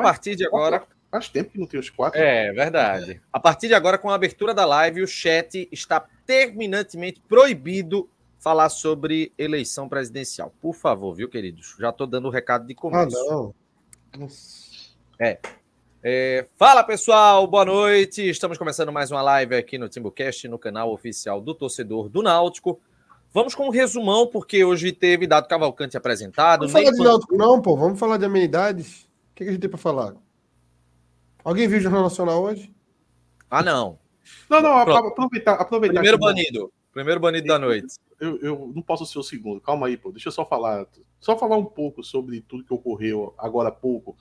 A partir de agora. Faz tempo que não tem os quatro. É, verdade. A partir de agora, com a abertura da live, o chat está terminantemente proibido falar sobre eleição presidencial. Por favor, viu, queridos? Já estou dando o recado de começo. Ah, não. É. é. Fala, pessoal. Boa noite. Estamos começando mais uma live aqui no Timbucast, no canal oficial do torcedor do Náutico. Vamos com um resumão, porque hoje teve dado Cavalcante apresentado. Vamos falar de Náutico, não, pô. Vamos falar de amenidades. O que, que a gente tem para falar? Alguém viu o Jornal Nacional hoje? Ah, não. Não, não, aproveitar. aproveitar Primeiro banido. Primeiro banido da noite. Eu, eu não posso ser o segundo. Calma aí, pô. Deixa eu só falar. Só falar um pouco sobre tudo que ocorreu agora há pouco.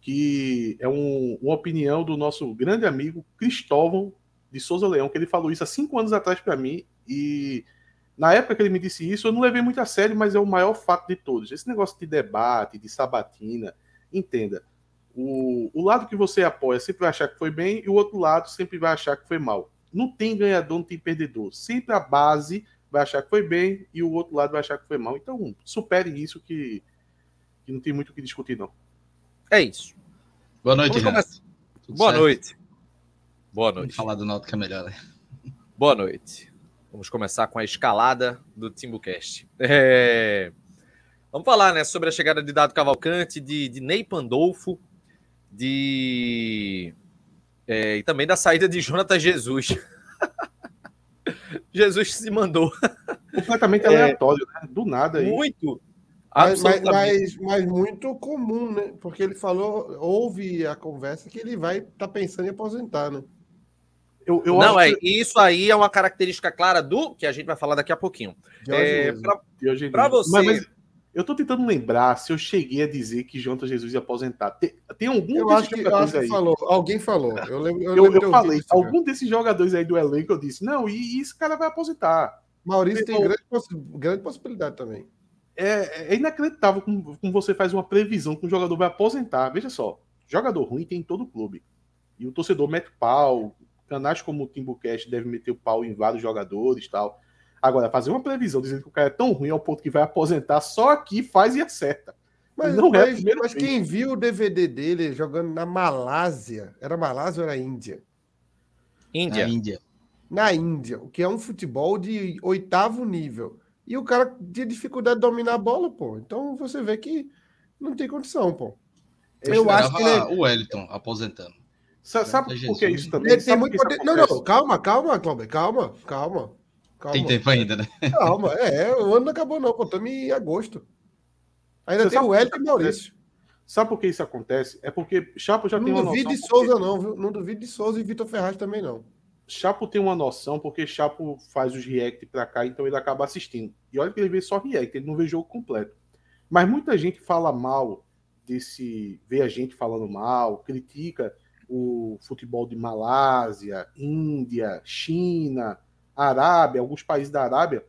Que é um, uma opinião do nosso grande amigo Cristóvão de Souza Leão, que ele falou isso há cinco anos atrás para mim. E na época que ele me disse isso, eu não levei muito a sério, mas é o maior fato de todos. Esse negócio de debate, de sabatina, entenda. O, o lado que você apoia sempre vai achar que foi bem e o outro lado sempre vai achar que foi mal. Não tem ganhador, não tem perdedor. Sempre a base vai achar que foi bem e o outro lado vai achar que foi mal. Então, supere isso que, que não tem muito o que discutir, não. É isso. Boa noite. Boa certo? noite. Boa noite. Vamos falar do Náutico que é melhor, né? Boa noite. Vamos começar com a escalada do Timbucast. É... Vamos falar né, sobre a chegada de Dado Cavalcante, de, de Ney Pandolfo, de é, e também da saída de Jonathan Jesus. Jesus se mandou. Completamente aleatório, é, né? Do nada aí. Muito. Mas, mas, mas, mas, muito comum, né? Porque ele falou, houve a conversa que ele vai estar tá pensando em aposentar, né? Eu, eu Não, é, que... isso aí é uma característica clara do que a gente vai falar daqui a pouquinho. É, Para você. Mas, mas, eu tô tentando lembrar se eu cheguei a dizer que Jonathan Jesus ia aposentar. Tem, tem algum eu acho que, eu acho que falou. Alguém falou. Eu lembro. Eu, eu, eu falei. Algum desses jogadores aí do elenco eu disse: não, e, e esse cara vai aposentar. Maurício tem grande, grande possibilidade também. É, é inacreditável como, como, você faz uma previsão que um jogador vai aposentar. Veja só, jogador ruim tem em todo clube. E o torcedor mete pau. Canais como o Timbucast deve meter o pau em vários jogadores tal. Agora, fazer uma previsão dizendo que o cara é tão ruim ao ponto que vai aposentar, só aqui faz e acerta. Mas não é mas, mas quem viu o DVD dele jogando na Malásia, era Malásia ou era Índia? Índia. Na Índia. Na Índia, o que é um futebol de oitavo nível. E o cara tinha dificuldade de dominar a bola, pô. Então você vê que não tem condição, pô. Eu, Eu acho que ele... É o Wellington aposentando. Sabe por que isso também? Ele tem muito poder... Não, não, calma, calma, Cláudio, calma, calma. Calma. Tem tempo ainda, né? Calma, é, o ano não acabou, não, pô, estamos em agosto. Ainda Você tem o Hélio e o Maurício. Sabe por que isso acontece? É porque Chapo já não tem uma noção. Não duvide de Souza, não, viu? Não duvide de Souza e Vitor Ferraz também, não. Chapo tem uma noção, porque Chapo faz os react pra cá, então ele acaba assistindo. E olha que ele vê só react, ele não vê jogo completo. Mas muita gente fala mal desse. vê a gente falando mal, critica o futebol de Malásia, Índia, China Arábia, alguns países da Arábia,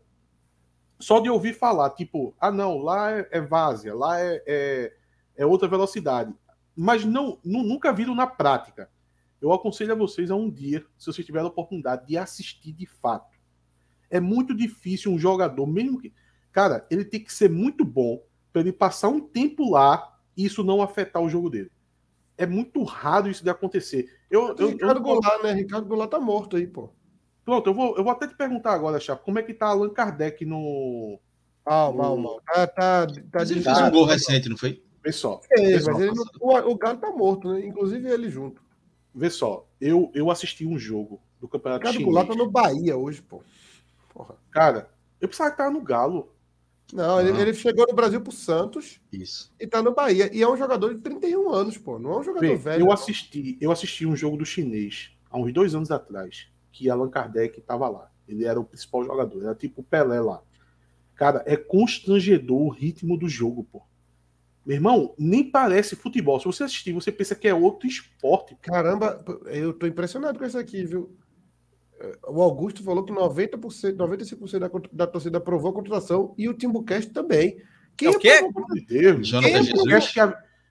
só de ouvir falar, tipo, ah, não, lá é, é várzea, lá é, é, é, outra velocidade. Mas não, nunca viram na prática. Eu aconselho a vocês a um dia, se vocês tiverem a oportunidade, de assistir de fato. É muito difícil um jogador, mesmo que. Cara, ele tem que ser muito bom para ele passar um tempo lá e isso não afetar o jogo dele. É muito raro isso de acontecer. Eu, eu, Ricardo eu... Goulart, né? Ricardo Goulart tá morto aí, pô. Pronto, eu vou, eu vou até te perguntar agora, Chapo, como é que tá Allan Kardec no. Calma, calma. Tá, tá, tá ele fez um gol recente, não foi? Vê só. É, mas ele não, o, o Galo tá morto, né? Inclusive ele junto. Vê só, eu, eu assisti um jogo do Campeonato Chinês. O Galo tá no Bahia hoje, pô. Porra. Cara, eu precisava estar no Galo. Não, ele, ele, chegou no Brasil pro Santos. Isso. E tá no Bahia. E é um jogador de 31 anos, pô. Não é um jogador Vê, velho. Eu não. assisti, eu assisti um jogo do chinês há uns dois anos atrás que Allan Kardec estava lá. Ele era o principal jogador, era tipo o Pelé lá. Cara, é constrangedor o ritmo do jogo, pô. Meu irmão, nem parece futebol. Se você assistir, você pensa que é outro esporte. Pô. Caramba, eu tô impressionado com isso aqui, viu? O Augusto falou que 90%, 95% da, da torcida aprovou a contratação e o Timbucast também. Quem é o quê? Meu Deus. Quem é Jesus? Que,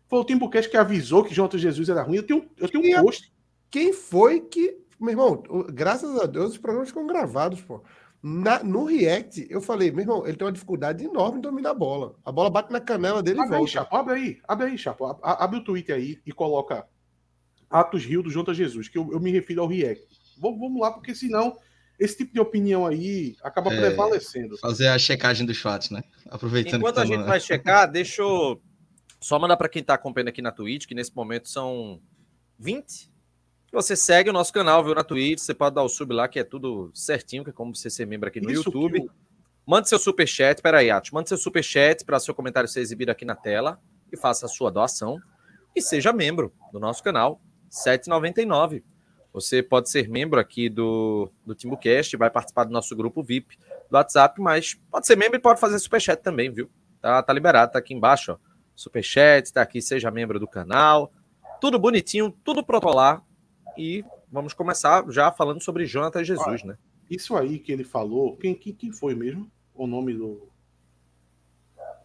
foi o Timbucast que avisou que Jonathan Jesus era ruim. Eu tenho, eu tenho um post. Quem foi que meu irmão, graças a Deus os programas ficam gravados, pô. Na, no React, eu falei, meu irmão, ele tem uma dificuldade enorme em dominar a bola. A bola bate na canela dele abre e volta. Aí, Chapo, abre aí, abre aí, Chapo. Abre o Twitter aí e coloca Atos Rio do Jonta Jesus, que eu, eu me refiro ao React. Vamos lá, porque senão esse tipo de opinião aí acaba é, prevalecendo. Fazer a checagem dos fatos, né? Aproveitando Enquanto a gente vai checar, deixa eu só mandar para quem está acompanhando aqui na Twitch, que nesse momento são 20. Você segue o nosso canal, viu, na Twitch, você pode dar o sub lá, que é tudo certinho, que é como você ser membro aqui no Isso YouTube. Que... Mande seu super chat, peraí, Atos, mande seu super chat para seu comentário ser exibido aqui na tela e faça a sua doação e seja membro do nosso canal, 7,99. Você pode ser membro aqui do, do TimbuCast, vai participar do nosso grupo VIP do WhatsApp, mas pode ser membro e pode fazer superchat também, viu? Tá, tá liberado, tá aqui embaixo, ó. Superchat, tá aqui, seja membro do canal. Tudo bonitinho, tudo protocolar. E vamos começar já falando sobre Jonathan Jesus, Olha, né? Isso aí que ele falou, quem, quem, quem foi mesmo? O nome do.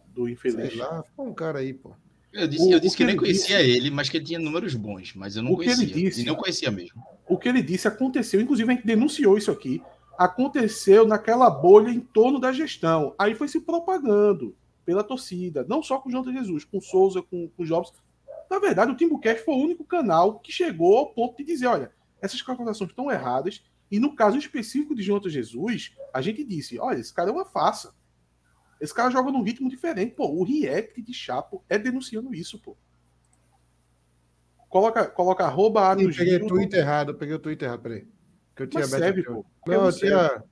Do infeliz? Sei lá, foi um cara aí, pô. Eu disse, o, eu disse que, que nem conhecia disse... ele, mas que ele tinha números bons, mas eu não o conhecia. Que ele disse, e não conhecia mesmo. O que ele disse aconteceu, inclusive a gente denunciou isso aqui. Aconteceu naquela bolha em torno da gestão. Aí foi se propagando pela torcida, não só com o Jonathan Jesus, com o Souza, com, com o Jobs. Na verdade, o Timbucast foi o único canal que chegou ao ponto de dizer: olha, essas contratações estão erradas. E no caso específico de Jonathan Jesus, a gente disse: olha, esse cara é uma farsa. Esse cara joga num ritmo diferente. Pô, o React de Chapo é denunciando isso, pô. Coloca, coloca arroba Sim, peguei o Twitter errado, peguei o Twitter errado, peraí. Que eu tinha Mas serve, pô. Não, eu tinha.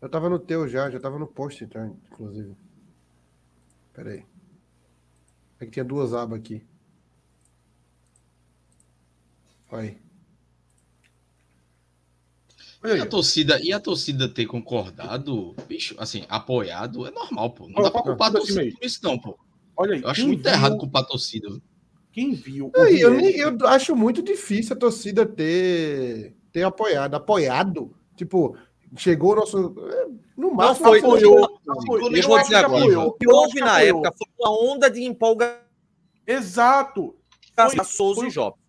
Eu tava no teu já, já tava no post, então, inclusive. Peraí. É que tinha duas abas aqui. Vai. E a torcida, e a torcida ter concordado, bicho, assim, apoiado, é normal, pô. Não Olha, dá pra culpar a torcida por isso, não, pô. Olha aí, eu acho muito viu... errado culpar a torcida. Quem viu. Aí, eu, eu, acho muito difícil a torcida ter, ter apoiado. Apoiado, tipo, chegou o nosso. É, no máximo, foi, apoiou. apoiou. Eu vou dizer agora. O que houve na época foi uma onda de empolgação. Exato. Foi, Souza foi, e Jobs.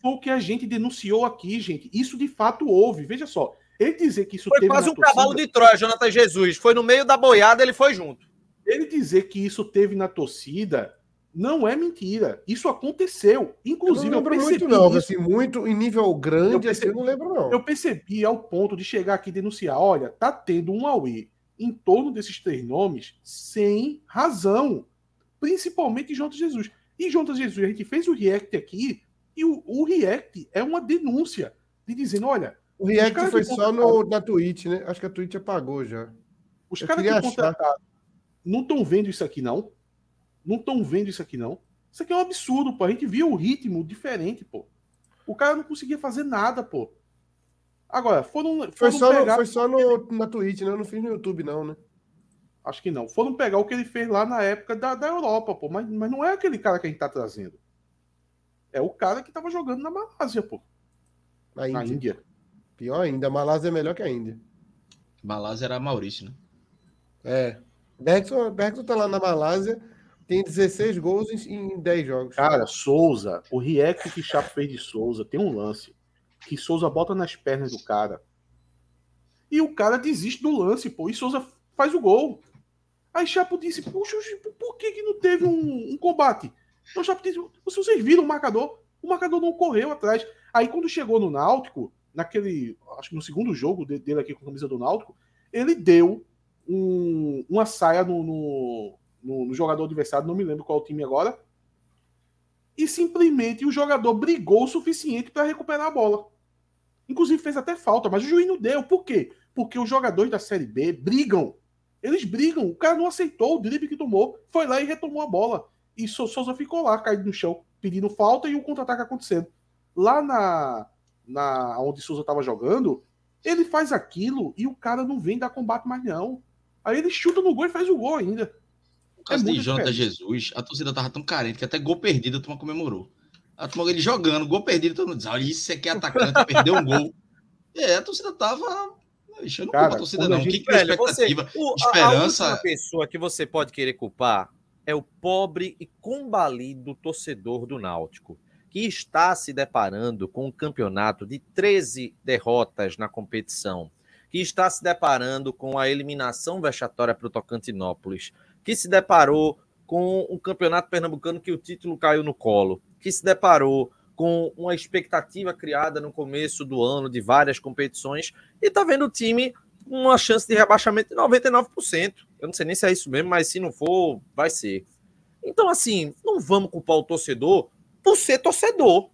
Foi o que a gente denunciou aqui, gente. Isso de fato houve. Veja só. Ele dizer que isso foi teve. quase um torcida, cavalo de Troia, Jonathan Jesus. Foi no meio da boiada, ele foi junto. Ele dizer que isso teve na torcida não é mentira. Isso aconteceu. Inclusive, eu, não lembro eu muito, não. Assim, muito em nível grande, eu, percebi, assim, eu não lembro, não. Eu percebi ao ponto de chegar aqui e denunciar: olha, tá tendo um Aue em torno desses três nomes sem razão. Principalmente Jontas Jesus. E Jontas Jesus, a gente fez o react aqui, e o, o react é uma denúncia de dizendo: olha. O react foi só no, na Twitch, né? Acho que a Twitch apagou já. Os caras que contrataram não estão vendo isso aqui, não? Não estão vendo isso aqui, não. Isso aqui é um absurdo, pô. A gente viu o ritmo diferente, pô. O cara não conseguia fazer nada, pô. Agora, foram. foram foi só, pegar... no, foi só no, na Twitch, né? Eu não fiz no YouTube, não, né? Acho que não. Foram pegar o que ele fez lá na época da, da Europa, pô. Mas, mas não é aquele cara que a gente tá trazendo. É o cara que tava jogando na Malásia, pô. Na Índia. Na Índia. Pior ainda, a Malásia é melhor que a Índia. Malásia era Maurício, né? É. Bergson, Bergson tá lá na Malásia tem 16 gols em, em 10 jogos. Cara, Souza, o react que Chapo fez de Souza tem um lance que Souza bota nas pernas do cara. E o cara desiste do lance, pô. E Souza faz o gol. Aí Chapo disse: Puxa, por que, que não teve um, um combate? Então Chapo disse: Vocês viram o marcador? O marcador não correu atrás. Aí quando chegou no Náutico, naquele. Acho que no segundo jogo dele aqui com a camisa do Náutico, ele deu um, uma saia no, no, no, no jogador adversário, não me lembro qual o time agora. E simplesmente o jogador brigou o suficiente para recuperar a bola. Inclusive fez até falta, mas o juiz não deu. Por quê? Porque os jogadores da Série B brigam. Eles brigam. O cara não aceitou o drible que tomou, foi lá e retomou a bola. E Souza ficou lá, caído no chão, pedindo falta e o contra-ataque acontecendo. Lá na, na onde Souza estava jogando, ele faz aquilo e o cara não vem dar combate mais não. Aí ele chuta no gol e faz o gol ainda. No caso é de Jonathan Jesus, a torcida tava tão carente que até gol perdido a turma comemorou. A turma ele jogando, gol perdido, todo mundo diz: olha, isso aqui é atacante, perdeu um gol. É, a torcida tava. Ixi, eu não culpo a torcida, não. Gente... Que, expectativa? Você, o, esperança. A, a pessoa que você pode querer culpar é o pobre e combalido torcedor do Náutico, que está se deparando com um campeonato de 13 derrotas na competição que está se deparando com a eliminação vexatória para o Tocantinópolis, que se deparou com um campeonato pernambucano que o título caiu no colo, que se deparou com uma expectativa criada no começo do ano de várias competições e está vendo o time uma chance de rebaixamento de 99%. Eu não sei nem se é isso mesmo, mas se não for, vai ser. Então, assim, não vamos culpar o torcedor por ser torcedor.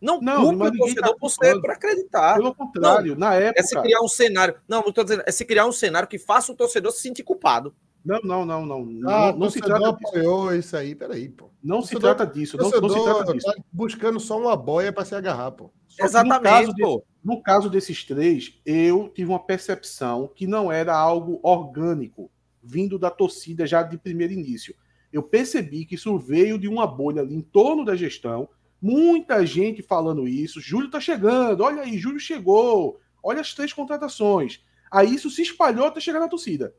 Não, não culpa o torcedor tá por ser para acreditar. Pelo contrário, não, na época. É se criar um cenário. Não, não estou dizendo. É se criar um cenário que faça o torcedor se sentir culpado. Não, não, não, não. Ah, não, não se trata apoiou disso. isso aí, peraí, pô. Não se trata disso. Não, não, se trata disso. Tá buscando só uma boia para se agarrar, pô. Só Exatamente, no caso, no caso desses três, eu tive uma percepção que não era algo orgânico, vindo da torcida já de primeiro início. Eu percebi que isso veio de uma bolha ali em torno da gestão, muita gente falando isso. Júlio tá chegando, olha aí, Júlio chegou, olha as três contratações. Aí isso se espalhou até chegar na torcida.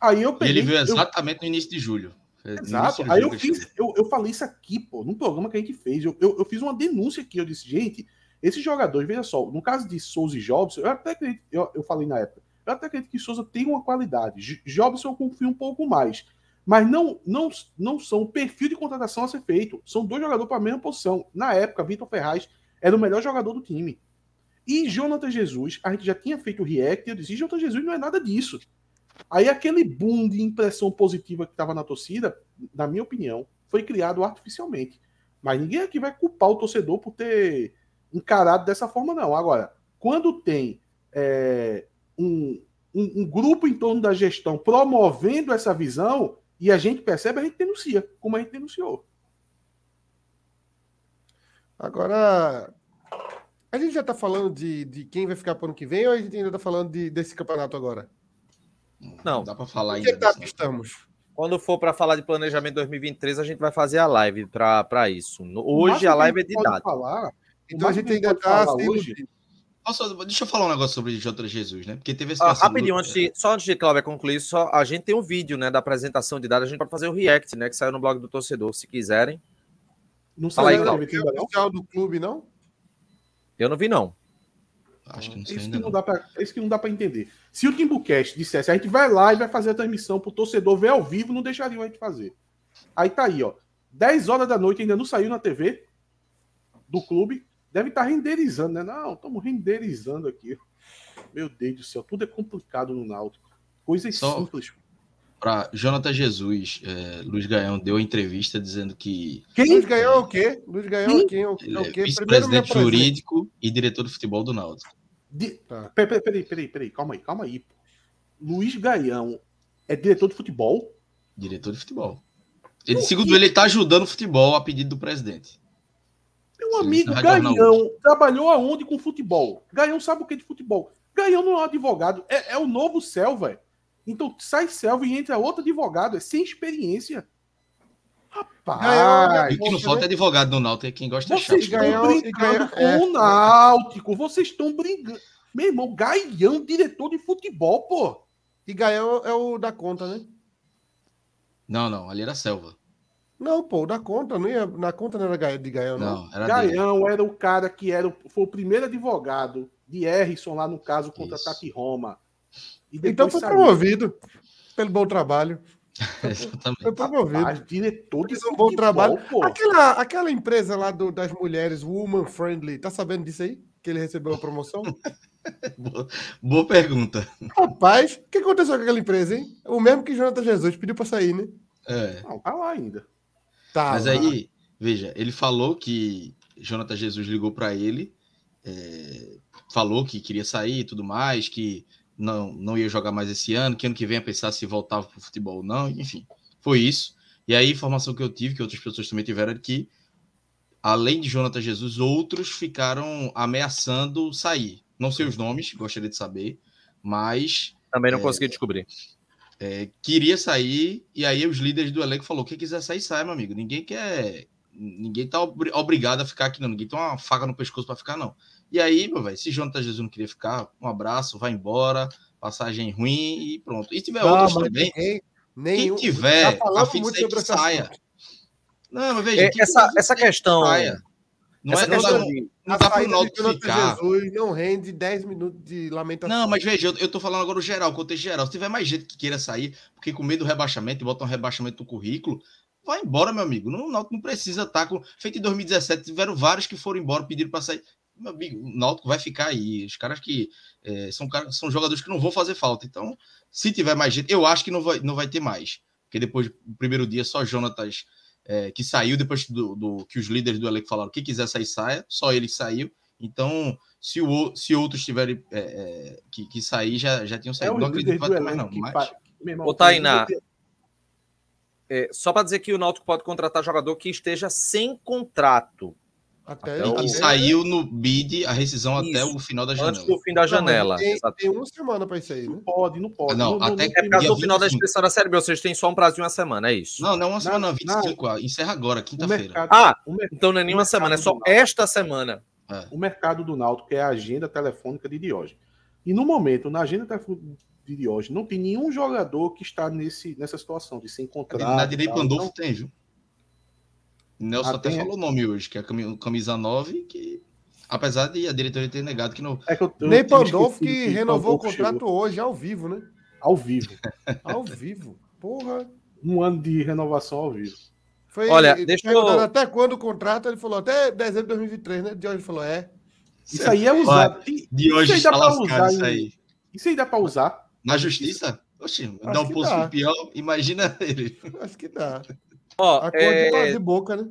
Aí eu peguei, Ele veio exatamente eu... no início de julho. Exato. Aí eu fiz, eu, eu falei isso aqui, pô, num programa que a gente fez. Eu, eu, eu, fiz uma denúncia aqui. Eu disse, gente, esses jogadores, veja só, no caso de Souza e Jobson, eu até acredito, eu, eu falei na época, eu até acredito que Souza tem uma qualidade. Jobson eu confio um pouco mais. Mas não, não, não são o perfil de contratação a ser feito. São dois jogadores para a mesma posição. Na época, Vitor Ferraz era o melhor jogador do time. E Jonathan Jesus, a gente já tinha feito o react, e eu disse, Jonathan Jesus não é nada disso. Aí aquele boom de impressão positiva que estava na torcida, na minha opinião, foi criado artificialmente. Mas ninguém aqui vai culpar o torcedor por ter encarado dessa forma, não. Agora, quando tem é, um, um, um, grupo em torno da gestão promovendo essa visão e a gente percebe, a gente denuncia, como a gente denunciou. Agora, a gente já está falando de, de quem vai ficar para o ano que vem ou a gente ainda está falando de, desse campeonato agora? Não. Dá para falar ainda. Que estamos? Quando for para falar de planejamento 2023, a gente vai fazer a live para isso. Hoje a live é de dados. Falar, então a gente ainda está hoje. Nossa, deixa eu falar um negócio sobre J. Jesus, né? Porque teve esse ah, Rapidinho, antes de, só antes de Cláudia concluir, só, a gente tem um vídeo né, da apresentação de dados, a gente pode fazer o react, né? Que saiu no blog do torcedor, se quiserem. Não saiu aí, Cláudia. do clube, não? Eu não vi, não. Acho que não sei isso, que não. Dá pra, isso que não dá para entender. Se o Timbucast dissesse, a gente vai lá e vai fazer a transmissão pro torcedor ver ao vivo, não deixariam a gente fazer. Aí tá aí, ó. 10 horas da noite ainda não saiu na TV do clube. Deve estar tá renderizando, né? Não, estamos renderizando aqui. Meu Deus do céu, tudo é complicado no Náutico. Coisas Só simples. Para Jonathan Jesus, é, Luiz Gaião deu entrevista dizendo que. Quem? Luiz Gaião é o quê? Luiz Gaião é quem? É o quê? É vice-presidente jurídico e diretor do futebol do Náutico. De... Tá. Peraí, peraí, peraí, peraí, calma aí, calma aí. Luiz Gaião é diretor de futebol? Diretor de futebol. Ele, segundo ele, está ajudando o futebol a pedido do presidente. Meu amigo, Gaião trabalhou aonde com futebol? Gaião sabe o que é de futebol? Gaião não é um advogado, é, é o novo Selva. Então sai Selva e entra outro advogado, é sem experiência. Rapaz, e o que não falta é advogado no Náutico, é quem gosta de Vocês estão brincando com é. o Náutico, vocês estão brincando. Meu irmão, Gaião, diretor de futebol, pô. E Gaião é o da conta, né? Não, não, ali era Selva. Não, pô, da conta, não ia, na conta não era de Gaião, não. não era Gaião dele. era o cara que era, foi o primeiro advogado de Erison lá no caso contra Isso. Tati Roma. então foi saiu. promovido pelo bom trabalho. Exatamente. Foi promovido. Rapaz, diretor de um bom trabalho. Aquela, aquela empresa lá do, das mulheres, Woman Friendly, tá sabendo disso aí? Que ele recebeu a promoção? boa, boa, pergunta. Rapaz, o que aconteceu com aquela empresa, hein? O mesmo que Jonathan Jesus pediu para sair, né? É. Não, tá lá ainda. Tá Mas lá. aí, veja, ele falou que Jonathan Jesus ligou para ele, é, falou que queria sair e tudo mais, que não, não ia jogar mais esse ano, que ano que vem ia pensar se voltava para o futebol ou não, enfim, foi isso. E aí, a informação que eu tive, que outras pessoas também tiveram, é que, além de Jonathan Jesus, outros ficaram ameaçando sair. Não sei os nomes, gostaria de saber, mas. Também não é, consegui descobrir. É, queria sair, e aí os líderes do elenco falou: quem quiser sair, sai, meu amigo. Ninguém quer. Ninguém tá obrigado a ficar aqui, não. Ninguém tem uma faca no pescoço para ficar, não. E aí, meu velho, se Jonathan Jesus não queria ficar, um abraço, vai embora, passagem ruim e pronto. E se tiver não, outros também, ninguém, nenhum, quem tiver tá a fim de sair, que saia. Não, mas veja, é, essa, essa questão, saia. Não Essa é não questão dá, de- não A dá pro saída de Náutico Jonathan ficar. Jesus não rende 10 minutos de lamentação. Não, mas veja, eu, eu tô falando agora o geral, o contexto geral. Se tiver mais gente que queira sair, porque com medo do rebaixamento e botar um rebaixamento no currículo, vai embora, meu amigo. Não, o Náutico não precisa estar com. Feito em 2017, tiveram vários que foram embora, pediram para sair. Meu amigo, o Náutico vai ficar aí. Os caras que eh, são, são jogadores que não vão fazer falta. Então, se tiver mais gente, eu acho que não vai, não vai ter mais. Porque depois do primeiro dia, só Jonatas eh, que saiu, depois do, do- que os líderes do elenco falaram que quiser sair, saia. Só ele saiu. Então, se, o, se outros tiverem eh, eh, que, que sair, já, já tinham É saído. o não acredito que vai ter mais, não. Mas... irmão, Ô, Tainá, É, só para dizer que o Náutico pode contratar jogador que esteja sem contrato Até, Até E o- até- saiu no bid a rescisão até Isso. o final da antes janela. do fim da janela. Tem, Exato. tem uma semana para isso aí, né? Não pode, não pode. Não, até É tem por causa dia do final da 25. inscrição da Série B, vocês têm só um prazo de uma semana, é isso? Não, não uma semana, não, na- 25. ah, Encerra agora, quinta-feira. Ah, então não é nenhuma semana, é só esta semana. o mercado do Náutico é a agenda telefônica de Diógenes. E no momento, na agenda telefônica de Diógenes, não tem nenhum jogador que está nesse, nessa situação de sem contrato. Na direita. Pandolfo Então, tem, viu? Nelson até tem, é? falou o nome hoje, que é a cami- camisa 9, que apesar de a diretoria ter negado que não. é que eu, eu Nem Pandolfo que renovou o contrato chegou hoje, ao vivo, né? ao vivo. Ao vivo. Porra. Um ano de renovação ao vivo. Foi, Olha, ele deixa eu- Até quando o contrato? Ele falou até dezembro de 2023, né? De hoje ele falou, é. Isso aí é usado. De hoje isso aí dá está lascado usar isso aí. Isso aí dá pra usar. Na justiça? Oxi, dá um posto pior, imagina ele. Acho que dá. Ó, Acordo é, de, boca, né?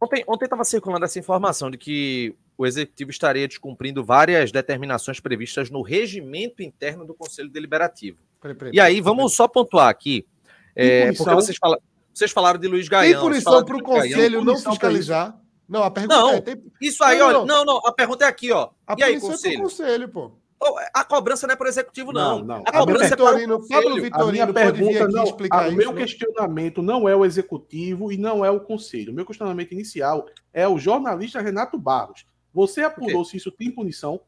Ontem estava circulando essa informação de que o executivo estaria descumprindo várias determinações previstas no regimento interno do Conselho Deliberativo. Peraí, peraí, E aí, peraí. vamos só pontuar aqui, é, porque vocês, fala- vocês falaram de Luiz Tem Gaião. vocês punição para o conselho não fiscalizar? Não, a pergunta Não. é: tem, Isso aí, Não, olha. não. Não, não, a pergunta é aqui, ó. a E aí, é conselho? para o conselho, pô. A cobrança não é para o executivo, não. Não, não. A A cobrança é para o Vitorino, Pablo conselho. A minha Vitorino pergunta aqui não. explicar a- o meu né? questionamento não é o executivo e não é o conselho. O meu questionamento inicial é o jornalista Renato Barros. Você apurou se isso tem punição?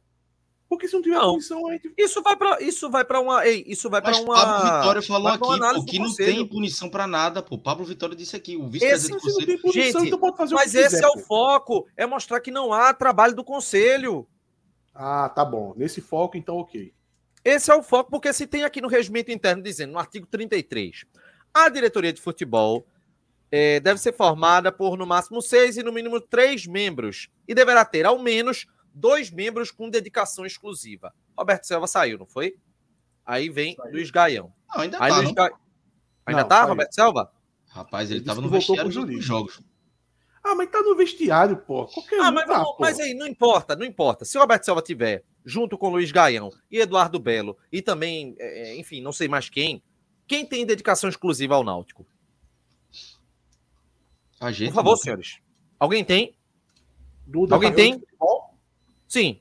Porque se não tiver Não. punição, a gente Isso vai para isso vai para uma, ei, isso vai para uma Pablo Vitória falou vai pra uma aqui, pô, que não conselho. tem punição pra nada, pô. Pablo Vitória disse aqui, o Esse vice-presidente do conselho. tem punição, Gente, então pode fazer Mas o que quiser, esse é o pô. foco, é mostrar que não há trabalho do conselho. Ah, tá bom. Nesse foco, então, ok. Esse é o foco, porque se tem aqui no regimento interno dizendo, no artigo 33, a diretoria de futebol eh, deve ser formada por no máximo seis e no mínimo três membros, e deverá ter ao menos dois membros com dedicação exclusiva. Roberto Selva saiu, não foi? Aí vem Saiu. Luiz Gaião. Não, ainda Aí tá, Luiz. Ga- Ainda Não, tá, saiu. Roberto Selva? Rapaz, ele Ele tava no vestiário dos jogos. Ah, mas tá no vestiário, pô. Qualquer Ah, um mas, tá, vamos- pô. mas aí, não importa, não importa. Se o Roberto Selva tiver junto com Luiz Gaião e Eduardo Belo, e também, eh, enfim, não sei mais quem, quem tem dedicação exclusiva ao Náutico? A gente, Por favor, não. senhores. Alguém tem? Duda, Alguém tem? Sim.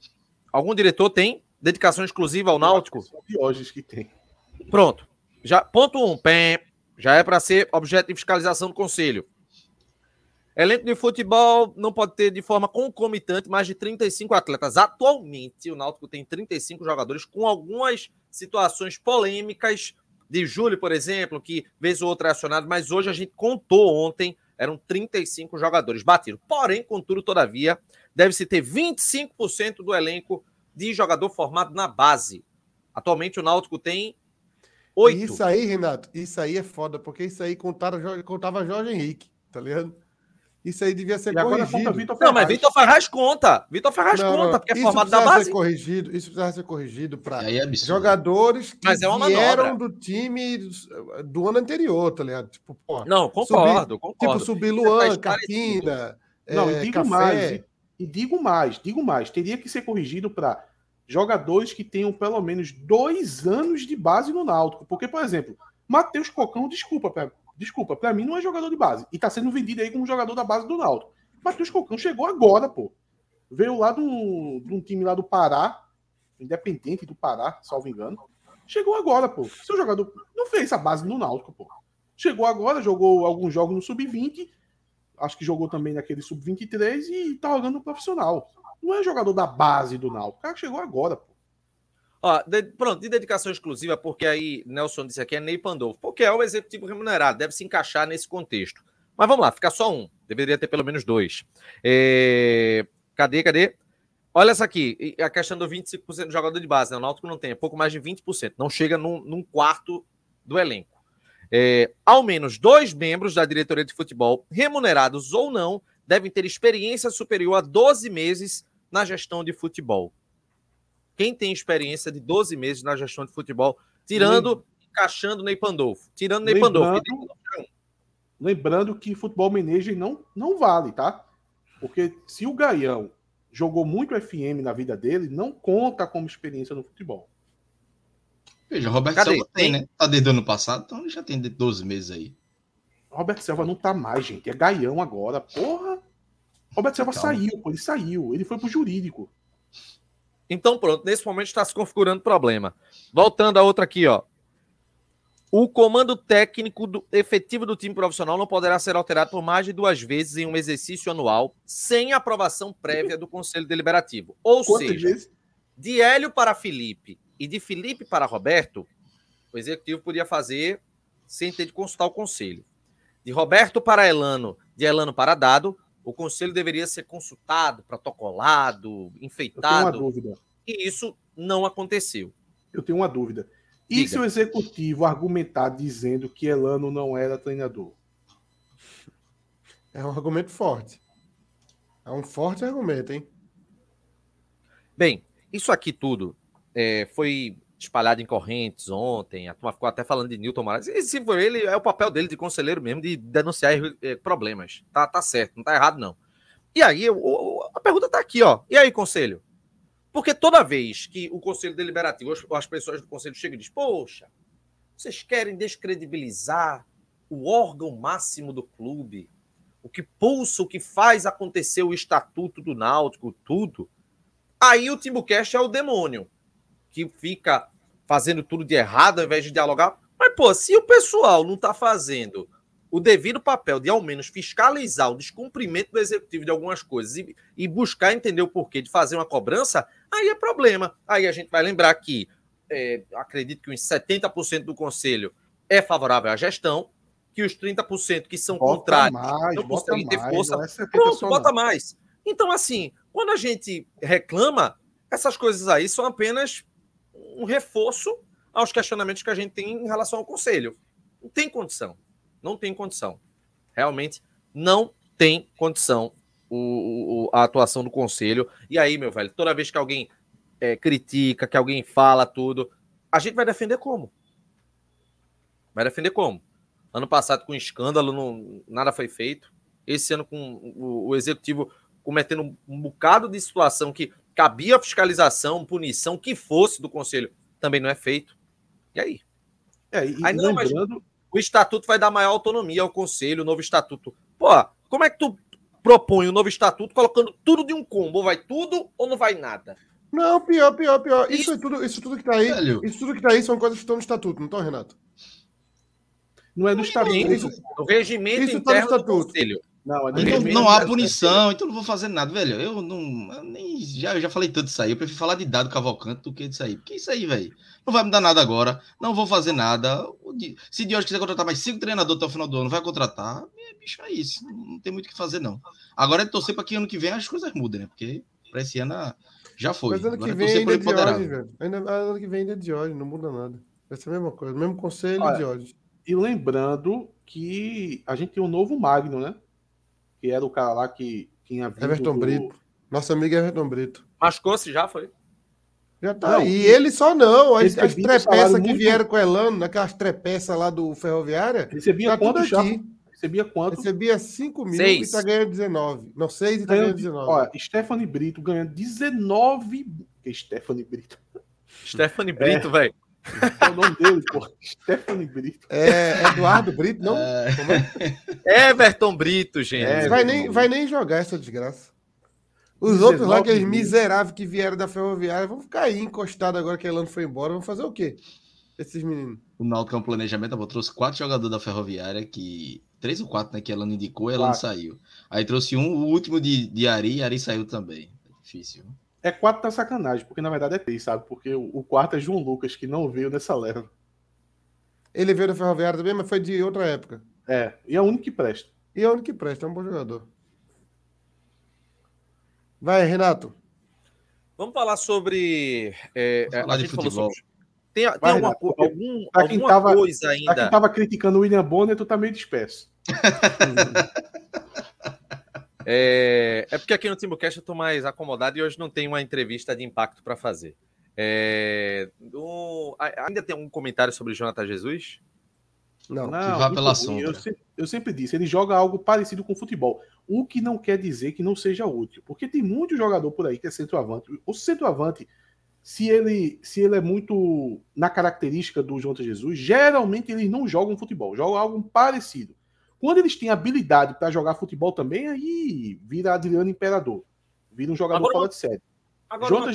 Algum diretor tem dedicação exclusiva ao Náutico? São Diógenes que tem. Pronto. Já, ponto um, pé, já é para ser objeto de fiscalização do conselho. Elenco de futebol não pode ter de forma concomitante mais de 35 atletas. Atualmente, o Náutico tem 35 jogadores com algumas situações polêmicas de Júlio, por exemplo, que vez ou outra é acionado, mas hoje a gente contou ontem, eram 35 jogadores batidos. Porém, contudo, todavia, deve-se ter 25% do elenco de jogador formado na base. Atualmente o Náutico tem oito. Isso aí, Renato, isso aí é foda, porque isso aí contava, contava Jorge Henrique, tá ligado? Isso aí devia ser E corrigido. Vitor Não, mas. Vitor Ferraz conta. Vitor Ferraz Não, conta, não, porque é isso formado da precisava base. Ser corrigido, isso precisava ser corrigido para é jogadores que Mas é uma vieram manobra. do time do, ano anterior, tá ligado? Tipo, pô, Não, concordo, tipo concordo. subir Tá Luan. Carpina, Não, é, e digo Café. mais, e, digo mais, digo mais, teria que ser corrigido para jogadores que tenham pelo menos dois anos de base no Náutico. Porque, por exemplo, Matheus Cocão, desculpa, pra, desculpa, para mim não é jogador de base. E tá sendo vendido aí como jogador da base do Náutico. Matheus Cocão chegou agora, pô. Veio lá de um, time lá do Pará, independente do Pará, salvo engano. Chegou agora, pô. Seu jogador não fez a base no Náutico, pô. Chegou agora, jogou alguns jogos no Sub-20, acho que jogou também naquele sub-23 e tá jogando no profissional. Não é jogador da base do Náutico. O cara chegou agora, pô. Ó, de- pronto, de dedicação exclusiva, porque aí Nelson disse aqui é Ney Pandolfo, porque é o executivo remunerado, deve se encaixar nesse contexto. Mas vamos lá, fica só um. Deveria ter pelo menos dois. É... Cadê, cadê? Olha essa aqui, a questão do 25% do jogador de base, né? O Náutico não tem, é pouco mais de 20%, não chega num, num quarto do elenco. É, ao menos dois membros da diretoria de futebol, remunerados ou não, devem ter experiência superior a 12 meses na gestão de futebol. Quem tem experiência de 12 meses na gestão de futebol, tirando, encaixando Ney Pandolfo. Tirando Ney Pandolfo. Lembrando que futebol manager não, não vale, tá? Porque se o Gaião jogou muito FM na vida dele, não conta como experiência no futebol. Veja, Roberto Cadê? Silva tem, né? Tá desde o ano passado, então ele já tem 12 meses aí. Roberto Silva não tá mais, gente. É gaião agora. Porra! Roberto Silva Calma. saiu, pô. Ele saiu. Ele foi pro jurídico. Então, pronto. Nesse momento está se configurando problema. Voltando a outra aqui, ó. O comando técnico do, efetivo do time profissional não poderá ser alterado por mais de duas vezes em um exercício anual sem aprovação prévia do Conselho Deliberativo. Ou Quantas seja, vezes? de Hélio para Felipe e de Felipe para Roberto, o executivo podia fazer sem ter de consultar o conselho. De Roberto para Elano, de Elano para Dado, o conselho deveria ser consultado, protocolado, enfeitado. Eu tenho uma dúvida. E isso não aconteceu. Eu tenho uma dúvida. E Diga. se o executivo argumentar dizendo que Elano não era treinador? É um argumento forte. É um forte argumento, hein? Bem, isso aqui tudo é, foi espalhado em correntes ontem. A turma ficou até falando de Newton Moraes. E se for ele, é o papel dele de conselheiro mesmo, de denunciar é, problemas. Tá, tá certo, não tá errado, não. E aí, eu, a pergunta tá aqui, ó. E aí, conselho? Porque toda vez que o Conselho Deliberativo, ou as pessoas do Conselho chegam e dizem, poxa, vocês querem descredibilizar o órgão máximo do clube, o que pulsa, o que faz acontecer o estatuto do Náutico, tudo. Aí o Timbucast é o demônio, que fica fazendo tudo de errado ao invés de dialogar. Mas, pô, se o pessoal não está fazendo o devido papel de ao menos fiscalizar o descumprimento do executivo de algumas coisas e, e, buscar entender o porquê de fazer uma cobrança, aí é problema. Aí a gente vai lembrar que é, acredito que uns 70% do conselho é favorável à gestão, que os 30% que são bota contrários mais, não conseguem ter força. É Pronto, bota mais. Então, assim, quando a gente reclama, essas coisas aí são apenas um reforço aos questionamentos que a gente tem em relação ao conselho. Não tem condição. Não tem condição. Realmente não tem condição o, o, a atuação do conselho. E aí, meu velho, toda vez que alguém é, critica, que alguém fala tudo, a gente vai defender como? Vai defender como? Ano passado, com escândalo, não, nada foi feito. Esse ano, com o, o executivo cometendo um, bocado de situação que cabia fiscalização, punição, que fosse do conselho, também não é feito. E aí? É, e aí, não, lembrando, o estatuto vai dar maior autonomia ao conselho, o novo estatuto. Pô, como é que tu propõe o novo estatuto colocando tudo de um combo? Vai tudo ou não vai nada? Não, pior, pior, pior. Isso, isso, é tudo, isso tudo que tá aí, Velho. isso tudo que tá aí são coisas que estão no estatuto, não estão, Renato? Não é no estatuto. Isso, o regimento isso interno tá no estatuto. do conselho. Não, é então, não há punição, então não vou fazer nada, velho. Eu não. Eu nem, já, eu já falei tanto isso aí. Eu prefiro falar de dado Cavalcante do que disso aí. Porque isso aí, velho. Não vai me dar nada agora. Não vou fazer nada. Se Dios quiser contratar mais cinco treinadores até o final do ano, vai contratar. É, bicho, é isso. Não tem muito o que fazer, não. Agora é torcer para que ano que vem as coisas mudem, né? Porque para esse ano já foi. Mas ano que vem ainda é de hoje, velho. Ainda, ano que vem ainda é de hoje, não muda nada. Vai ser a mesma coisa. Mesmo conselho Olha, de hoje. E lembrando que a gente tem um novo Magno, né? Que era o cara lá que tinha vindo. Everton do... Brito. Nosso amigo Everton Brito. Machucou-se já, foi? Já tá. Não, e ele só não. As, as trepeças que muito... vieram com o Elano, naquelas trepeças lá do Ferroviária. Recebia tá quanto aqui. Recebia quanto? Recebia 5 mil seis. e tá ganhando 19. Não, 6 e tá ganhando 19. Olha, Stephanie Brito ganhando 19. Que Stephanie Brito. Stephanie Brito, é. velho. É o nome dele, pô. Stephanie Brito. É Eduardo Brito, não? É... é? Everton Brito, gente. É, vai, nem, vai nem jogar essa desgraça. Os outros lá, aqueles miseráveis que vieram da ferroviária, vão ficar aí encostados agora que a Elano foi embora. Vão fazer o quê? Esses meninos. O Náutico é um planejamento, eu trouxe quatro jogadores da ferroviária que. Três ou quatro, né? Que a Elano indicou e a Elano saiu. Aí trouxe um, o último de, de Ari e Ari saiu também. É difícil. É quatro tá sacanagem, porque na verdade é três, sabe? Porque o, o quarto é João Lucas, que não veio nessa leva. Ele veio da Ferroviária também, mas foi de outra época. É, e é o único que presta. E é o único que presta, é um bom jogador. Vai, Renato. Vamos falar sobre. É, Vamos falar a de gente falou futebol. sobre. Tem, tem Vai, alguma, Renato, algum, pra alguma tava- coisa Pra ainda. quem tava criticando o William Bonner, tu tá meio disperso. É, é porque aqui no Timbucast eu tô mais acomodado e hoje não tem uma entrevista de impacto para fazer. É, ainda tem algum comentário sobre Jonathan Jesus? Não. Não, vá pela sombra. Eu sempre, eu sempre disse, ele joga algo parecido com futebol. O que não quer dizer que não seja útil. Porque tem muito jogador por aí que é centroavante. O centroavante, se ele, se ele é muito na característica do Jonathan Jesus, geralmente eles não jogam futebol, jogam algo parecido. Quando eles têm habilidade para jogar futebol também, aí vira Adriano Imperador. Vira um jogador Agora, fora de série.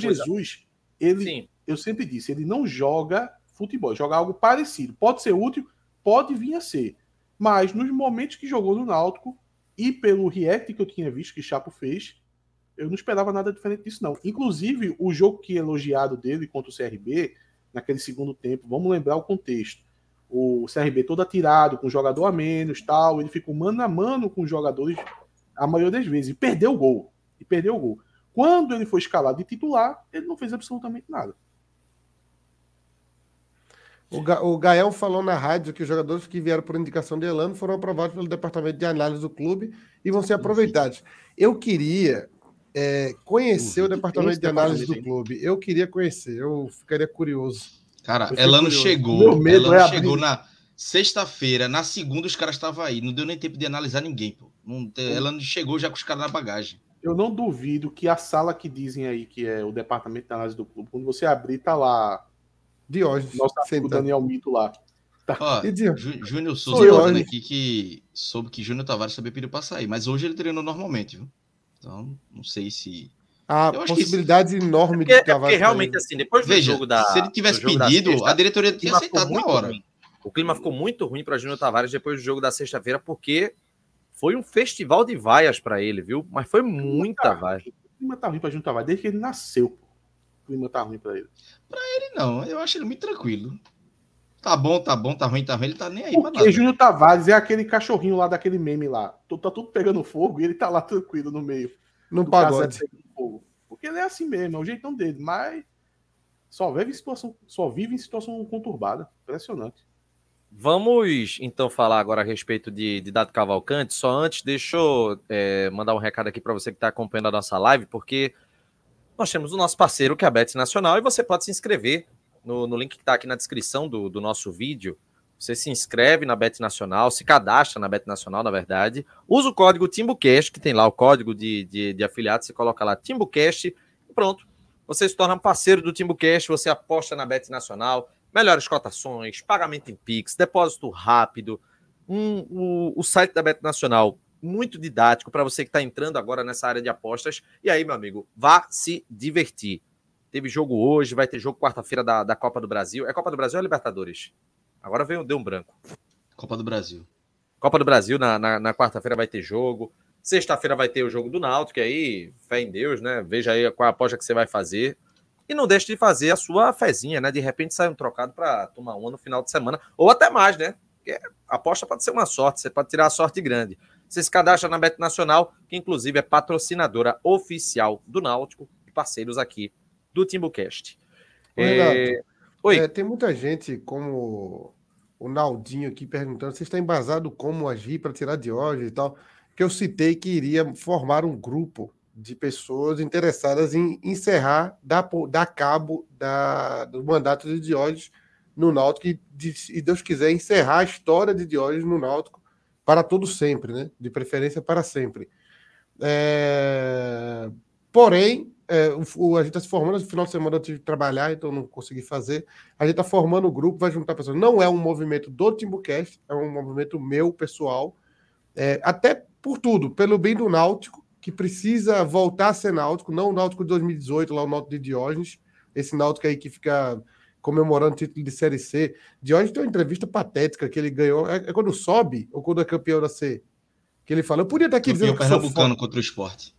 Coisa- Jesus, ele, Sim, eu sempre disse, ele não joga futebol, joga algo parecido. Pode ser útil, pode vir a ser. Mas nos momentos que jogou no Náutico e pelo react que eu tinha visto que Chapo fez, eu não esperava nada diferente disso, não. Inclusive, o jogo que é elogiado dele contra o CRB, naquele segundo tempo, vamos lembrar o contexto. O CRB todo atirado, com jogador a menos, tal, ele ficou mano a mano com os jogadores a maioria das vezes, e perdeu o gol. E perdeu o gol. Quando ele foi escalado de titular, ele não fez absolutamente nada. O, Ga o Gael falou na rádio que os jogadores que vieram por indicação de Elano foram aprovados pelo departamento de análise do clube e vão ser aproveitados. Eu queria é, conhecer o Duvido. departamento de análise do clube. Eu queria conhecer, eu ficaria curioso. Cara, Elano curioso. chegou. Meu medo Elano é chegou na sexta-feira, na segunda os caras estavam aí. Não deu nem tempo de analisar ninguém, pô. Não, Elano chegou já com os caras na bagagem. Eu não duvido que a sala que dizem aí que é o departamento de análise do clube, quando você abrir, tá lá Diógenes. nosso amigo sentado. Daniel Mito lá. Ó, Diógenes? Jú- Júnior Sou Souza eu, falando aqui que soube que Júnior Tavares também pediu pra sair, mas hoje ele treinou normalmente, viu? Então, não sei se. A possibilidade enorme porque, de é porque Tavares realmente, assim, depois do Veja, jogo da. se ele tivesse do pedido, sexta, a diretoria tinha aceitado na hora. ruim. O clima ficou muito ruim para Júnior Tavares depois do jogo da sexta-feira, porque foi um festival de vaias para ele, viu? Mas foi muita vaia. O clima tá ruim pra juntar, vai desde que ele nasceu. pô. O clima tá ruim pra ele. Ele não, eu acho ele muito tranquilo. Tá bom, tá bom, tá ruim, tá ruim, ele tá nem aí pra Porque nada. Júnior Tavares é aquele cachorrinho lá daquele meme lá. Tá tudo pegando fogo e ele tá lá tranquilo no meio. No do pagode. Porque ele é assim mesmo, é o jeitão dele, mas só vive em situação, só vive em situação conturbada. Impressionante. Vamos então falar agora a respeito de, de Dado Cavalcante. Só antes, deixa eu é, mandar um recado aqui para você que está acompanhando a nossa live, porque nós temos o nosso parceiro que é a Bet Nacional e você pode se inscrever no, no link que está aqui na descrição do, do nosso vídeo. Você se inscreve na Bet Nacional, se cadastra na Bet Nacional, na verdade. Usa o código TimbuCast, que tem lá o código de, de, de afiliado. Você coloca lá TimbuCast e pronto. Você se torna parceiro do TimbuCast, você aposta na Bet Nacional, melhores cotações, pagamento em Pix, depósito rápido. Um, o, o site da Bet Nacional, muito didático para você que está entrando agora nessa área de apostas. E aí, meu amigo, vá se divertir. Teve jogo hoje, vai ter jogo quarta-feira da, da Copa do Brasil. É Copa do Brasil ou é Libertadores? Agora veio, deu um branco. Copa do Brasil. Copa do Brasil, na, na, na quarta-feira vai ter jogo. Sexta-feira vai ter o jogo do Náutico, e aí, fé em Deus, né? Veja aí qual a aposta que você vai fazer. E não deixe de fazer a sua fezinha, né? De repente sai um trocado para tomar uma no final de semana, ou até mais, né? Porque a aposta pode ser uma sorte, você pode tirar a sorte grande. Você se cadastra na Bet Nacional, que inclusive é patrocinadora oficial do Náutico e parceiros aqui do Timbucast. Renato, É, Oi. É, tem muita gente, como o Naldinho aqui perguntando, você está embasado como agir para tirar de hoje e tal, que eu citei que iria formar um grupo de pessoas interessadas em encerrar, dar, dar cabo da, do mandato de Diógenes no Náutico e, de- e Deus quiser, encerrar a história de Diógenes no Náutico para todo sempre, né? De preferência para sempre. É, Porém, é, o, a gente está se formando, no final de semana eu tive que trabalhar, então não consegui fazer. A gente está formando o grupo, vai juntar pessoas. Não é um movimento do Timbucast, é um movimento meu, pessoal. É, até por tudo, pelo bem do Náutico, que precisa voltar a ser Náutico, não o Náutico de 2018, lá o Náutico de Diógenes, esse Náutico aí que fica comemorando o título de Série C. Diógenes tem uma entrevista patética que ele ganhou. É, é quando sobe ou quando é campeão da C? Que ele fala, eu podia estar aqui Campeão dizendo que sou contra o esporte.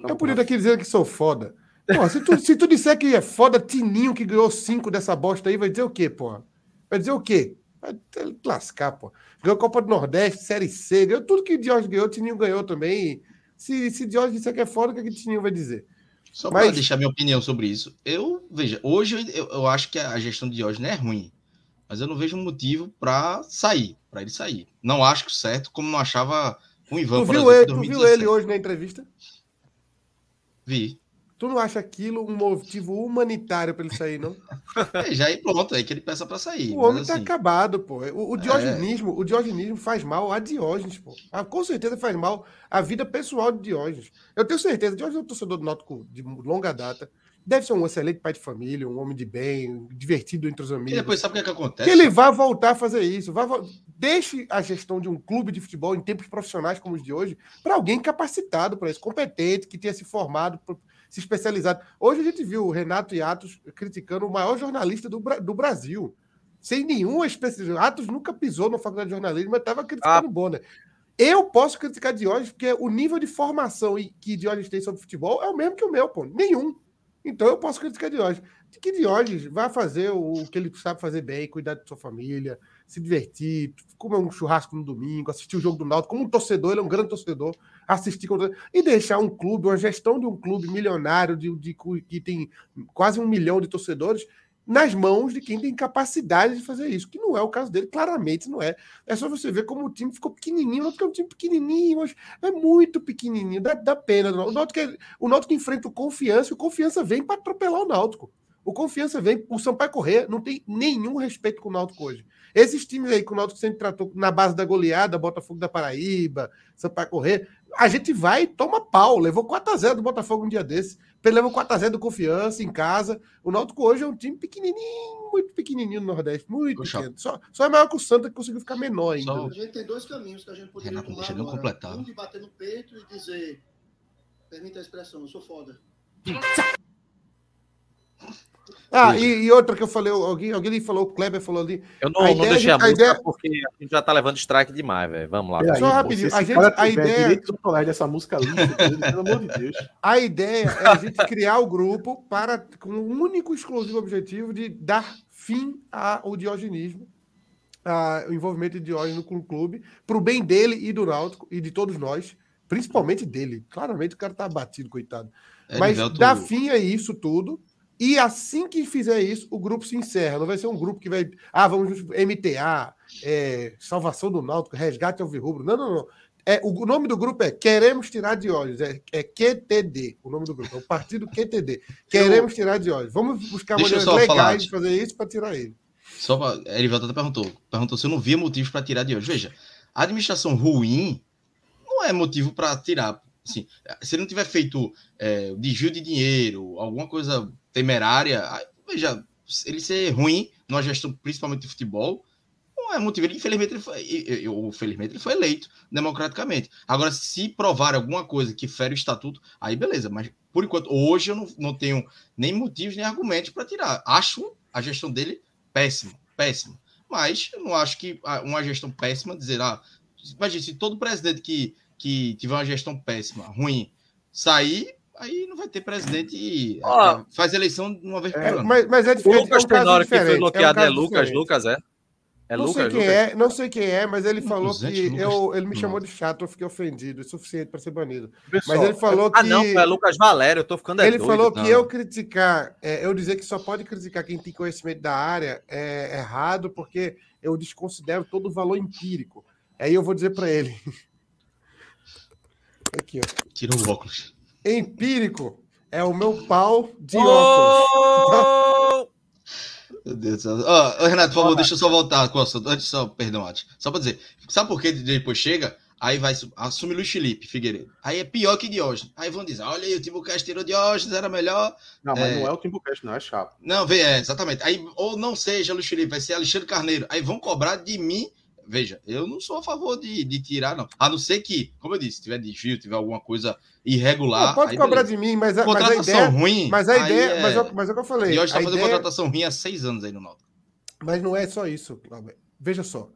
Eu podia estar aqui dizendo que sou foda. Porra, se, tu, se tu disser que é foda, Tininho que ganhou cinco dessa bosta aí, vai dizer o quê, porra? Vai dizer o quê? Vai lascar, pô. Ganhou Copa do Nordeste, Série C, ganhou tudo que Diógenes ganhou, o Tininho ganhou também. Se, se Diógenes disser que é fora, o que, é que o Tininho vai dizer? Só Mas... para deixar minha opinião sobre isso. Eu, veja, hoje eu, eu acho que a gestão de Diógenes é ruim. Mas eu não vejo um motivo para sair, para ele sair. Não acho certo, como não achava o Ivan, tu viu, ele, tu viu ele hoje na entrevista? Vi. Tu não acha aquilo um motivo humanitário para ele sair, não? É, já aí pronto, aí que ele peça para sair. O homem tá assim... acabado, pô. O, o diogenismo, é... o diogenismo faz mal a Diógenes, pô. Ah, com certeza faz mal a vida pessoal de Diógenes. Eu tenho certeza, Diógenes é um torcedor do Náutico de longa data. Deve ser um excelente pai de família, um homem de bem, divertido entre os amigos. E depois sabe o que, é que acontece? Que ele vai voltar a fazer isso. Vai, deixe a gestão de um clube de futebol em tempos profissionais como os de hoje para alguém capacitado para isso, competente, que tenha se formado se especializado. Hoje a gente viu o Renato e Atos criticando o maior jornalista do, do Brasil. Sem nenhuma especialização. Atos nunca pisou na faculdade de jornalismo, mas estava criticando ah. o Bonner. Eu posso criticar Diógenes, porque o nível de formação que Diógenes tem sobre futebol é o mesmo que o meu, pô. Nenhum. Então eu posso criticar Diógenes. Que Diógenes vai fazer o que ele sabe fazer bem, cuidar de sua família, se divertir, comer um churrasco no domingo, assistir o jogo do Náutico. Como um torcedor, ele é um grande torcedor. Assistir e deixar um clube, uma gestão de um clube milionário de, de, que tem quase um milhão de torcedores nas mãos de quem tem capacidade de fazer isso, que não é o caso dele, claramente não é. É só você ver como o time ficou pequenininho, porque é um time pequenininho, mas é muito pequenininho, dá, dá pena. O Náutico, é, o Náutico enfrenta o Confiança e o Confiança vem para atropelar o Náutico. O Confiança vem, o Sampaio Correr não tem nenhum respeito com o Náutico hoje. Esses times aí que o Náutico sempre tratou na base da goleada, Botafogo da Paraíba, Sampaio Correr, a gente vai e toma pau. Levou 4x0 do Botafogo um dia desse. Levou 4x0 do Confiança em casa. O Náutico hoje é um time pequenininho, muito pequenininho no Nordeste. Muito Poxa. pequeno. Só, só é maior que o Santa que conseguiu ficar menor ainda. Só... A gente tem dois caminhos que a gente poderia Renato, tomar agora. Completar. Um de bater no peito e dizer, permita a expressão, eu sou foda. Ah, e, e, outra que eu falei, alguém, alguém falou, o Kleber falou ali. Eu não, não deixei a, a música ideia... porque a gente já tá levando strike demais, velho. Vamos lá. Só rapidinho, a gente, a ideia direito dessa música linda, pelo amor de Deus. A ideia é a gente criar o grupo para com o um único exclusivo objetivo de dar fim ao diogenismo, ao envolvimento de Diógenes com o clube, para o bem dele e do Náutico e de todos nós, principalmente dele. Claramente o cara tá abatido, coitado. É, Mas dar fim a isso tudo e assim que fizer isso, o grupo se encerra. Não vai ser um grupo que vai. Ah, vamos MTA, é, Salvação do Náutico, Resgate ao Virrubro. Não, não, não. É, o nome do grupo é Queremos Tirar de Olhos. É, é QTD, o nome do grupo. É o Partido QTD. Queremos Tirar de Olhos. Vamos buscar maneiras legais falar, de fazer isso para tirar ele. Só pra, até perguntou, perguntou se eu não via motivos para tirar de olhos. Veja, a administração ruim não é motivo para tirar. Assim, se ele não tiver feito é, desvio de dinheiro, alguma coisa temerária, veja, ele ser ruim numa gestão, principalmente de futebol, não é motivo. Infelizmente, ele foi, eu, felizmente, ele foi eleito democraticamente. Agora, se provar alguma coisa que fere o estatuto, aí beleza. Mas, por enquanto, hoje eu não, não tenho nem motivos nem argumentos para tirar. Acho a gestão dele péssima, péssima. Mas eu não acho que uma gestão péssima dizer, ah, imagine, se todo presidente que, que tiver uma gestão péssima, ruim, sair, aí não vai ter presidente e oh, faz eleição uma vez por é, ano. Mas, mas é diferente. Lucas é um Tenório que foi bloqueado é, um é Lucas, diferente. Lucas, é? É não Lucas, sei quem Lucas? é, não sei quem é, mas ele falou que eu, ele me chamou de chato, eu fiquei ofendido, é suficiente para ser banido. Pessoal, mas ele falou que. Ah, não, é Lucas Valério, eu tô ficando Ele doido, falou não. que eu criticar, é, eu dizer que só pode criticar quem tem conhecimento da área é errado, porque eu desconsidero todo o valor empírico. Aí eu vou dizer para ele. Aqui, ó. Tira o óculos. Empírico é o meu pau de óculos. Meu Deus do céu. Oh, Renato, por favor, deixa eu só voltar com o assunto. Antes, só, perdão, Ati. Só para dizer. Sabe por que depois chega? Aí vai assume Luiz Felipe Figueiredo. Aí é pior que Diógenes. Aí vão dizer: olha aí, o Timbucast tirou Diógenes, era melhor. Não, mas é... não é o Timbucast, não, é chato. Não, vê, é, exatamente. Aí, ou não seja Luiz Felipe, vai ser Alexandre Carneiro. Aí vão cobrar de mim veja, eu não sou a favor de, de tirar, não. A não ser que, como eu disse, se tiver desvio, tiver alguma coisa irregular. Não, pode cobrar beleza. de mim, mas a, contratação mas a ideia, ruim. Mas a ideia, é... mas, mas é o que eu falei. E hoje está fazendo ideia... contratação ruim há seis anos aí no Náutico. Mas não é só isso, Veja só.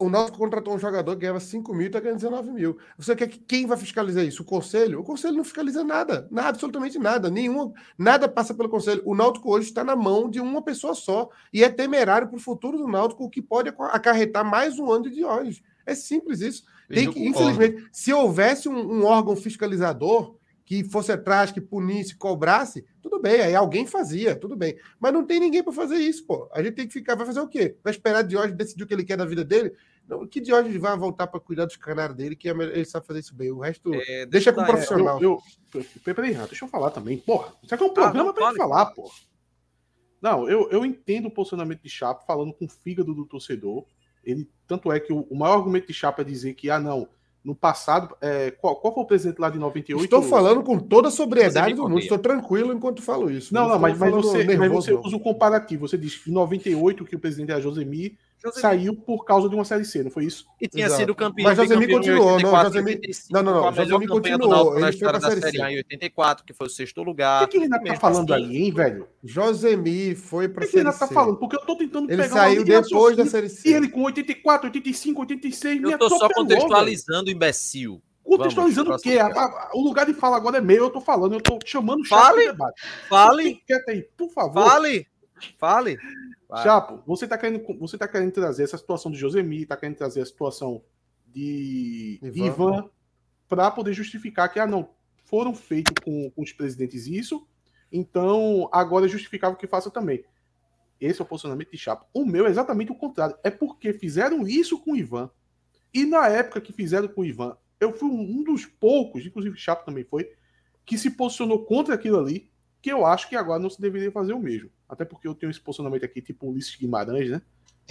O Náutico contratou um jogador que ganhava 5 mil e está ganhando 19 mil. Você quer que quem vai fiscalizar isso? O Conselho? O Conselho não fiscaliza nada, nada, absolutamente nada. Nenhuma, nada passa pelo Conselho. O Náutico hoje está na mão de uma pessoa só. E é temerário para o futuro do Náutico, o que pode acarretar mais um ano de Diógenes. É simples isso. Tem que, infelizmente, se houvesse um, um órgão fiscalizador que fosse atrás, que punisse, cobrasse, tudo bem, aí alguém fazia, tudo bem. Mas não tem ninguém para fazer isso, pô. A gente tem que ficar, vai fazer o quê? Vai esperar Diógenes decidir o que ele quer da vida dele? Não, que Diógenes vai voltar para cuidar dos canários dele, que é ele sabe fazer isso bem. O resto, é, deixa, com o profissional. Eu, eu, peraí, deixa eu falar também. Porra, isso aqui é um programa ah, para falar, pô. Não, eu, eu entendo o posicionamento de Chapo falando com o fígado do torcedor. Ele, tanto é que o, o maior argumento de Chapo é dizer que, ah, não, no passado, é, qual, qual foi o presidente lá de 98? Estou falando com toda a sobriedade do mundo, estou tranquilo enquanto falo isso. Não, não, mas, mas, você, nervoso, mas você usa o comparativo. Você diz que em 98 que o presidente era Josemir, Josemi. saiu por causa de uma série C, não foi isso? E tinha Exato. sido campeão. Mas Josemir continuou, 84, não, Josemir, não, não, não, Josemir continuou. Ele foi para série C. em 84, que foi o sexto lugar. O que, que ele ainda tá falando assim, aí, hein, velho? Josemir foi para série C. O que ele ainda tá falando? Porque eu tô tentando ele pegar saiu depois da série C. E ele com 84, 85, 86, Eu tô só contextualizando, imbecil. Contextualizando o quê? A, a, o lugar de fala agora é meu, eu tô falando, eu tô chamando o Fale, debate. Fale. Aí, por favor. Fale. Fale. Vai. Chapo, você tá, querendo, você tá querendo trazer essa situação de Josemi, tá querendo trazer a situação de Ivan, Ivan para poder justificar que, ah, não, foram feitos com, com os presidentes isso, então agora é justificável que faça também. Esse é o posicionamento de Chapo. O meu é exatamente o contrário. É porque fizeram isso com o Ivan. E na época que fizeram com o Ivan, eu fui um dos poucos, inclusive Chapo também foi, que se posicionou contra aquilo ali, que eu acho que agora não se deveria fazer o mesmo. Até porque eu tenho esse posicionamento aqui, tipo Ulisses Guimarães, né?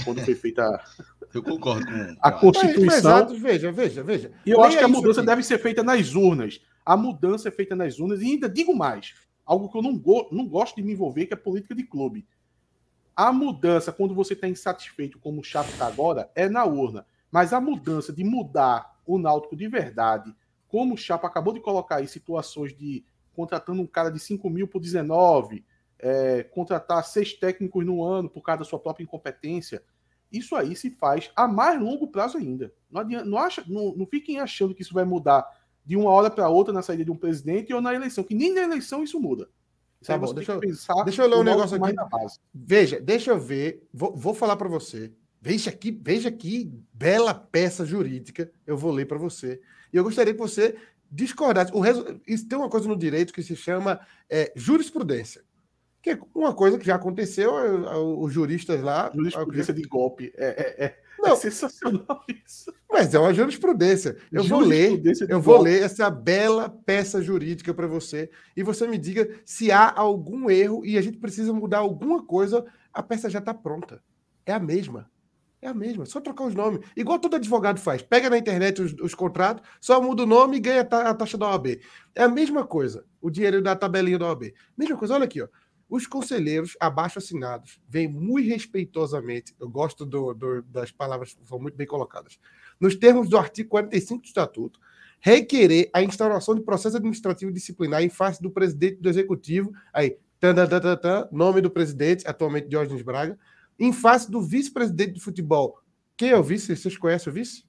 Quando foi feita a, eu concordo com a Constituição. Mas, veja, veja, veja. E eu acho que a mudança aqui. deve ser feita nas urnas. A mudança é feita nas urnas. E ainda digo mais: algo que eu não, go não gosto de me envolver, que é política de clube. A mudança, quando você está insatisfeito, como o Chato está agora, é na urna. Mas a mudança de mudar o Náutico de verdade, como o Chapa acabou de colocar aí situações de contratando um cara de 5 mil por 19, é, contratar seis técnicos no ano por causa da sua própria incompetência, isso aí se faz a mais longo prazo ainda. Não, adianta, não, acha, não, não fiquem achando que isso vai mudar de uma hora para outra na saída de um presidente ou na eleição, que nem na eleição isso muda. Tá bom, deixa, eu, deixa eu ler um negócio aqui. Veja, deixa eu ver, vou, vou falar para você. Veja aqui, veja que bela peça jurídica eu vou ler para você. E eu gostaria que você discordasse. O resu... Tem uma coisa no direito que se chama é, jurisprudência. Que é uma coisa que já aconteceu, os juristas lá. Jurisprudência de golpe. É, é, é, Não, é sensacional isso. Mas é uma jurisprudência. Eu vou ler, eu vou ler essa bela peça jurídica para você e você me diga se há algum erro e a gente precisa mudar alguma coisa. A peça já está pronta. É a mesma. É a mesma, só trocar os nomes. Igual todo advogado faz. Pega na internet os, os contratos, só muda o nome e ganha a, taxa da OAB. É a mesma coisa. O dinheiro da tabelinha da OAB. Mesma coisa, olha aqui, ó. Os conselheiros abaixo assinados vêm muito respeitosamente, eu gosto do, do, das palavras, são muito bem colocadas, nos termos do artigo 45 do Estatuto, requerer a instauração de processo administrativo disciplinar em face do presidente do Executivo, aí, tan, tan, tan, tan, nome do presidente, atualmente Diógenes Braga, em face do vice-presidente de futebol. Quem é o vice? Vocês conhecem o vice?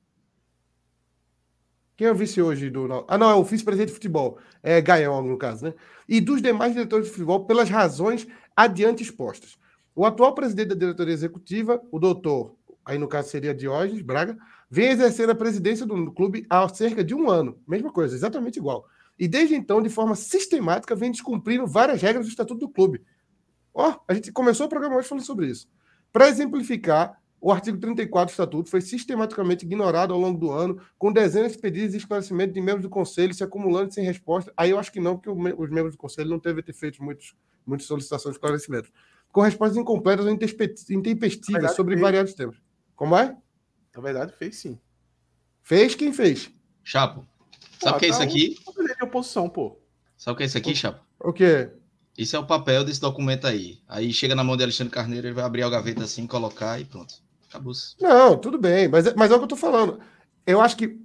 Quem é o vice hoje do. Ah, não, é o vice-presidente de futebol. É Gael, no caso, né? E dos demais diretores de futebol, pelas razões adiante expostas. O atual presidente da diretoria executiva, o doutor, aí no caso seria Diógenes Braga, vem exercendo a presidência do clube há cerca de um ano. Mesma coisa, exatamente igual. E desde então, de forma sistemática, vem descumprindo várias regras do estatuto do clube. Ó, oh, a gente começou o programa hoje falando sobre isso. Para exemplificar, o artigo 34 do Estatuto foi sistematicamente ignorado ao longo do ano, com dezenas de pedidos de esclarecimento de membros do Conselho se acumulando sem resposta. Aí eu acho que não, porque os membros do Conselho não devem ter feito muitos, muitas solicitações de esclarecimento. Com respostas incompletas ou intempestivas sobre fez. variados temas. Como é? Na verdade, fez sim. Fez quem fez? Chapo. Sabe o que é isso aqui? De oposição, pô. Sabe o que é isso aqui, Chapo? O quê? Isso é o papel desse documento aí. Aí chega na mão de Alexandre Carneiro, ele vai abrir a gaveta assim, colocar e pronto. Acabou. Não, tudo bem, mas, é, mas é o que eu tô falando. Eu acho que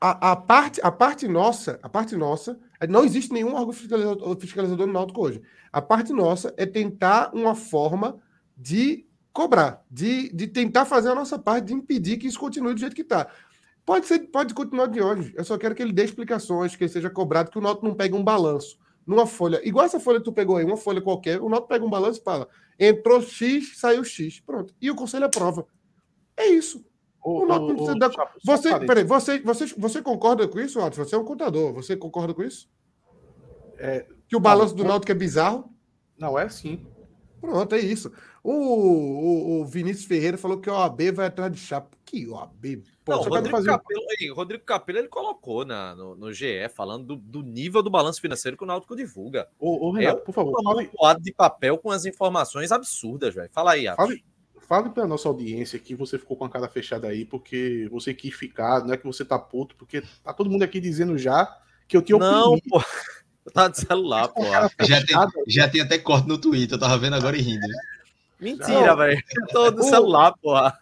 a, a, parte, a parte nossa, a parte nossa, não existe nenhum órgão fiscalizador, fiscalizador no Náutico hoje. A parte nossa é tentar uma forma de cobrar, de, de tentar fazer a nossa parte, de impedir que isso continue do jeito que está. Pode ser, pode continuar de hoje. Eu só quero que ele dê explicações, que ele seja cobrado, que o Noto não pegue um balanço numa folha, igual essa folha que tu pegou aí, uma folha qualquer, o Noto pega um balanço e fala: entrou X, saiu X. Pronto. E o conselho aprova. É isso. O, o precisa dar. Você, peraí, você, você, você concorda com isso, Otto? Você é um contador. Você concorda com isso? É, que o balanço do Náutico é bizarro? Não, é sim. Pronto, é isso. O, o, o, Vinícius Ferreira falou que o OAB vai atrás de chapa. Que OAB? Pô, não, Rodrigo, fazer... Capelo, aí, Rodrigo Capelo ele colocou na, no, no GE falando do, do, nível do balanço financeiro que o Náutico divulga. Ô, ô Renato, é por favor. Um quadro de papel com as informações absurdas, velho. Fala aí, Atos. Fale, fale para nossa audiência que você ficou com a cara fechada aí porque você quis ficar, não é que você tá puto, porque tá todo mundo aqui dizendo já que eu tinha Não, pô. Tava de celular, pô. Já tem, já tem até corte no Twitter, eu tava vendo agora e rindo. Mentira, velho. Eu tô no celular, porra.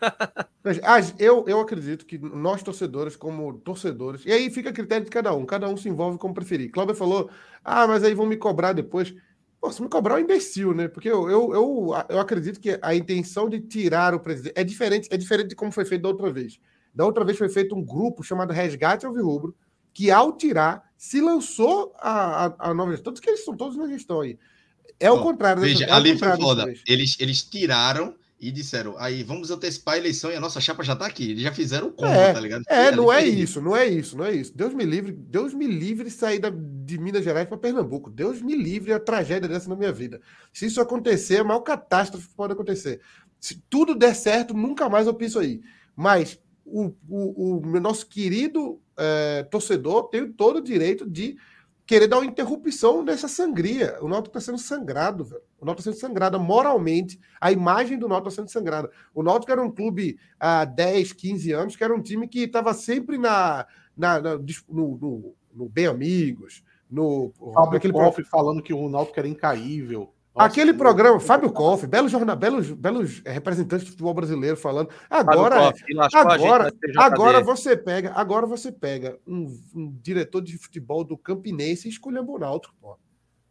Eu, eu acredito que nós, torcedores, como torcedores, e aí fica a critério de cada um, cada um se envolve como preferir. Cláudio falou: ah, mas aí vão me cobrar depois. Pô, se me cobrar é um imbecil, né? Porque eu, eu, eu, eu acredito que a intenção de tirar o presidente é diferente, é diferente de como foi feito da outra vez. Da outra vez foi feito um grupo chamado Resgate ao Rubro, que ao tirar se lançou a, a, a nova gestão. Todos que eles são todos na gestão aí. É o contrário. Veja, é ali foi foda. Eles, eles tiraram e disseram, aí vamos antecipar a eleição e a nossa chapa já tá aqui. Eles já fizeram o combo, é, tá ligado? É, não é isso, não é isso, não é isso. Deus me livre, Deus me livre sair da, de Minas Gerais para Pernambuco. Deus me livre a tragédia dessa na minha vida. Se isso acontecer, é a maior catástrofe que pode acontecer. Se tudo der certo, nunca mais eu piso aí. Mas o, o, o nosso querido é, torcedor tem todo o direito de querer dar uma interrupção nessa sangria. O Náutico está sendo sangrado, velho. O Náutico está sendo sangrado moralmente. A imagem do Náutico está sendo sangrada. O Náutico era um clube há 10, 15 anos, que era um time que estava sempre na, na, na no, no, no, Bem Amigos, no... Fábio aquele prof falando que o Náutico era incaível. Nossa, Aquele programa, Fábio Koff, belos, jornal, belos, belos representantes do futebol brasileiro falando. Agora, agora, agora você pega, agora você pega um, um, diretor de futebol do Campinense e escolhe o Náutico, pô.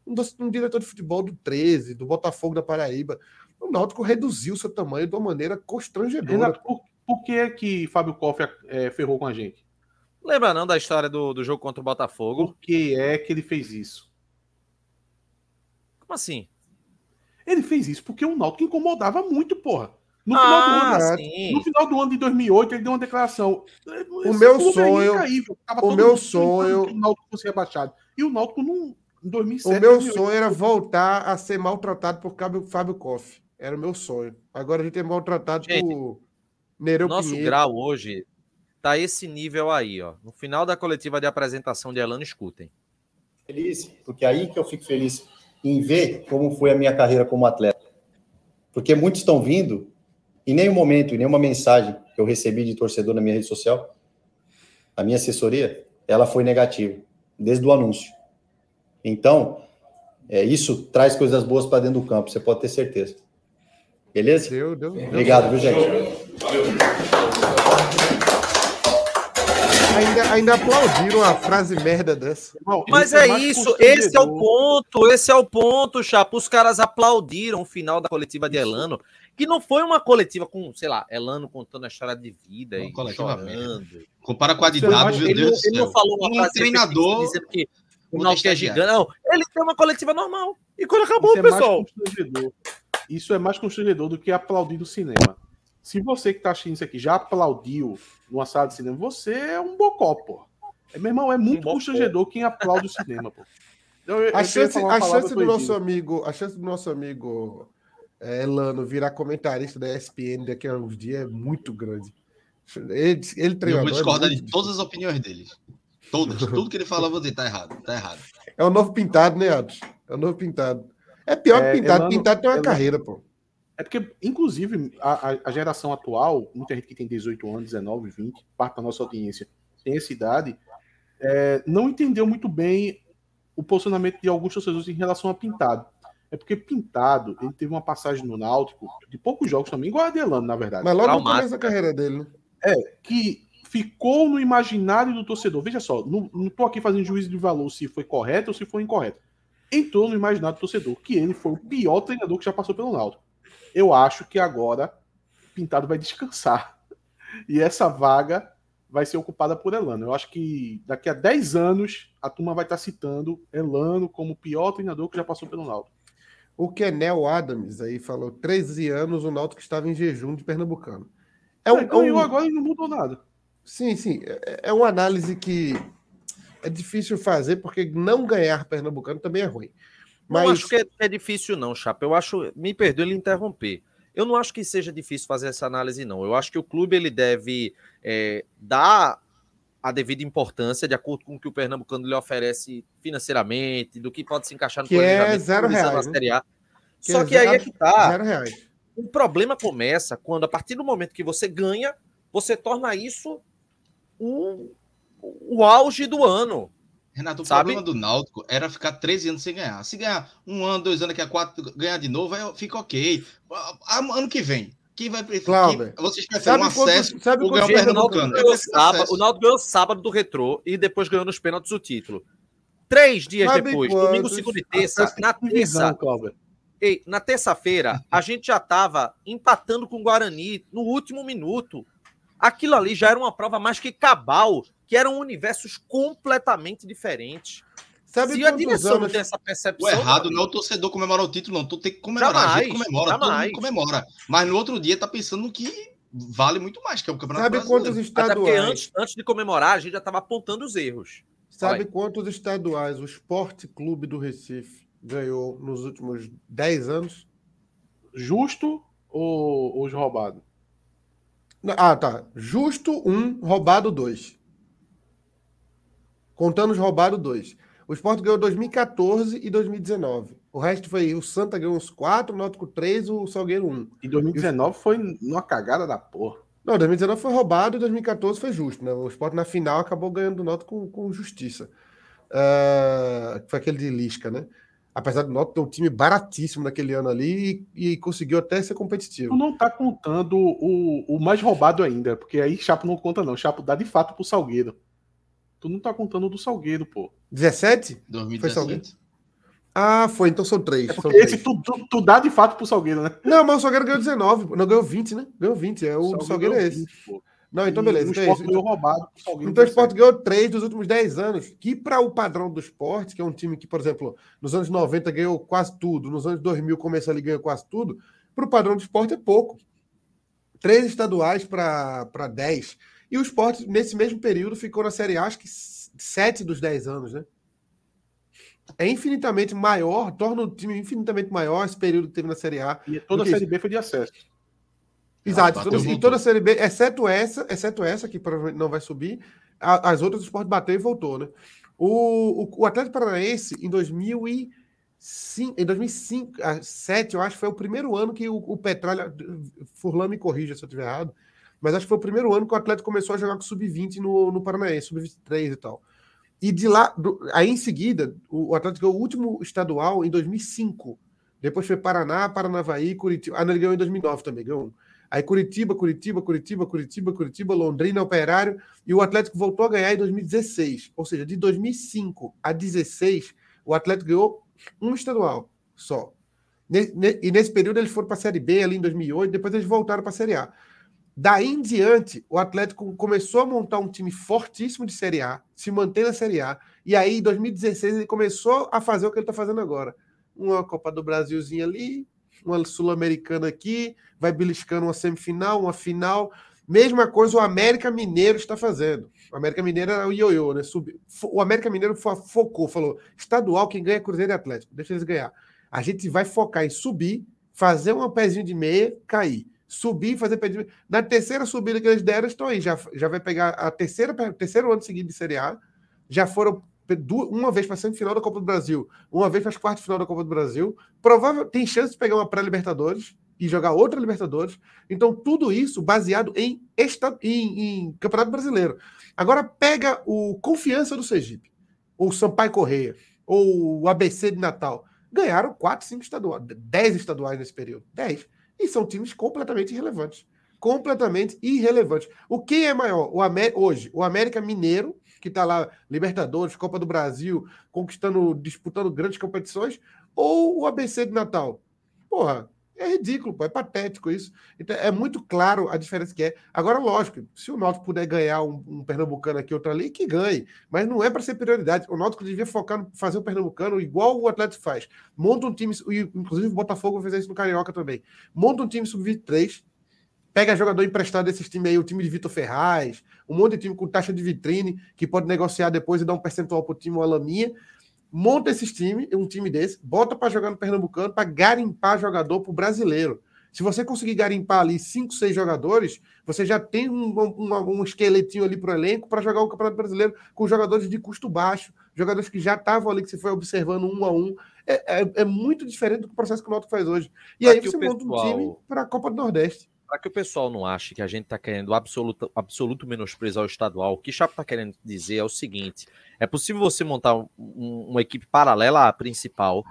Um, um, diretor de futebol do 13, do Botafogo da Paraíba. O Náutico reduziu seu tamanho de uma maneira constrangedora. por, por, que é que Fábio Koff é, ferrou com a gente? Lembra não da história do, do jogo contra o Botafogo? Por que é que ele fez isso? Como assim? Ele fez isso porque o Náutico incomodava muito, porra. No final, ah, do ano, no final do ano de 2008, ele deu uma declaração. O meu sonho. o meu sonho. o Náutico fosse rebaixado. E o Náutico não. Em 2007. O meu 2008, sonho era voltar a ser maltratado por Fábio Koff. Era o meu sonho. Agora a gente é maltratado gente, por Nereu Nosso Pinheiro. grau hoje tá esse nível aí, ó. No final da coletiva de apresentação de Elano, escutem. Feliz, porque é aí que eu fico feliz em ver como foi a minha carreira como atleta. Porque muitos estão vindo, em nenhum momento, em nenhuma mensagem que eu recebi de torcedor na minha rede social, a minha assessoria, ela foi negativa, desde o anúncio. Então, é, isso traz coisas boas para dentro do campo, você pode ter certeza. Beleza? Deu, deu, Obrigado, viu, gente? Ainda, ainda aplaudiram a frase merda dessa. Mas é, é isso, esse é o ponto, esse é o ponto, Chapo. Os caras aplaudiram o final da coletiva de Elano, que não foi uma coletiva com, sei lá, Elano contando a história de vida e chorando. Compara com a de dados, meu Deus ele, ele não falou uma frase treinador dizendo que o Náutico é gigante. Não, ele tem uma coletiva normal. E quando acabou, Isso pessoal. É Isso é mais constrangedor do que aplaudir do cinema. Se você que tá assistindo isso aqui já aplaudiu numa sala de cinema, você é um bocó, pô. É, meu irmão, é muito um constrangedor quem aplaude o cinema, pô. Eu, eu a chance, a chance do nosso amigo, a chance do nosso amigo é, Elano virar comentarista da ESPN daqui a uns dias é muito grande. Ele, ele treinador, Eu vou discordar é de todas as opiniões dele. Todas. Tudo que ele fala, eu vou dizer, tá errado. Tá errado. É o novo pintado, né, Atos? É o novo pintado. É pior é, que pintado. Elano, pintado tem uma Elano, carreira, pô. É porque, inclusive, a, a, geração atual, muita gente que tem 18 anos, 19, 20, parte da nossa audiência tem essa idade, é, não entendeu muito bem o posicionamento de alguns torcedores em relação a Pintado. É porque Pintado, ele teve uma passagem no Náutico, de poucos jogos também, igual a Adelano, na verdade. Mas logo no começo da carreira dele, né? É, que ficou no imaginário do torcedor. Veja só, não, não tô aqui fazendo juízo de valor se foi correto ou se foi incorreto. Entrou no imaginário do torcedor, que ele foi o pior treinador que já passou pelo Náutico Eu acho que agora Pintado vai descansar. E essa vaga vai ser ocupada por Elano. Eu acho que daqui a 10 anos a turma vai estar citando Elano como o pior treinador que já passou pelo Náutico. O Kenel Adams aí falou 13 anos o Náutico estava em jejum de Pernambucano. É um, é, ganhou um... agora e não mudou nada. Sim, sim. É, é uma análise que é difícil fazer, porque não ganhar Pernambucano também é ruim. Mas... Não acho que é, é difícil, não, Chapa. Eu acho. Me perdoe ele interromper. Eu não acho que seja difícil fazer essa análise, não. Eu acho que o clube ele deve é, dar a devida importância de acordo com o que o Pernambucano lhe oferece financeiramente, do que pode se encaixar no que é zero reais, né? A. Que Só é que zero, aí é que tá. Zero reais. O problema começa quando, a partir do momento que você ganha, você torna isso o, o auge do ano. Renato, o sabe? problema do Náutico era ficar 13 anos sem ganhar. Se ganhar um ano, dois anos, daqui a quatro, ganhar de novo, aí fica ok. Ano que vem, quem vai preferir? Vocês preferem um acesso quanto, sabe ou ganhar o Pernambucano? O Náutico ganhou sábado do Retrô e depois ganhou nos pênaltis o título. Três dias sabe depois, quantos? domingo, segunda e terça, na terça, Ei, na terça-feira, a gente já estava empatando com o Guarani no último minuto. Aquilo ali já era uma prova mais que cabal que eram universos completamente diferentes. Sabe Se a direção anos... tem essa percepção. O errado não é o torcedor comemorar o título, não. Tu tem que comemorar. Jamais, a gente comemora, jamais. todo mundo comemora. Mas no outro dia tá pensando que vale muito mais, que é o Campeonato Sabe Brasileiro. quantos estaduais... Até porque antes, antes de comemorar, a gente já estava apontando os erros. Sabe quantos estaduais o Esporte Clube do Recife ganhou nos últimos 10 anos? Justo ou, ou roubado? Ah, tá. Justo um, roubado dois. Contando os roubados, dois. O Sport ganhou 2014 e 2019. O resto foi o Santa ganhou uns quatro, o Náutico três, o Salgueiro um. E 2019 e... foi numa cagada da porra. Não, 2019 foi roubado e 2014 foi justo, né? O Sport na final acabou ganhando do Náutico com, com justiça. Uh, foi aquele de Lisca, né? Apesar do Náutico ter um time baratíssimo naquele ano ali e, e conseguiu até ser competitivo. Tu não tá contando o, o mais roubado ainda, porque aí Chapo não conta não. Chapo dá de fato pro Salgueiro. Tu não tá contando do Salgueiro, pô. 17? 2017. Foi Salgueiro? Ah, foi, então são três. É são esse tu, tu, tu, dá de fato pro Salgueiro, né? Não, mas o Salgueiro ganhou 19. Não, ganhou 20, né? Ganhou 20. É, o Salgueiro, Salgueiro é esse. 20, não, então beleza. Então, é isso. Então, roubado, então o esporte ganhou 3 dos últimos 10 anos, que para o padrão do esporte, que é um time que, por exemplo, nos anos 90 ganhou quase tudo, nos anos 2000 começou ali ganhou quase tudo, para o padrão do esporte é pouco. Três estaduais para 10. E o esporte, nesse mesmo período, ficou na Série A, acho que sete dos dez anos, né? É infinitamente maior, torna o time infinitamente maior esse período que teve na Série A. E toda a Série B foi de acesso. Exato, toda, e toda a Série B, exceto essa, exceto essa, que provavelmente não vai subir, as outras o esporte bateu e voltou, né? O, o, o Atlético Paranaense, em 2005, em 2005, 2007, eu acho, foi o primeiro ano que o, o Petralha, Furlan me corrija se eu estiver errado, mas acho que foi o primeiro ano que o Atlético começou a jogar com sub-20 no, no Paranaense, sub-23 e tal. E de lá, do, aí em seguida, o, o Atlético ganhou o último estadual em 2005. Depois foi Paraná, Paranavaí, Curitiba. Ah, não, ele ganhou em 2009 também, ganhou. Aí Curitiba, Curitiba, Curitiba, Curitiba, Curitiba, Londrina, Operário. E o Atlético voltou a ganhar em 2016. Ou seja, de 2005 a 2016, o Atlético ganhou um estadual só. E nesse período eles foram para a Série B ali em 2008, depois eles voltaram para a Série A. Daí em diante, o Atlético começou a montar um time fortíssimo de Série A, se mantém na Série A, e aí em 2016 ele começou a fazer o que ele está fazendo agora. Uma Copa do Brasilzinho ali, uma Sul-Americana aqui, vai beliscando uma semifinal, uma final. Mesma coisa o América Mineiro está fazendo. O América Mineiro era o ioiô, né? O América Mineiro focou, falou: estadual, quem ganha é Cruzeiro e Atlético, deixa eles ganhar. A gente vai focar em subir, fazer um pezinho de meia, cair subir e fazer pedido. Na terceira subida que eles deram, estão aí. Já, já vai pegar a terceira, terceiro ano seguinte de Série A. Já foram uma vez para a semifinal da Copa do Brasil, uma vez para as quartas final da Copa do Brasil. Provável tem chance de pegar uma pré-Libertadores e jogar outra Libertadores. Então, tudo isso baseado em, esta, em, em Campeonato Brasileiro. Agora, pega o Confiança do Sergipe, ou Sampaio Correia, ou o ABC de Natal. Ganharam 4, 5 estaduais, 10 estaduais nesse período. 10. E são times completamente irrelevantes. Completamente irrelevantes. O que é maior? O hoje, o América Mineiro, que está lá, Libertadores, Copa do Brasil, conquistando, disputando grandes competições, ou o ABC de Natal? Porra, É ridículo, pô, é patético isso. Então, é muito claro a diferença que é. Agora, lógico, se o Náutico puder ganhar um, um Pernambucano aqui, outro ali, que ganhe. Mas não é para ser prioridade. O Náutico devia focar no fazer o Pernambucano igual o Atlético faz. Monta um time, inclusive o Botafogo fez isso no Carioca também. Monta um time sub-23, pega jogador emprestado desses times aí, o time de Vitor Ferraz, um monte de time com taxa de vitrine, que pode negociar depois e dar um percentual para o time, uma laminha monta esses times, um time desse, bota para jogar no Pernambucano para garimpar jogador para o brasileiro. Se você conseguir garimpar ali cinco, seis jogadores, você já tem um, um, um esqueletinho ali para o elenco para jogar o Campeonato Brasileiro com jogadores de custo baixo, jogadores que já estavam ali, que você foi observando um a um. É, é, é muito diferente do processo que o Náutico faz hoje. E aí você pessoal... monta um time para a Copa do Nordeste para que o pessoal não ache que a gente está querendo absoluto, absoluto menosprezar o estadual, o que Chapo está querendo dizer é o seguinte: é possível você montar um, um, uma equipe paralela à principal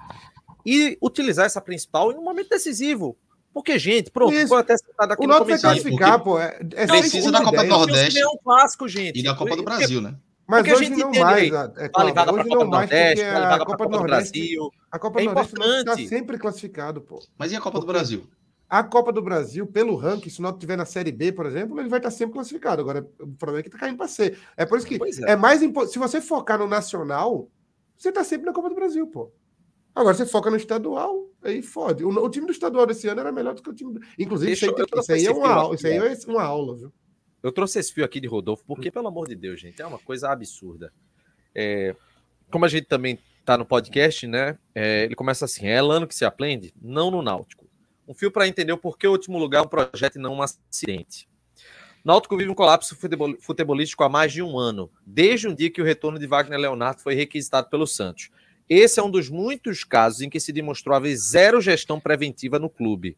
e utilizar essa principal em um momento decisivo. Porque, gente, pronto, Isso. foi até citado aqui o no vai classificar, pô. É, é precisa da Copa do Nordeste. É um clássico, gente. E da Copa do Brasil, né? Mas porque hoje a gente não mais, é, claro, vale hoje não mais Nordeste, porque a Copa, Copa do Nordeste, Brasil. A Copa do é Nordeste está sempre classificado, pô. Mas e a Copa do Brasil? A Copa do Brasil, pelo ranking, se o Náutico tiver na Série B, por exemplo, ele vai estar sempre classificado. Agora, o problema é que está caindo para C. É por isso que é. é. mais importante. Se você focar no nacional, você está sempre na Copa do Brasil, pô. Agora você foca no estadual, aí fode. O, o, time do estadual desse ano era melhor do que o time. Do... Inclusive, Deixa, isso, aí, isso aí é uma aula, isso aí é uma aula, viu? Eu trouxe esse fio aqui de Rodolfo, porque, pelo amor de Deus, gente, é uma coisa absurda. É, como a gente também está no podcast, né? É, ele começa assim: é Elano que se aprende? Não no Náutico. Um fio para entender o porquê o último lugar é um projeto e não um acidente. Náutico vive um colapso futebolístico há mais de um ano, desde um dia que o retorno de Wagner Leonardo foi requisitado pelo Santos. Esse é um dos muitos casos em que se demonstrou haver zero gestão preventiva no clube.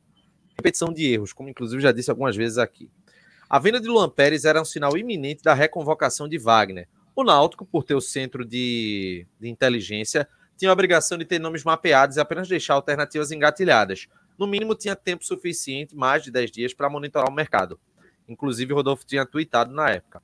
Repetição de erros, como inclusive já disse algumas vezes aqui. A venda de Luan Pérez era um sinal iminente da reconvocação de Wagner. O Náutico, por ter o centro de, de inteligência, tinha a obrigação de ter nomes mapeados e apenas deixar alternativas engatilhadas no mínimo tinha tempo suficiente, mais de 10 dias, para monitorar o mercado. Inclusive, Rodolfo tinha tweetado na época.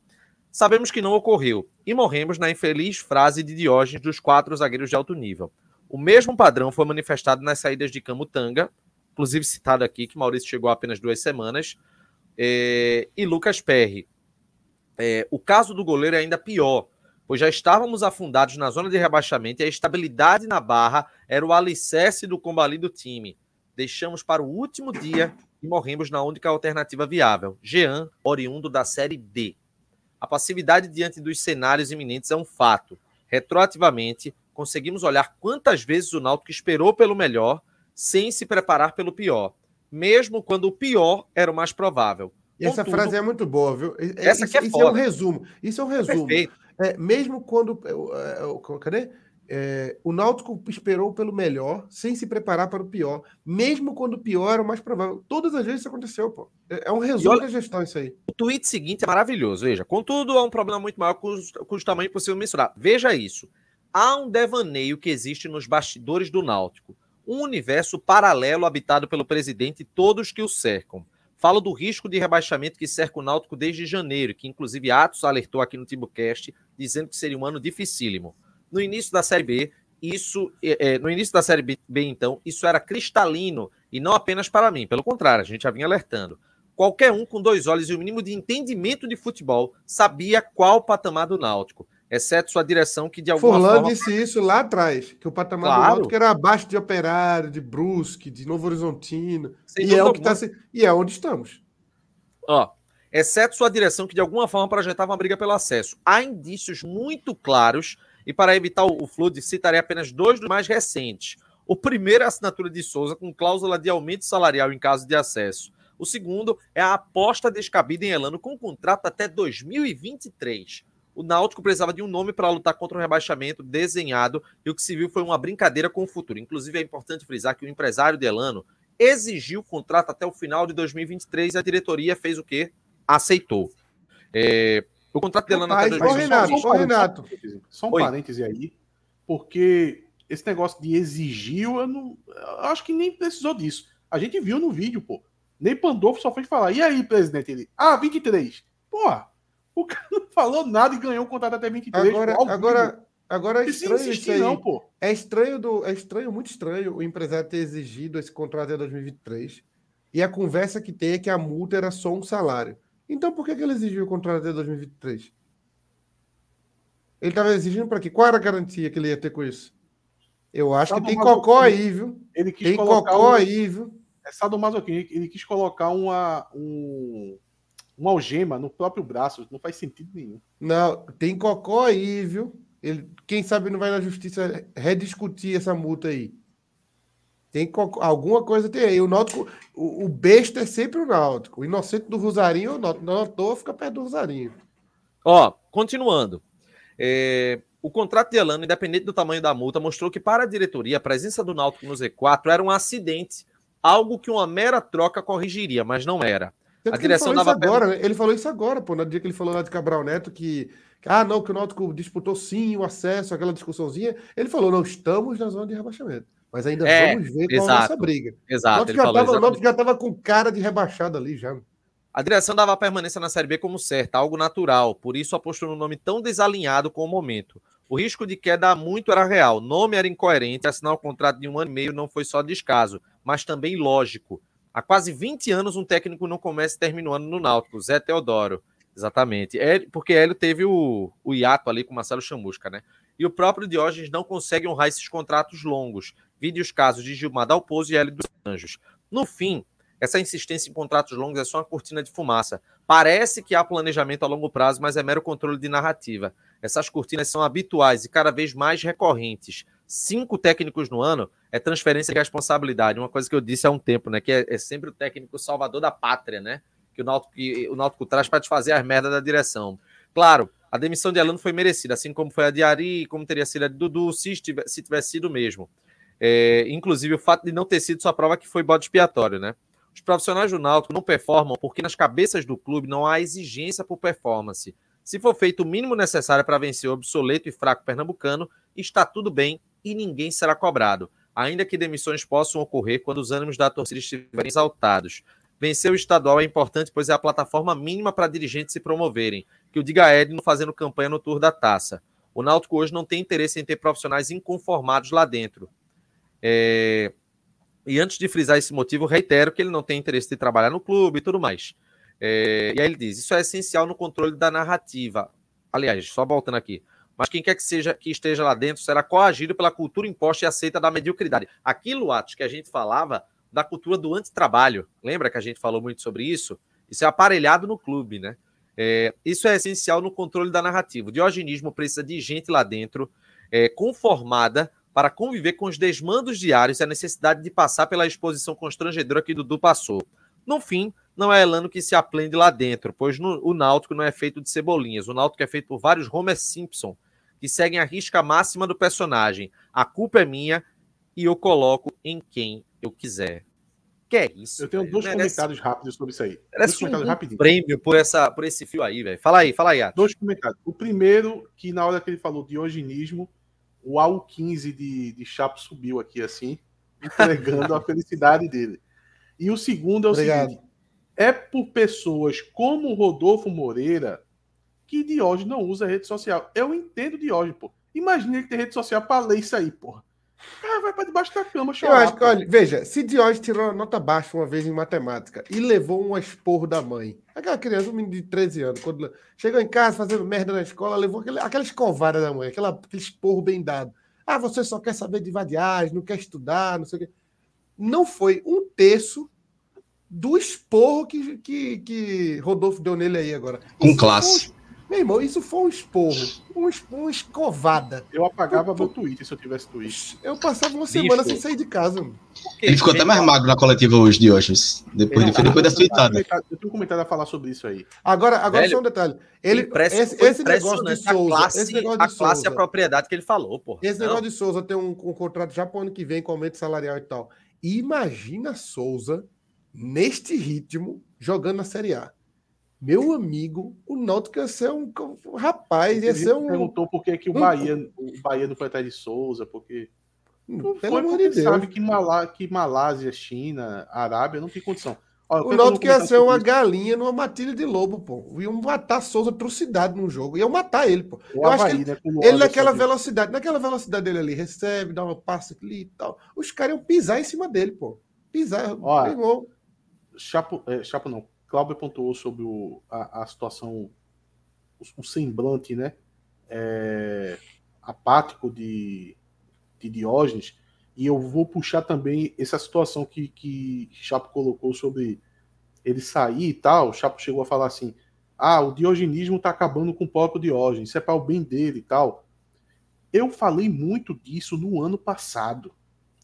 Sabemos que não ocorreu e morremos na infeliz frase de Diógenes dos quatro zagueiros de alto nível. O mesmo padrão foi manifestado nas saídas de Camutanga, inclusive citado aqui que Maurício chegou há apenas duas semanas, é, e Lucas Perry. É, o caso do goleiro é ainda pior, pois já estávamos afundados na zona de rebaixamento e a estabilidade na barra era o alicerce do combalido time deixamos para o último dia e morremos na única alternativa viável, Jean, oriundo da Série D. A passividade diante dos cenários iminentes é um fato. Retroativamente, conseguimos olhar quantas vezes o Náutico esperou pelo melhor sem se preparar pelo pior, mesmo quando o pior era o mais provável. E essa Contudo, frase é muito boa, viu? Essa isso, é, isso é um resumo. Isso é um resumo. É, mesmo quando. É, cadê? É, o Náutico esperou pelo melhor, sem se preparar para o pior, mesmo quando o pior era o mais provável. Todas as vezes isso aconteceu, pô. É, é um resumo olha, da gestão isso aí. O tweet seguinte é maravilhoso, veja. Contudo, há um problema muito maior cujo, cujo tamanho é possível mensurar. Veja isso. Há um devaneio que existe nos bastidores do Náutico. Um universo paralelo habitado pelo presidente e todos que o cercam. Falo do risco de rebaixamento que cerca o Náutico desde janeiro, que inclusive Atos alertou aqui no Timbucast, dizendo que seria um ano dificílimo. No início da Série B, isso, é, é, no início da Série B, então, isso era cristalino e não apenas para mim. Pelo contrário, a gente já vinha alertando. Qualquer um com dois olhos e o mínimo de entendimento de futebol sabia qual o patamar do Náutico, exceto sua direção, que de alguma forma. disse isso lá atrás, que o patamar claro. do Náutico era abaixo de Operário, de Brusque, de Novo Horizontino. e é, o que tá, e é onde estamos. Ó, exceto sua direção, que de alguma forma projetava uma briga pelo acesso. Há indícios muito claros e para evitar o flood, citarei apenas dois dos mais recentes. O primeiro é a assinatura de Souza com cláusula de aumento salarial em caso de acesso. O segundo é a aposta descabida em Elano com contrato até 2023. O Náutico precisava de um nome para lutar contra o rebaixamento desenhado e o que se viu foi uma brincadeira com o futuro. Inclusive, é importante frisar que o empresário de Elano exigiu o contrato até o final de 2023 e a diretoria fez o quê? Aceitou. É, o contrato dela na Ô, Renato, só, Renato. Só um Oi. parêntese aí, porque esse negócio de exigiu, eu, não, eu acho que nem precisou disso. A gente viu no vídeo, pô. Nem Pandolfo só foi falar. E aí, presidente? Ele, ah, 23. Porra, o cara não falou nada e ganhou o contrato até 23. Agora, agora, Agora é estranho isso aí. não, pô. É estranho, do, é estranho, muito estranho o empresário ter exigido esse contrato até 2023. E a conversa que tem é que a multa era só um salário. Então por que, que ele exigiu o contrato até 2023? Ele estava exigindo para quê? Qual era a garantia que ele ia ter com isso? Eu acho que tem cocó aí, viu? Ele quis Tem colocar cocó um- aí, viu? É sadomasoquismo. Ele- Ele quis colocar uma, um, uma algema no próprio braço. Não faz sentido nenhum. Não, tem cocó aí, viu? Ele, quem sabe não vai na justiça rediscutir essa multa aí. Tem alguma coisa tem aí. O Náutico, o, o besta é sempre o Náutico. O inocente do Rosarinho é o Náutico. Não toa fica perto do Rosarinho. Ó, continuando. É, o contrato de Elano, independente do tamanho da multa, mostrou que para a diretoria a presença do Náutico no Z4 era um acidente, algo que uma mera troca corrigiria, mas não era. Tanto A ele direção falou isso dava agora, né? Ele falou isso agora, pô, no dia que ele falou lá de Cabral Neto que, ah, não, que o Náutico disputou sim o acesso, aquela discussãozinha. Ele falou, não, estamos na zona de rebaixamento. Mas ainda É, vamos ver qual é a exato. nossa briga. Exato, o. Náutico já estava com cara de rebaixado ali já. A direção dava a permanência na Série B como certa, algo natural, por isso apostou no nome tão desalinhado com o momento. O risco de queda muito era real, o nome era incoerente, assinar o contrato de um ano e meio não foi só descaso, mas também lógico. Há quase 20 anos um técnico não começa e termina o ano no Náutico, Zé Teodoro. Exatamente. É, porque Hélio teve o, o hiato ali com o Marcelo Chamusca, né? E o próprio Diógenes não consegue honrar esses contratos longos. Vide os casos de Gilmar Dalpozo e Hélio dos Anjos. No fim, essa insistência em contratos longos é só uma cortina de fumaça. Parece que há planejamento a longo prazo, mas é mero controle de narrativa. Essas cortinas são habituais e cada vez mais recorrentes. Cinco técnicos no ano é transferência de responsabilidade. Uma coisa que eu disse há um tempo, né? Que é, é sempre o técnico salvador da pátria, né? Que o Náutico, que o Náutico traz para desfazer as merdas da direção. Claro, a demissão de Elano foi merecida, assim como foi a de Ari, como teria sido a de Dudu, se, estive- se tivesse sido mesmo. É, inclusive, o fato de não ter sido só prova que foi bode expiatório, né? Os profissionais do Náutico não performam porque nas cabeças do clube não há exigência por performance. Se for feito o mínimo necessário para vencer o obsoleto e fraco pernambucano, está tudo bem e ninguém será cobrado, ainda que demissões possam ocorrer quando os ânimos da torcida estiverem exaltados. Vencer o estadual é importante, pois é a plataforma mínima para dirigentes se promoverem, que o diga Edno fazendo campanha no Tour da Taça. O Náutico hoje não tem interesse em ter profissionais inconformados lá dentro. É, E antes de frisar esse motivo, reitero que ele não tem interesse de trabalhar no clube e tudo mais. É, E aí ele diz: isso é essencial no controle da narrativa. Aliás, só voltando aqui. Mas quem quer que seja que esteja lá dentro será coagido pela cultura imposta e aceita da mediocridade. Aquilo, Atos, que a gente falava da cultura do antitrabalho. Lembra que a gente falou muito sobre isso? Isso é aparelhado no clube, né? É, isso é essencial no controle da narrativa. O diogenismo precisa de gente lá dentro, é, conformada para conviver com os desmandos diários e a necessidade de passar pela exposição constrangedora que Dudu passou. No fim, não é Elano que se aplende lá dentro, pois no- o Náutico não é feito de cebolinhas. O Náutico é feito por vários Homer Simpson, que seguem a risca máxima do personagem. A culpa é minha e eu coloco em quem eu quiser. Que é isso? Eu tenho velho? dois Merece- comentários rápidos sobre isso aí. Dois Merece comentários um prêmio por, essa, por esse fio aí, velho. Fala aí, fala aí, Atos. Dois comentários. O primeiro, que na hora que ele falou de diogenismo, o AU15 de, de Chapo subiu aqui assim, entregando a felicidade dele. E o segundo é o Obrigado. seguinte: é por pessoas como o Rodolfo Moreira que Diógenes não usa rede social. Eu entendo Diógenes, pô. Imagina ele ter rede social pra ler isso aí, porra. Cara vai pra debaixo da cama Eu chorar. acho que, olha, veja, se Diógenes tirou nota baixa uma vez em matemática e levou um esporro da mãe, aquela criança, um menino de 13 anos, quando chegou em casa fazendo merda na escola, levou aquele, aquela escovada da mãe, aquela, aquele esporro bem dado. Ah, você só quer saber de vadiagem, não quer estudar, não sei o quê. Não foi um terço do esporro que, que, que Rodolfo deu nele aí agora. Com Isso classe. Meu irmão, isso foi um esporro, um, es- uma escovada. Eu apagava meu Twitter se eu tivesse Twitter. Eu passava uma semana Bicho. sem sair de casa. mano. Ele ficou até mais magro na coletiva hoje, Diógenes. Depois, de, depois da fritada. Eu tenho um comentário a falar sobre isso aí. Agora, agora Velho, só um detalhe. Ele, Impressi- esse, esse negócio de Souza, a classe, esse negócio a de classe e a propriedade que ele falou, porra. esse Não. negócio de Souza tem um, um contrato já para o ano que vem com aumento salarial e tal. Imagina Souza neste ritmo jogando na Série A. Meu amigo, o Náutico ia ser um, um rapaz, ia Ele ser um. perguntou por que, que o Bahia, o Bahia não foi atrás de Souza, porque não Pelo foi amor de Deus. sabe que, Malá, que Malásia, China, Arábia não tem condição. o Náutico ia ser uma galinha numa matilha de lobo, pô. Iam matar Souza atrocidade no jogo. Iam matar ele, pô. Eu acho que ele, né, ele naquela velocidade, naquela velocidade dele ali, recebe, dá uma passe ali e tal. Os caras iam pisar em cima dele, pô. Pisar, pegou. Chapo, é, Chapo não. Cláudio pontuou sobre o, a, a situação, o, o, semblante, né? É, apático de, de Diógenes. E eu vou puxar também essa situação que, que Chapo colocou sobre ele sair e tal. O Chapo chegou a falar assim: ah, o diogenismo está acabando com o próprio Diógenes, isso é para o bem dele e tal. Eu falei muito disso no ano passado.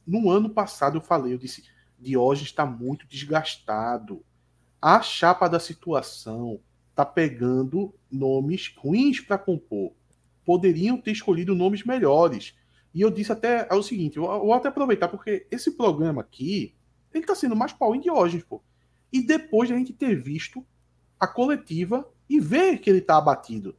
No ano passado eu falei, eu disse, Diógenes está muito desgastado. A chapa da situação está pegando nomes ruins para compor. Poderiam ter escolhido nomes melhores. E eu disse até é o seguinte, eu vou até aproveitar, porque esse programa aqui, ele tá sendo mais pau Diógenes, pô. E depois de a gente ter visto a coletiva e ver que ele tá abatido.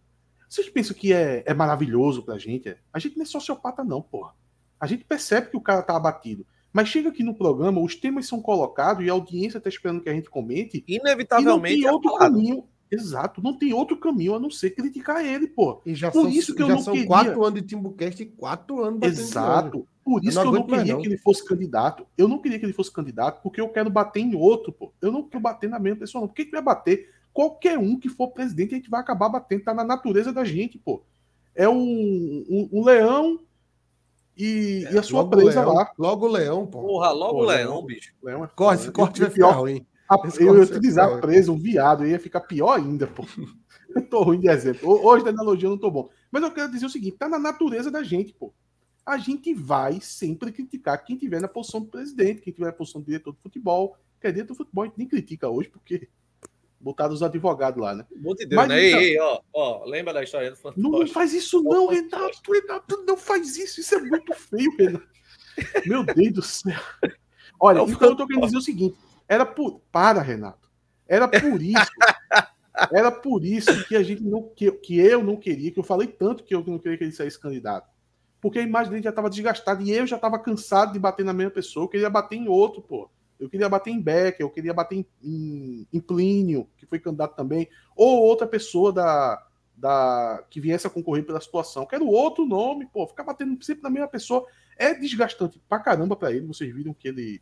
Vocês pensam que é, é maravilhoso pra gente? A gente não é sociopata, não, porra. A gente percebe que o cara tá abatido. Mas chega aqui no programa, os temas são colocados e a audiência tá esperando que a gente comente. Inevitavelmente. E não tem outro caminho. Exato, não tem outro caminho a não ser criticar ele, pô. E já Por são, isso que eu já não são queria... quatro anos de Timbucast e quatro anos Exato. Por isso eu que eu não queria não. que ele fosse candidato. Eu não queria que ele fosse candidato, porque eu quero bater em outro, pô. Eu não quero bater na mesma pessoa, não. Por que, que vai bater? Qualquer um que for presidente, a gente vai acabar batendo. Tá na natureza da gente, pô. É um, um, um leão e, é, e, a sua presa leão, lá. Logo o leão, pô. Porra, logo o leão, leão, bicho. Leão é corte, corte vai ficar ruim. Eu ia utilizar preso um viado, ia ficar pior ainda, pô. Eu tô ruim de exemplo. Hoje da analogia eu não tô bom. Mas eu quero dizer o seguinte: tá na natureza da gente, pô. A gente vai sempre criticar quem tiver na posição do presidente, quem tiver na posição do diretor de futebol. Que é diretor do futebol, a gente nem critica hoje, porque botaram os advogados lá, né? De Deus, Mas, né? Então, ei, ei, ó, ó, lembra da história do fantoche? Não faz isso não, Renato, Renato, não faz isso, isso é muito feio, Renato. Meu Deus do céu. Olha, é então eu tô querendo dizer o seguinte, era por. Para, Renato. Era por isso. era por isso que a gente não. Que, que eu não queria, que eu falei tanto que eu não queria que ele saísse candidato. Porque a imagem dele já estava desgastada e eu já estava cansado de bater na mesma pessoa. Eu queria bater em outro, pô. Eu queria bater em Becker, eu queria bater em, em, em Plínio, que foi candidato também, ou outra pessoa da, da que viesse a concorrer pela situação. Quero outro nome, pô. Ficar batendo sempre na mesma pessoa é desgastante pra caramba para ele. Vocês viram que ele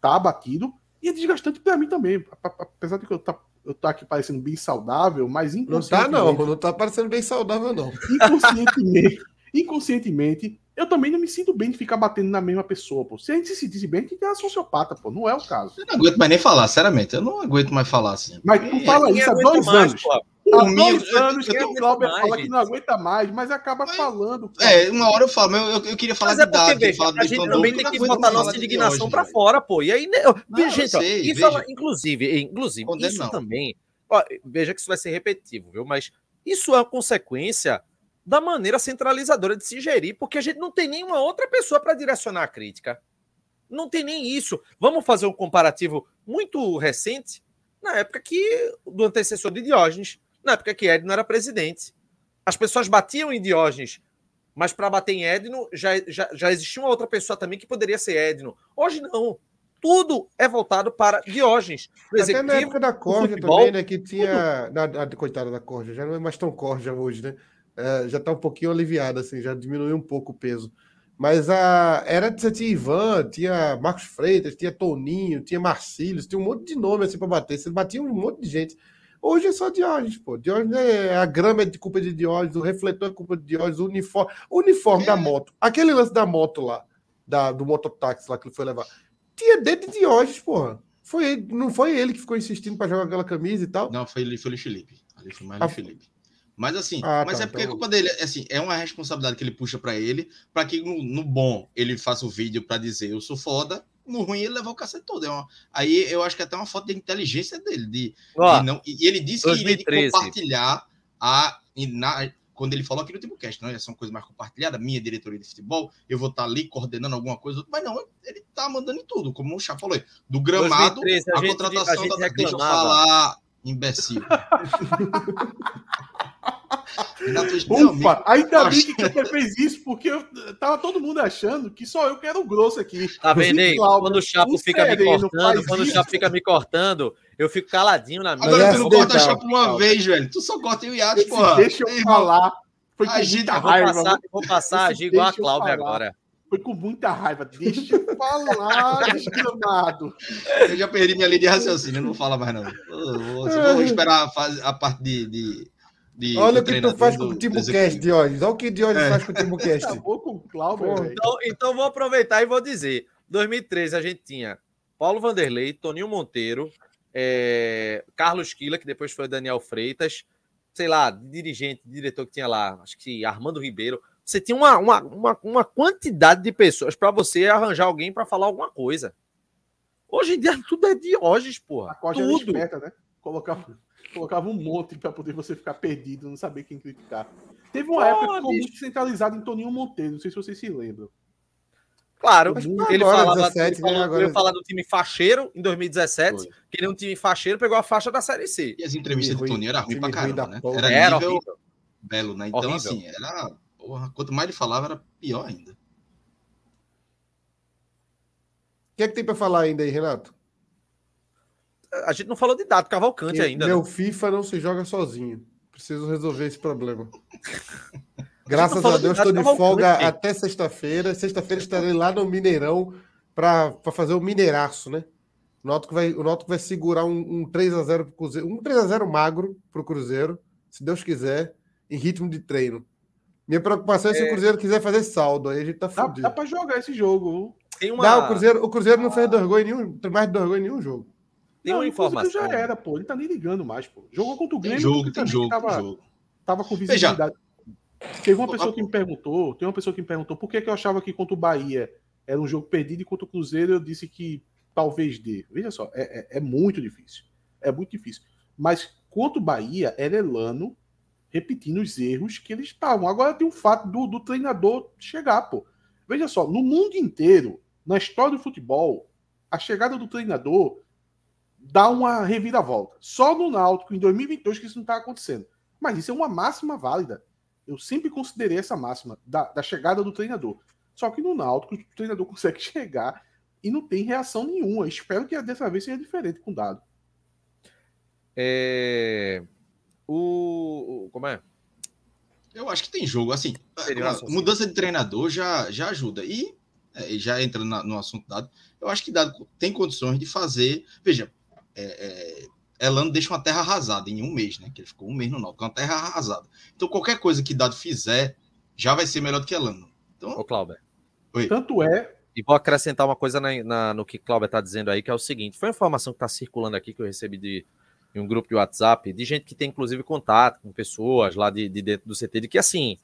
tá abatido. E é desgastante para mim também. Apesar de que eu tá, eu tá aqui parecendo bem saudável, mas inconscientemente. Não tá, não, não tá parecendo bem saudável, não. Inconscientemente, inconscientemente, eu também não me sinto bem de ficar batendo na mesma pessoa, pô. Se a gente se sentisse bem, a gente é sociopata, pô. Não é o caso. Eu não aguento mais nem falar, sinceramente. Eu não aguento mais falar assim. Mas tu fala isso há dois mais, anos. Pô. Há dois anos que o Cláudio fala gente. que não aguenta mais, mas acaba mas, falando. É, uma hora eu falo, mas eu, eu, queria falar mas de é porque, idade. Veja, a gente também tem que botar nossa indignação para fora, pô. E aí, né, não, gente, ó, sei, fala, inclusive, inclusive, Condeno isso não. também. Ó, veja que isso vai ser repetitivo, viu? Mas isso é uma consequência da maneira centralizadora de se gerir, porque a gente não tem nenhuma outra pessoa para direcionar a crítica. Não tem nem isso. Vamos fazer um comparativo muito recente, na época que do antecessor de Diógenes na época que Edno era presidente. As pessoas batiam em Diógenes, mas para bater em Edno já, já, já existia uma outra pessoa também que poderia ser Edno. Hoje não. Tudo é voltado para Diógenes. Até na época da Corja futebol, também, né? Que tinha. Na, a, coitada da Corja, já não é mais tão Corja hoje, né? É, já está um pouquinho aliviada, assim, já diminuiu um pouco o peso. Mas a, era, você tinha Ivan, tinha Marcos Freitas, tinha Toninho, tinha Marcílio, tinha um monte de nome assim para bater. Você batia um monte de gente. Hoje é só Diógenes, pô. Diógenes é a grama é de culpa de Diógenes, o refletor é culpa de Diógenes, o uniforme, o uniforme é. da moto. Aquele lance da moto lá, da, do mototáxi lá que ele foi levar. Tinha dedo de Diógenes, porra. Foi não foi ele que ficou insistindo para jogar aquela camisa e tal? Não, foi ele, foi o Felipe. Ali foi mais o Felipe. Mas assim, ah, mas tá, é porque então... a culpa dele, assim, é uma responsabilidade que ele puxa para ele, para que no, no, bom ele faça o vídeo para dizer eu sou foda, no ruim ele levou o cacete todo. É uma... Aí eu acho que é até uma foto de inteligência dele. De, de não... E ele disse 2013. que iria compartilhar a. Na... Quando ele falou aqui no Timocast, não, essa é uma coisa mais compartilhada, minha diretoria de futebol, eu vou estar tá ali coordenando alguma coisa, mas não, ele tá mandando em tudo, como o Chá falou. Do gramado, 2013, a, a gente, contratação a da. Deixa eu falar, imbecil. Ufa, ainda bem que você fez isso, porque eu, tava todo mundo achando que só eu que era o grosso aqui. Tá vendo aí? Quando o Chapo fica me cortando, quando isso. o Chapo fica me cortando, eu fico caladinho na minha. Agora tu não corta Chapo uma vez, velho. Tu só corta o Iates, porra. Deixa eu falar. Foi com muita raiva. Vou passar, vou passar a agir igual a Cláudia agora. Foi com muita raiva. Deixa eu falar, desgramado. Eu já perdi minha linha de raciocínio, não fala mais não. Eu vou, eu vou esperar a, fase, a parte de, de, de Olha o que tu faz com o Timbucast, Diógenes. Olha o que Diógenes é. faz com o Timbucast. Acabou com o Cláudio. Então, então vou aproveitar e vou dizer. 2013 a gente tinha Paulo Vanderlei, Toninho Monteiro, é, Carlos Quila, que depois foi Daniel Freitas, sei lá, dirigente, diretor que tinha lá, acho que Armando Ribeiro você tinha uma, uma, uma, uma quantidade de pessoas para você arranjar alguém para falar alguma coisa. Hoje em dia tudo é Diógenes, porra. A Costa tudo. esperta, né? Colocava, colocava um monte para poder você ficar perdido, não saber quem criticar. Teve uma época que ficou muito centralizado em Toninho Monteiro, não sei se vocês se lembram. Claro, ele, agora, falava, 17, ele, falou, agora... ele falar do time facheiro em 2017, Foi. queria um time facheiro, pegou a faixa da Série C. E as entrevistas de Toninho eram ruins pra caramba, né? Era, era nível horrível. belo, né? Então, horrível. assim, era Porra, quanto mais ele falava, era pior ainda. O que é que tem para falar ainda aí, Renato? A gente não falou de dado Cavalcante ainda. Meu né? FIFA não se joga sozinho. Preciso resolver esse problema. Graças a, Deus, estou de folga até sexta-feira. Sexta-feira estarei lá no Mineirão para fazer o Mineiraço, né? O Náutico vai, o Náutico vai segurar um, um 3x0 pro Cruzeiro. Um 3x0 magro para o Cruzeiro, se Deus quiser, em ritmo de treino. Minha preocupação é se é... o Cruzeiro quiser fazer saldo, aí a gente tá fudido. Dá, dá pra jogar esse jogo. Tem uma... Não, o Cruzeiro, o Cruzeiro não fez dois gols em nenhum, mais de dois gols em nenhum jogo. Tem uma informação. já era, pô. Ele tá nem ligando mais, pô. Jogou contra o Grêmio. Tem jogo, tem jogo, tava, tem jogo. Tava com visibilidade. Veja. Teve uma pessoa que me perguntou, tem uma pessoa que me perguntou por que, que eu achava que contra o Bahia era um jogo perdido e contra o Cruzeiro eu disse que talvez dê. Veja só, é, é, é muito difícil. É muito difícil. Mas contra o Bahia era Elano repetindo os erros que eles estavam. Agora tem o fato do, do treinador chegar, pô. Veja só, no mundo inteiro, na história do futebol, a chegada do treinador dá uma reviravolta. Só no Náutico, em 2022, que isso não está acontecendo. Mas isso é uma máxima válida. Eu sempre considerei essa máxima da, da chegada do treinador. Só que no Náutico, o treinador consegue chegar e não tem reação nenhuma. Espero que dessa vez seja diferente com o dado. É... O. Como é? Eu acho que tem jogo. Assim, mudança de treinador já, já ajuda. E é, já entra na, no assunto dado, eu acho que dado tem condições de fazer. Veja, é, é, Elano deixa uma terra arrasada em um mês, né? Que ele ficou um mês no Náutico, uma terra arrasada. Então, qualquer coisa que Dado fizer já vai ser melhor do que Elano. Então, Ô, Cláudio. Tanto é. E vou acrescentar uma coisa na, na, no que Cláudio está dizendo aí, que é o seguinte: foi uma informação que está circulando aqui que eu recebi de, em um grupo de WhatsApp, de gente que tem inclusive contato com pessoas lá de, de dentro do CT, de que assim,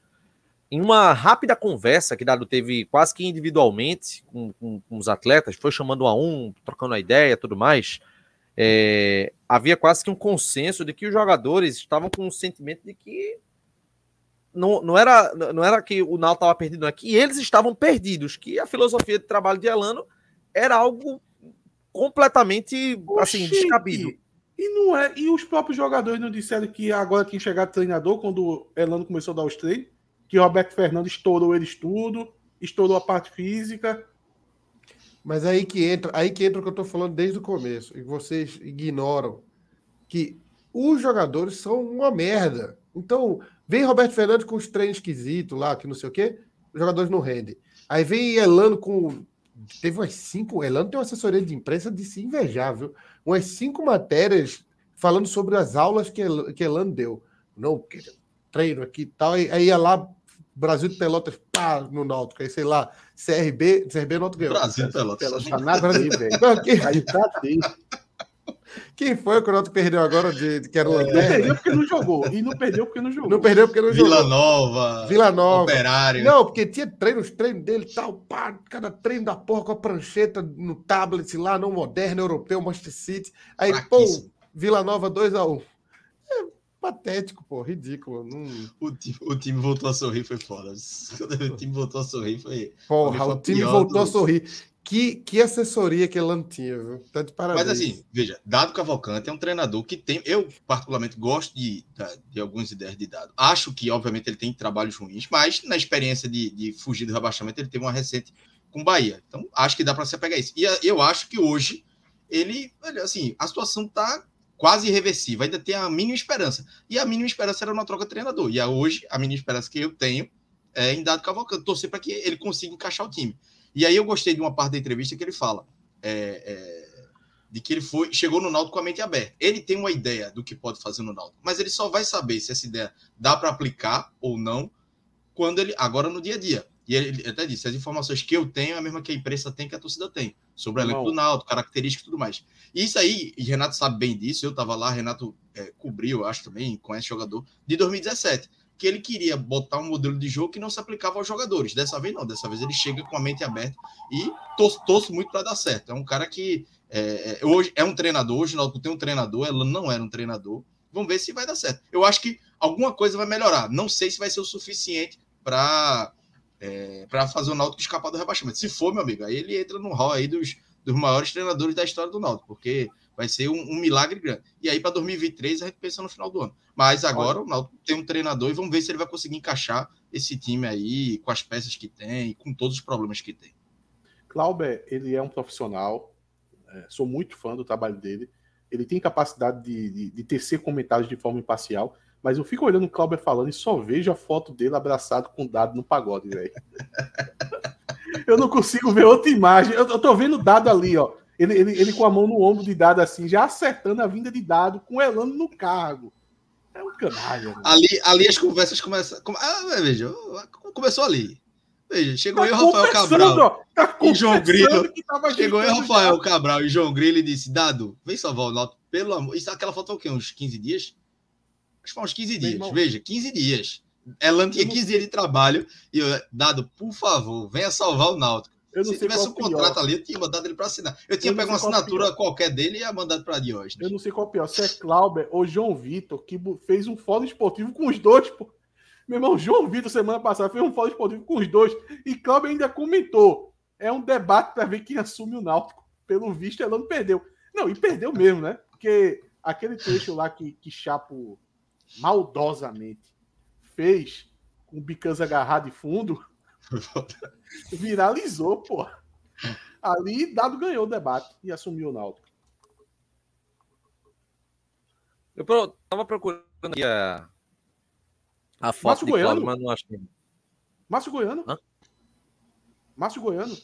em uma rápida conversa que Dado teve quase que individualmente com, com, com os atletas, foi chamando a um, trocando a ideia tudo mais, é, havia quase que um consenso de que os jogadores estavam com um sentimento de que não, não, era, não era que o Nau estava perdido, não é que eles estavam perdidos, que a filosofia de trabalho de Elano era algo completamente Oxi, assim descabido. E não é. E os próprios jogadores não disseram que agora tinha chegado treinador quando o Elano começou a dar os treinos, que o Roberto Fernandes estourou eles tudo, estourou a parte física. Mas aí que entra, aí que entra o que eu estou falando desde o começo, e vocês ignoram que os jogadores são uma merda. Então, vem Roberto Fernandes com os treinos esquisitos lá, que não sei o quê, os jogadores não rendem. Aí vem Elano com. Teve umas cinco. Elano tem uma assessoria de imprensa de se invejar, viu? umas cinco matérias falando sobre as aulas que, que Elan deu. Não, treino aqui e tal. Aí ia lá, Brasil de Pelotas, pá, no Náutico. Aí, sei lá, CRB, CRB Náutico ganhou. Brasil de Pelotas. Pelotas tá nada aí, velho. Aí tá Quem foi que o Náutico perdeu agora de, de que era o é, Não perdeu porque não jogou. E não perdeu porque não jogou. Não perdeu porque não jogou. Vila Nova. Vila Nova. Operário. Não, porque tinha treinos, treino dele tal, pá, cada treino da porra com a prancheta no tablet lá, não moderno, europeu, Manchester City. Aí, pô, Vila Nova 2x1. É patético, pô, ridículo. Não... O, time, o time voltou a sorrir, foi foda. O time voltou a sorrir, foi. Porra, o time voltou do... a sorrir. Que, que assessoria que ele tinha, viu? Tá de parabéns. Mas assim, veja, Dado Cavalcante é um treinador que tem. Eu, particularmente, gosto de, de algumas ideias de Dado. Acho que, obviamente, ele tem trabalhos ruins, mas na experiência de, de fugir do rebaixamento, ele teve uma recente com Bahia. Então, acho que dá para se pegar isso. E eu acho que hoje ele, assim, a situação tá quase irreversível, ainda tem a mínima esperança. E a mínima esperança era uma troca de treinador. E hoje, a mínima esperança que eu tenho é em Dado Cavalcante, torcer para que ele consiga encaixar o time. E aí eu gostei de uma parte da entrevista que ele fala é, é, de que ele foi chegou no Náutico com a mente aberta. Ele tem uma ideia do que pode fazer no Náutico, mas ele só vai saber se essa ideia dá para aplicar ou não quando ele agora no dia a dia. E ele até disse, as informações que eu tenho é a mesma que a imprensa tem, que a torcida tem, sobre o elenco do Náutico, características e tudo mais. E isso aí, e Renato sabe bem disso, eu estava lá, Renato é, cobriu, eu acho também, conhece jogador, de 2017 que ele queria botar um modelo de jogo que não se aplicava aos jogadores. Dessa vez não, dessa vez ele chega com a mente aberta e torço, torço muito para dar certo. É um cara que é, é, hoje é um treinador, hoje não tem um treinador, ela não era um treinador. Vamos ver se vai dar certo. Eu acho que alguma coisa vai melhorar. Não sei se vai ser o suficiente para é, para fazer o Náutico escapar do rebaixamento. Se for, meu amigo, aí ele entra no hall aí dos, dos maiores treinadores da história do Náutico, porque vai ser um, um milagre grande. E aí, para 2023, a gente pensa no final do ano. Mas agora Olha. o Náutico tem um treinador e vamos ver se ele vai conseguir encaixar esse time aí com as peças que tem, com todos os problemas que tem. Clauber, ele é um profissional, é, sou muito fã do trabalho dele. Ele tem capacidade de, de, de tecer comentários de forma imparcial, mas eu fico olhando o Clauber falando e só vejo a foto dele abraçado com o dado no pagode, velho. eu não consigo ver outra imagem. Eu, eu tô vendo o dado ali, ó ele, ele, ele com a mão no ombro de dado, assim, já acertando a vinda de dado, com Elano no cargo. É um canalha. Né? Ali, ali as conversas começam. Ah, veja, começou ali. Veja, chegou tá aí o Rafael Cabral tá e João Grilo. Chegou aí o Rafael Cabral e João Grilo e disse: Dado, vem salvar o Náutico, pelo amor. Isso, aquela foto é o quê? Uns 15 dias? Acho que foi uns 15 dias. Veja, 15 dias. Elan tinha 15 dias de trabalho e eu, Dado, por favor, venha salvar o Náutico. Eu não Se tivesse um contrato ali, eu tinha mandado ele para assinar. Eu tinha eu pego uma assinatura qual qualquer dele e ia mandado para Diógenes. Eu não sei qual é pior, se é Clauber ou João Vitor, que fez um fórum esportivo com os dois, pô. Meu irmão, João Vitor, semana passada, fez um fórum esportivo com os dois. E Clauber ainda comentou. É um debate para ver quem assume o Náutico. Pelo visto, ela não perdeu. Não, e perdeu mesmo, né? Porque aquele trecho lá que, que Chapo maldosamente fez com o Bicanza agarrado de fundo Viralizou, pô. Ali, Dado ganhou o debate e assumiu o Náutico. Eu tava procurando aqui a, a foto Márcio de Goiano? Cláudio, mas não achei. Márcio Goiano? Hã? Márcio Goiano?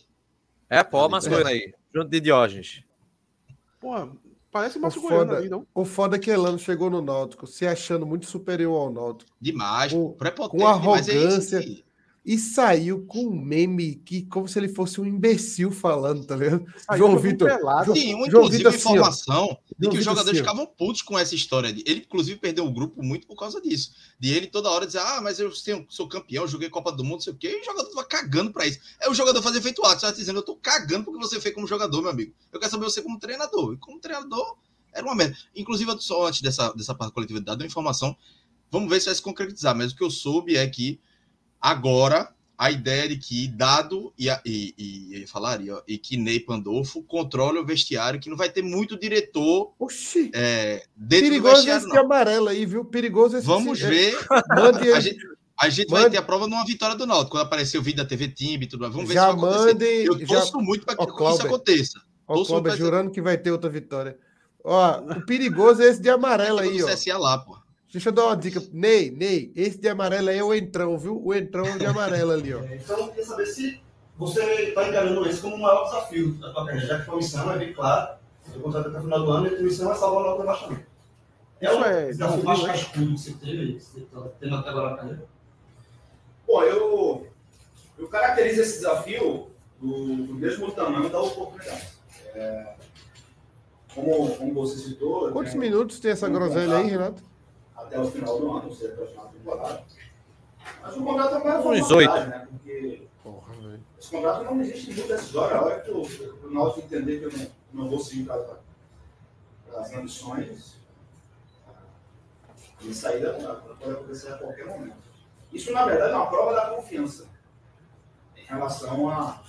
É, pô, Márcio Goiano aí. Junto de Diógenes. Pô, parece Márcio Goiano ali, não? O foda é que Elano chegou no Náutico se achando muito superior ao Náutico. Demais, com, com arrogância. Demais, é e saiu com um meme que como se ele fosse um imbecil falando, tá ligado? João Vitor. Sim, uma João Vitor, informação assim, de que os jogadores assim, ficavam putos com essa história. De, ele, inclusive, perdeu o grupo muito por causa disso. De ele toda hora dizer, ah, mas eu sou campeão, joguei Copa do Mundo, não sei o quê, e o jogador tava cagando pra isso. É o jogador fazer feito ato, você tá dizendo, eu tô cagando porque você fez como jogador, meu amigo. Eu quero saber você como treinador. E como treinador, era uma merda. Inclusive, só antes dessa, dessa parte coletiva de dados, uma informação, vamos ver se vai se concretizar, mas o que eu soube é que Agora, a ideia de que Dado e, e, e, falaria, e que Ney Pandolfo controle o vestiário, que não vai ter muito diretor Oxi. É, Perigoso esse não. amarelo aí, viu? Perigoso esse Vamos ver. a gente, a gente mande... vai ter a prova numa vitória do Náutico, quando aparecer o vídeo da TV Timb e tudo mais. Vamos ver já se vai acontecer. Eu torço já... muito para que isso aconteça. Ó, Cláudio, jurando que vai ter outra vitória. Ó, o perigoso é esse de amarelo aí, ó. Lá, pô. Deixa eu dar uma dica. Ney, Ney, esse de amarelo aí é o entrão, viu? O entrão de amarelo ali, ó. É, então, eu queria saber se você está encarando isso como um maior desafio da tua carreira, já que a missão é bem claro, o contrato até o final do ano e a missão é salvar o nosso rebaixamento. É o é, desafio mais cascudo que você teve, que você está tendo até agora na carreira? Bom, eu, eu caracterizo esse desafio do, do mesmo tamanho da oportunidade. É, como, como você citou. Quantos né, minutos tem essa groselha aí, Renato? Até o final do ano, ou seja, até o final da temporada. Mas o contrato é uma formalidade, né? Porque Porra, esse contrato não existe muito decisório. A hora que o, o Náutico entender que eu não, não vou seguir para as ambições, e saída pode acontecer a qualquer momento. Isso, na verdade, é uma prova da confiança em relação a,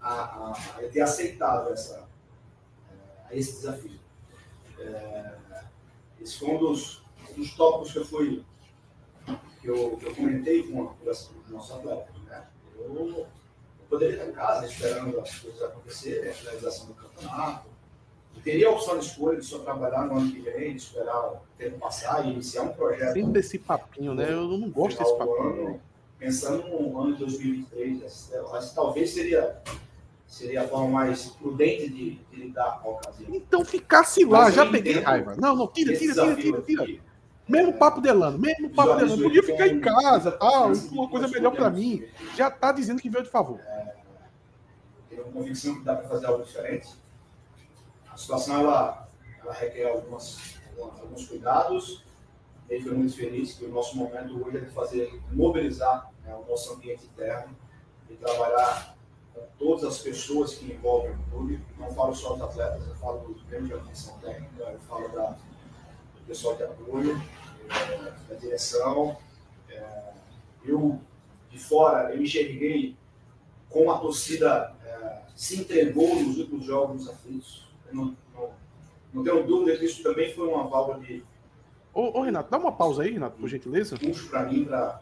a, a, a ter aceitado essa, a esse desafio. É, esse foi um dos, um dos tópicos que eu fui que eu, que eu comentei com, com os nossos atletas. Né? Eu, eu, poderia estar em casa esperando as coisas acontecerem, a finalização do campeonato. Eu teria a opção de escolha de só trabalhar no ano que vem, de esperar o tempo passar e iniciar um projeto. Sempre esse papinho, né? Eu não gosto desse papinho. Ano, pensando no ano de 2023, acho que talvez seria seria a forma mais prudente de, de lidar com a ocasião. Então ficasse lá, já peguei raiva. Não, não, tira, tira, tira, tira, tira. Mesmo papo delano, mesmo papo delano. Podia ficar em casa, tal, uma coisa melhor para mim. Já tá dizendo que veio de favor. É, tenho convicção que dá para fazer algo diferente. A situação ela, ela requer algumas, alguns cuidados. Ele foi muito feliz que o nosso momento hoje é de fazer, mobilizar né, o nosso ambiente interno e trabalhar todas as pessoas que envolvem o clube, não falo só dos atletas, eu falo do prêmio de atenção técnica, eu falo da, pessoal de apoio, da direção. É, eu, de fora, eu enxerguei como a torcida é, se entregou nos últimos jogos nos aflitos. Não, não, não tenho dúvida que isso também foi uma válvula de. Ô, ô, Renato, dá uma pausa aí, Renato, por gentileza. Puxo para mim, para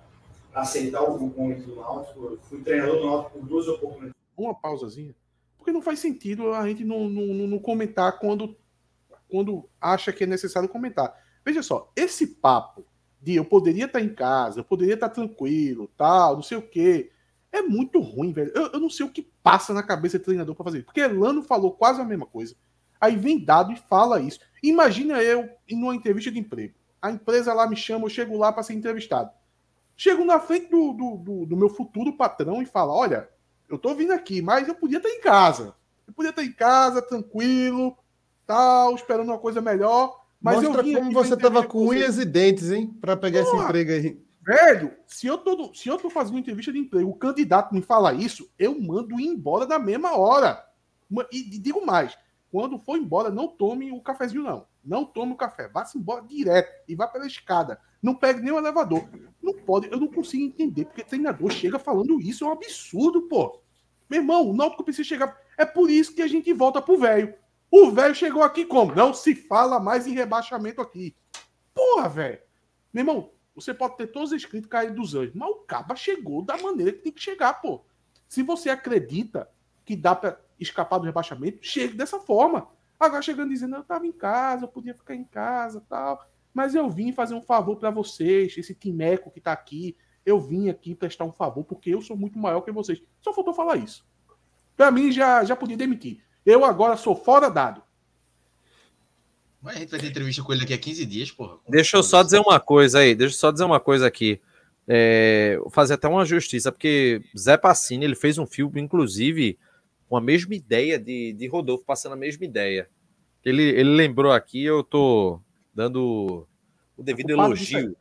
aceitar o convite do Náutico. Eu fui treinador do Náutico por duas oportunidades uma pausazinha. Porque não faz sentido a gente não, não, não comentar quando, quando acha que é necessário comentar. Veja só, esse papo de eu poderia estar em casa, eu poderia estar tranquilo, tal, não sei o quê, é muito ruim, velho. Eu, eu não sei o que passa na cabeça do treinador para fazer isso. Porque Elano falou quase a mesma coisa. Aí vem dado e fala isso. Imagina eu em uma entrevista de emprego. A empresa lá me chama, eu chego lá para ser entrevistado. Chego na frente do, do, do, do meu futuro patrão e falo: olha, eu tô vindo aqui, mas eu podia estar em casa. Eu podia estar em casa, tranquilo, tal, esperando uma coisa melhor. Mas Mostra eu como você tava com unhas e dentes, hein? Para pegar Porra, esse emprego aí. Velho, se eu, tô, se eu tô fazendo uma entrevista de emprego, o candidato me fala isso, eu mando ir embora da mesma hora. E, e digo mais, quando for embora, não tome o cafezinho, não. Não tome o café. Vá-se embora direto e vá pela escada. Não pegue nem o elevador. Não pode, eu não consigo entender porque treinador chega falando isso, é um absurdo, pô. Meu irmão, o Náutico precisa chegar. É por isso que a gente volta pro velho. O velho chegou aqui como? Não se fala mais em rebaixamento aqui. Porra, velho. Meu irmão, você pode ter todos escritos caído dos anjos, mas o Caba chegou da maneira que tem que chegar, pô. Se você acredita que dá para escapar do rebaixamento, chegue dessa forma. Agora chegando dizendo, eu tava em casa, eu podia ficar em casa, tal. Mas eu vim fazer um favor para vocês, esse timeco que tá aqui. Eu vim aqui prestar um favor porque eu sou muito maior que vocês. Só faltou falar isso. Para mim já já podia demitir. Eu agora sou fora dado. Mas a gente vai ter entrevista com ele daqui a 15 dias, porra. Deixa eu só dizer uma coisa aí. Deixa eu só dizer uma coisa aqui. É, fazer até uma justiça, porque Zé Passini ele fez um filme, inclusive, com a mesma ideia de, de Rodolfo, passando a mesma ideia. Ele, ele lembrou aqui, eu tô dando o devido elogio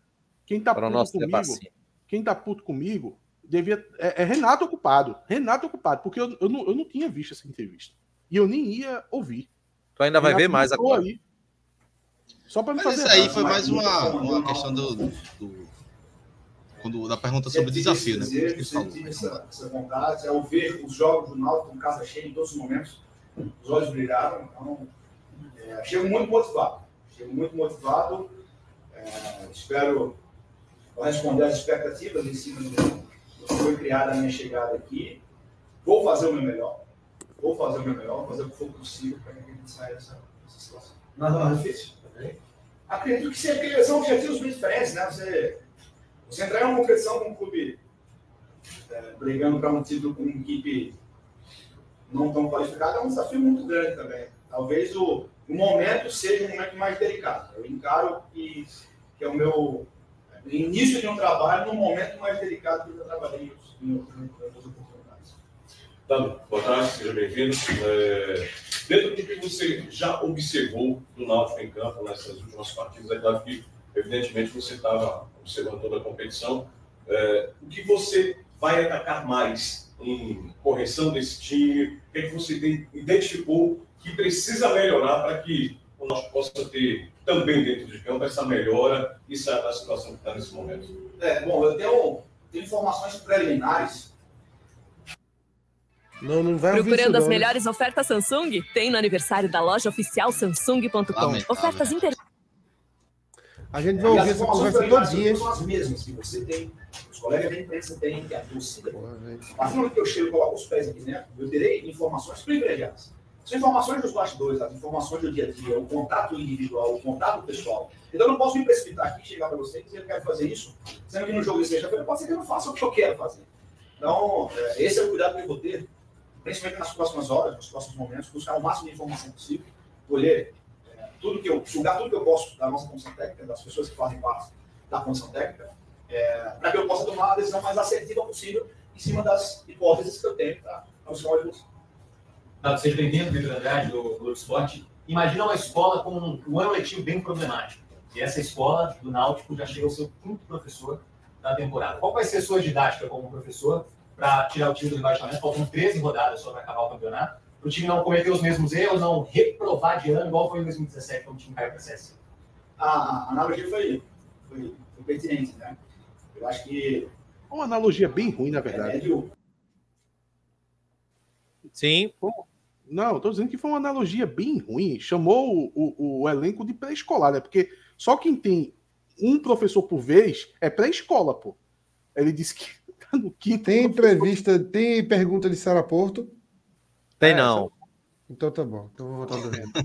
quem tá para o nosso comigo, Quem tá puto comigo devia é, é, Renato ocupado. Renato ocupado, porque eu, eu, não, eu não tinha visto essa entrevista. E eu nem ia ouvir. Tu ainda vai ver mais agora. Aí, só para me Mas fazer. Isso aí foi mais uma, uma questão do, do, quando, da pergunta sobre o desafio, né? Dizer, essa, essa vontade, ao ver os jogos do Náutico com casa cheia em todos os momentos, os olhos brilharam. Então, é, chego muito motivado. Chego muito motivado. É, espero responder às expectativas em cima do que foi criada a minha chegada aqui. Vou fazer o meu melhor. Vou fazer o meu melhor, vou fazer o que for possível para que a gente saia dessa, dessa situação. Nada mais difícil. Acredito que sempre, são objetivos bem diferentes, né? Você, você entrar em uma competição com um clube é, brigando para um título com uma equipe não tão qualificada é um desafio muito grande também. Talvez o, o momento seja um momento mais delicado. Eu encaro que, que é o meu início de um trabalho num momento mais delicado que eu trabalhei em outras oportunidades. Tano, boa tarde, seja bem-vindo. É, dentro do que você já observou do Náutico em campo nessas últimas partidas, é claro que, evidentemente, você estava observando toda a competição. É, o que você vai atacar mais em correção desse time? O que, é que você identificou que precisa melhorar para que o Náutico possa ter também dentro de campo essa melhora e sair da situação que está nesse momento? É, bom, eu tenho, tenho informações preliminares Não, não vai Procurando as melhores ofertas Samsung? Tem no aniversário da loja oficial Samsung.com. Ofertas inter... A gente vai ouvir essa conversa todinha. São as mesmas que você tem, os colegas da imprensa têm, que a torcida tem. A partir do momento que eu chego e coloco os pés aqui dentro, eu terei informações privilegiadas. São informações dos bastidores, as informações do dia a dia, o contato individual, o contato pessoal. Então eu não posso me precipitar aqui, chegar para você e dizer que eu quero fazer isso, sendo que no jogo de sexta-feira pode ser que eu não faça o que eu quero fazer. Então, é, esse é o cuidado que eu vou ter, principalmente nas próximas horas, nos próximos momentos, buscar o máximo de informação possível, colher é, tudo que eu, sugar tudo que eu posso da nossa comissão técnica, das pessoas que fazem parte da comissão técnica, é, para que eu possa tomar a decisão mais assertiva possível em cima das hipóteses que eu tenho para o senhor evolução. Dado, seja bem-vindo, Vitor do Globo Esporte. Imagina uma escola com um ano letivo bem problemático. E essa escola do Náutico já chega ao seu quinto professor da temporada. Qual vai ser a sua didática como professor para tirar o time do rebaixamento? Faltam 13 rodadas só para acabar o campeonato. Para o time não cometer os mesmos erros, não reprovar de ano, igual foi em 2017, quando o time caiu para a CS. A analogia foi, foi, foi pertinente, né? Eu acho que. Uma analogia bem ruim, na verdade. É, Sim. Não, estou dizendo que foi uma analogia bem ruim. Chamou o, o, o elenco de pré-escolar, né? Porque só quem tem um professor por vez é pré-escola, pô. Ele disse que no quinto. Tem entrevista, tem pergunta de Sara Porto? Tem é, não. Então tá bom. Então vou voltar do reino.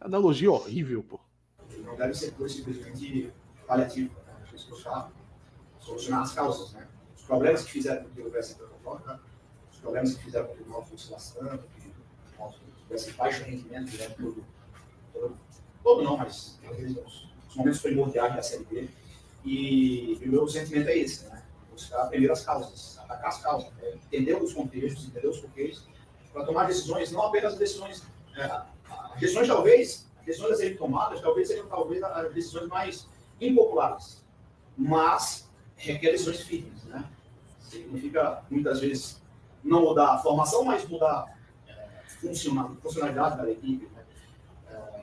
Analogia horrível, pô. Não deve ser coisa simplesmente paliativa. Né? Solucionar as causas, né? Os problemas que fizeram com que houvesse a os problemas que fizeram com que o Náutico fosse lastrando, que tivesse baixo rendimento durante todo, todo, todo não, mas os, os momentos primordiais da Série B. E, e, o meu sentimento é esse, né? Buscar primeiro as causas, atacar as causas, né? entender os contextos, entender os porquês, para tomar decisões, não apenas decisões, é, decisões talvez, decisões a serem tomadas, talvez sejam talvez as decisões mais impopulares, mas requer decisões firmes, né? Significa, muitas vezes, não mudar a formação, mas mudar é, funcionalidade da equipe. Né?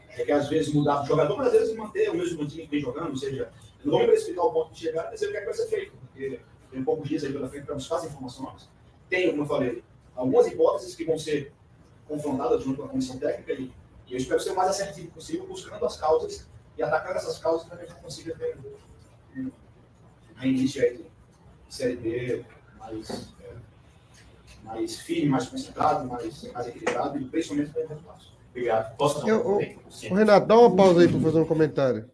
É, que às vezes mudar o jogador, mas às vezes manter o mesmo time que vem jogando, ou seja, não vou me precipitar ao ponto de chegar e dizer o que, é vai ser feito, porque tem poucos dias aí pela frente para buscar as informações. Tem, como eu falei, algumas hipóteses que vão ser confrontadas junto com a comissão técnica e, e eu espero ser o mais assertivo possível, buscando as causas e atacando essas causas para que a gente consiga ter um, um início aí de Série B mais mais firme, mais concentrado, mais, mais equilibrado e principalmente com resultados. Obrigado. Posso eu, o, Renato, dá uma pausa aí para fazer um comentário.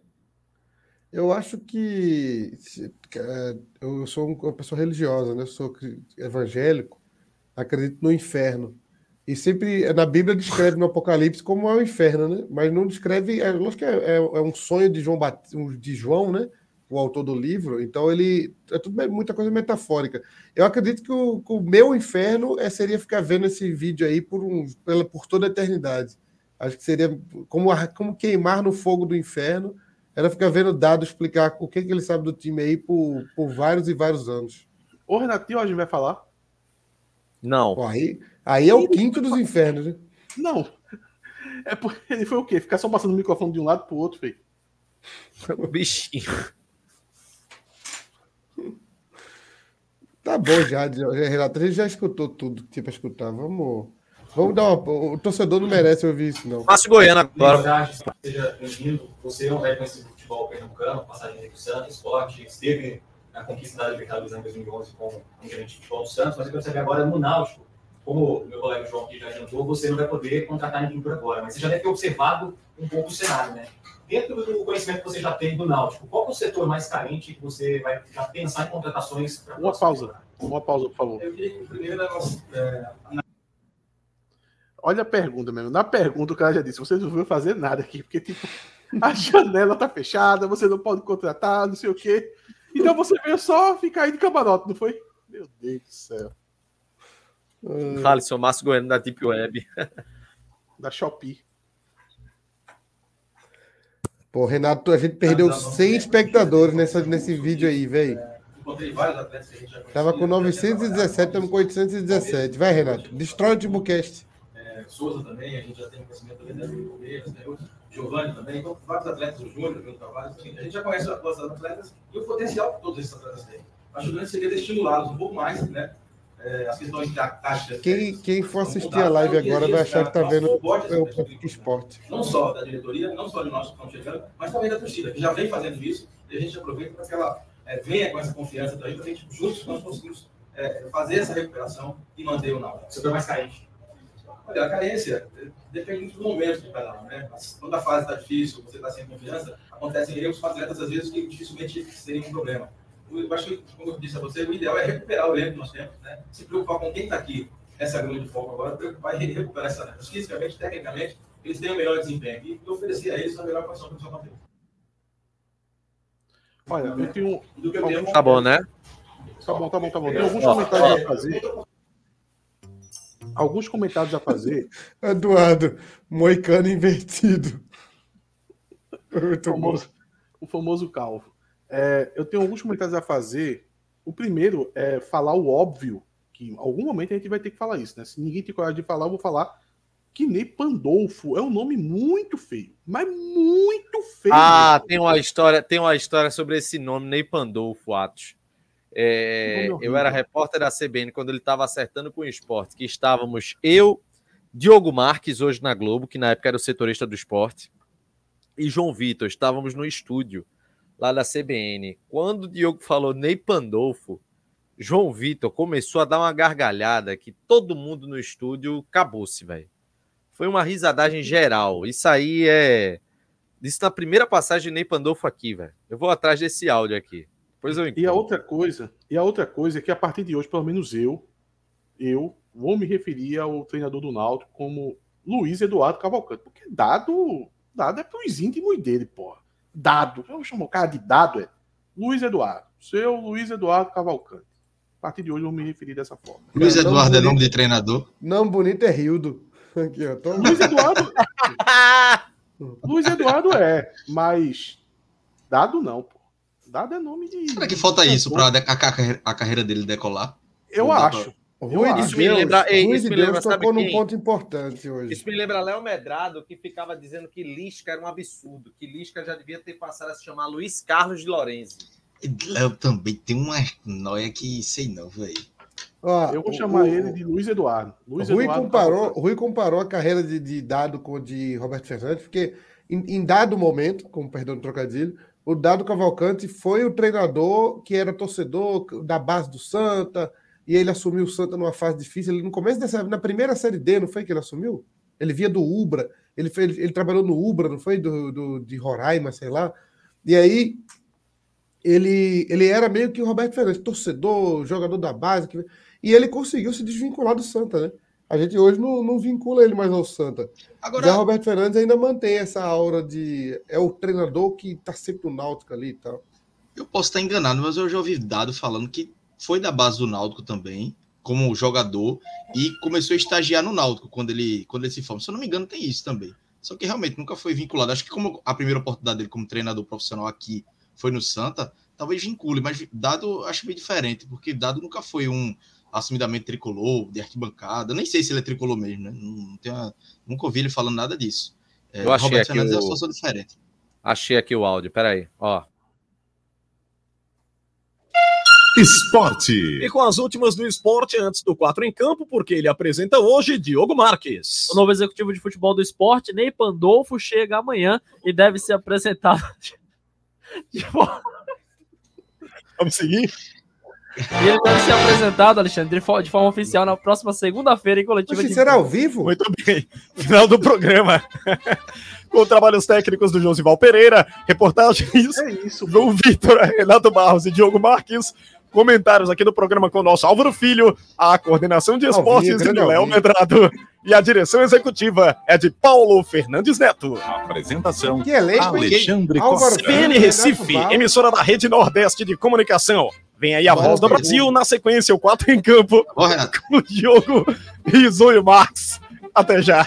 Eu acho que é, eu sou uma pessoa religiosa, né? Eu sou evangélico, acredito no inferno. E sempre na Bíblia descreve no Apocalipse como é o inferno, né? Mas não descreve. É, lógico que é, é, é um sonho de João, de João, né? o autor do livro, então ele é tudo muita coisa metafórica. Eu acredito que o, que o meu inferno é, seria ficar vendo esse vídeo aí por, um, pela, por toda a eternidade. Acho que seria como, como queimar no fogo do inferno, era ficar vendo dado explicar o que, que ele sabe do time aí por, por vários e vários anos. O Renatinho hoje vai falar? Não. Pô, aí, aí é o quinto dos infernos, né? Não. É porque ele foi o quê? Ficar só passando o microfone de um lado pro outro, feio. O bichinho. Tá bom já, Renato. A gente já escutou tudo que tinha para escutar. Vamos, vamos dar uma. O torcedor não merece ouvir isso, não. Passo Goiânia agora. Seja bem-vindo. Você é um velho conhecido do futebol pernambucano, passagem do Santos, esporte, esteve na conquista da Libertadores em 2011 com o gerente de futebol do Santos, mas eu quero saber agora no Náutico. Como o meu colega João aqui já adiantou, você não vai poder contratar ninguém por agora, mas você já deve ter observado um pouco o cenário, né? dentro do conhecimento que você já tem do Náutico, qual é o setor mais carente que você vai já pensar em contratações? Uma pausa, uma pausa, por favor. Eu queria que primeiro negócio. É... Olha a pergunta mesmo. Na pergunta, o cara já disse: você não vai fazer nada aqui, porque tipo, a janela tá fechada, você não pode contratar, não sei o quê. Então você veio só ficar aí de camarote, não foi? Meu Deus do céu. Alisson Márcio Goiano da Deep Web. da Shopee. Pô, Renato, a gente perdeu 100 espectadores nessa, nesse vídeo aí, velho. Encontrei vários atletas que a gente já Tava com 917, estamos com 817. Vai, Renato, destrói o Timbucast. É, Souza também, a gente já tem conhecimento também da Palmeiras, né? Giovanni também, então vários atletas, o Júnior, o Tavares, assim, a gente já conhece os atletas e o potencial que todos esses atletas têm. Acho que o grande seria estimulá-los um pouco mais, né? é, as questões táticas. Quem, quem for assistir a live agora vai achar que está vendo o esporte. Não só da diretoria, não só de nós que estamos chegando, mas também da torcida, que já vem fazendo isso, e a gente aproveita para que ela é, venha com essa confiança também, para a gente, juntos, nós conseguimos é, fazer essa recuperação e manter o Náutico. Você foi mais carente? Olha, a carência depende muito do momento de cada um, né? Mas quando a fase está difícil, você está sem confiança, acontecem erros com atletas, às vezes, que dificilmente seriam um problema eu acho que, como eu disse a você, o ideal é recuperar o elenco que nós temos, né? Se preocupar com quem está aqui, essa é grande foco agora, preocupar em recuperar essa atletas. Fisicamente, tecnicamente, eles têm o melhor desempenho e oferecer a eles a melhor condição para o seu Olha, eu tenho. Eu tá bom, né? Tá bom, tá bom, tá bom. Tem alguns comentários a fazer. Alguns comentários a fazer. Eduardo, moicano invertido. Muito o famoso, bom. O famoso calvo. É, eu tenho alguns comentários a fazer. O primeiro é falar o óbvio, que em algum momento a gente vai ter que falar isso, né? Se ninguém tem coragem de falar, eu vou falar que Ney Pandolfo é um nome muito feio, mas muito feio. Ah, tem uma história, tem uma história sobre esse nome, Ney Pandolfo, Atos. É, eu era repórter da CBN quando ele estava acertando com o esporte, que estávamos eu, Diogo Marques, hoje na Globo, que na época era o setorista do esporte, e João Vitor, estávamos no estúdio lá da CBN. Quando o Diogo falou Ney Pandolfo, João Vitor começou a dar uma gargalhada que todo mundo no estúdio acabou-se, velho. Foi uma risadagem geral. Isso aí é. Isso na primeira passagem de Ney Pandolfo aqui, velho. Eu vou atrás desse áudio aqui. Depois eu E a outra coisa, e a outra coisa é que a partir de hoje, pelo menos eu, eu vou me referir ao treinador do Náutico como Luiz Eduardo Cavalcante, porque dado, dado é pros íntimos dele, porra dado. Eu chamo o cara de dado, é Luiz Eduardo. Seu Luiz Eduardo Cavalcante. A partir de hoje eu vou me referir dessa forma. Luiz Eduardo é nome de treinador? Não, bonito é Rildo. Aqui, ó, tô... Luiz Eduardo. Luiz Eduardo é, mas dado não, pô. Dado é nome de. Será que falta isso para a, a, carreira dele decolar? Eu acho. Rui de Deus, lembra, Rui de Deus lembra, tocou num ponto importante hoje. Isso me lembra Léo Medrado, que ficava dizendo que Lisca era um absurdo, que Lisca já devia ter passado a se chamar Luiz Carlos de Lorenzi. Léo também tem uma noia que sei não, velho. eu vou chamar o, ele de Luiz Eduardo. Luiz Rui, Eduardo comparou, Rui comparou a carreira de, de Dado com a de Roberto Fernandes, porque em, em dado momento, com perdão do trocadilho, o Dado Cavalcante foi o treinador que era torcedor da base do Santa, e ele assumiu o Santa numa fase difícil. Ele, no começo dessa, na primeira série D, não foi que ele assumiu? Ele via do Ubra, ele, foi, ele, ele trabalhou no Ubra, não foi do, do, de Roraima, sei lá. E aí ele, ele era meio que o Roberto Fernandes, torcedor, jogador da base, que, e ele conseguiu se desvincular do Santa, né? A gente hoje não, não vincula ele mais ao Santa. Agora, Já Roberto Fernandes ainda mantém essa aura de. É o treinador que tá sempre no Náutico ali e tal. Eu posso estar enganado, mas eu já ouvi dado falando que foi da base do Náutico também, como jogador, e começou a estagiar no Náutico quando ele, quando ele se forma. Se eu não me engano, tem isso também. Só que realmente nunca foi vinculado. Acho que como a primeira oportunidade dele como treinador profissional aqui foi no Santa, talvez vincule, mas Dado acho bem diferente, porque Dado nunca foi um assumidamente tricolor, de arquibancada. Nem sei se ele é tricolor mesmo, né? Não, não nunca ouvi ele falando nada disso. É, eu achei Roberto Fernandes o... é uma situação diferente. Achei aqui o áudio, peraí, ó. Esporte. E com as últimas do esporte antes do 4 em campo, porque ele apresenta hoje Diogo Marques. O novo executivo de futebol do esporte, Ney Pandolfo, chega amanhã e deve ser apresentado. Vamos seguir? E ele deve ser apresentado, Alexandre, de forma oficial na próxima segunda-feira em coletiva. Mas será ao vivo? Muito bem. Final do programa. Com trabalhos técnicos do Josival Pereira, reportagens é isso, do Vitor, Renato Barros e Diogo Marques comentários aqui do programa com o nosso Álvaro Filho, a coordenação de esportes de Léo Medrado e a direção executiva é de Paulo Fernandes Neto. Apresentação: que elenco, Alexandre Costa. Recife, emissora da Rede Nordeste de Comunicação. Vem aí a voz do Brasil, na sequência o 4 em campo, com o Diogo e Zóio Marques. Até já.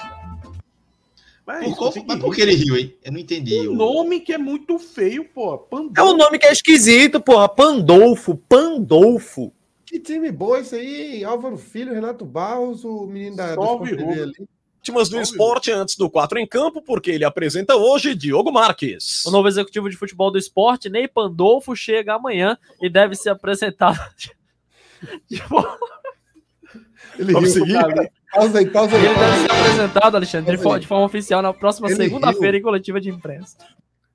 Mas, por, mas por que ele riu, hein? Eu não entendi. O nome que é muito feio, pô. Pandolfo. É um nome que é esquisito, porra. Pandolfo, Pandolfo. Que time bom esse aí. Álvaro Filho, Renato Barros, o menino da Salve, ali. Últimas do esporte antes do 4 em campo, porque ele apresenta hoje Diogo Marques. O novo executivo de futebol do esporte, Ney Pandolfo, chega amanhã e deve ser apresentado. Ele Vamos seguir? Pausa aí, pausa aí. Ele deve ser apresentado, Alexandre, de, de forma oficial na próxima segunda-feira em coletiva de imprensa.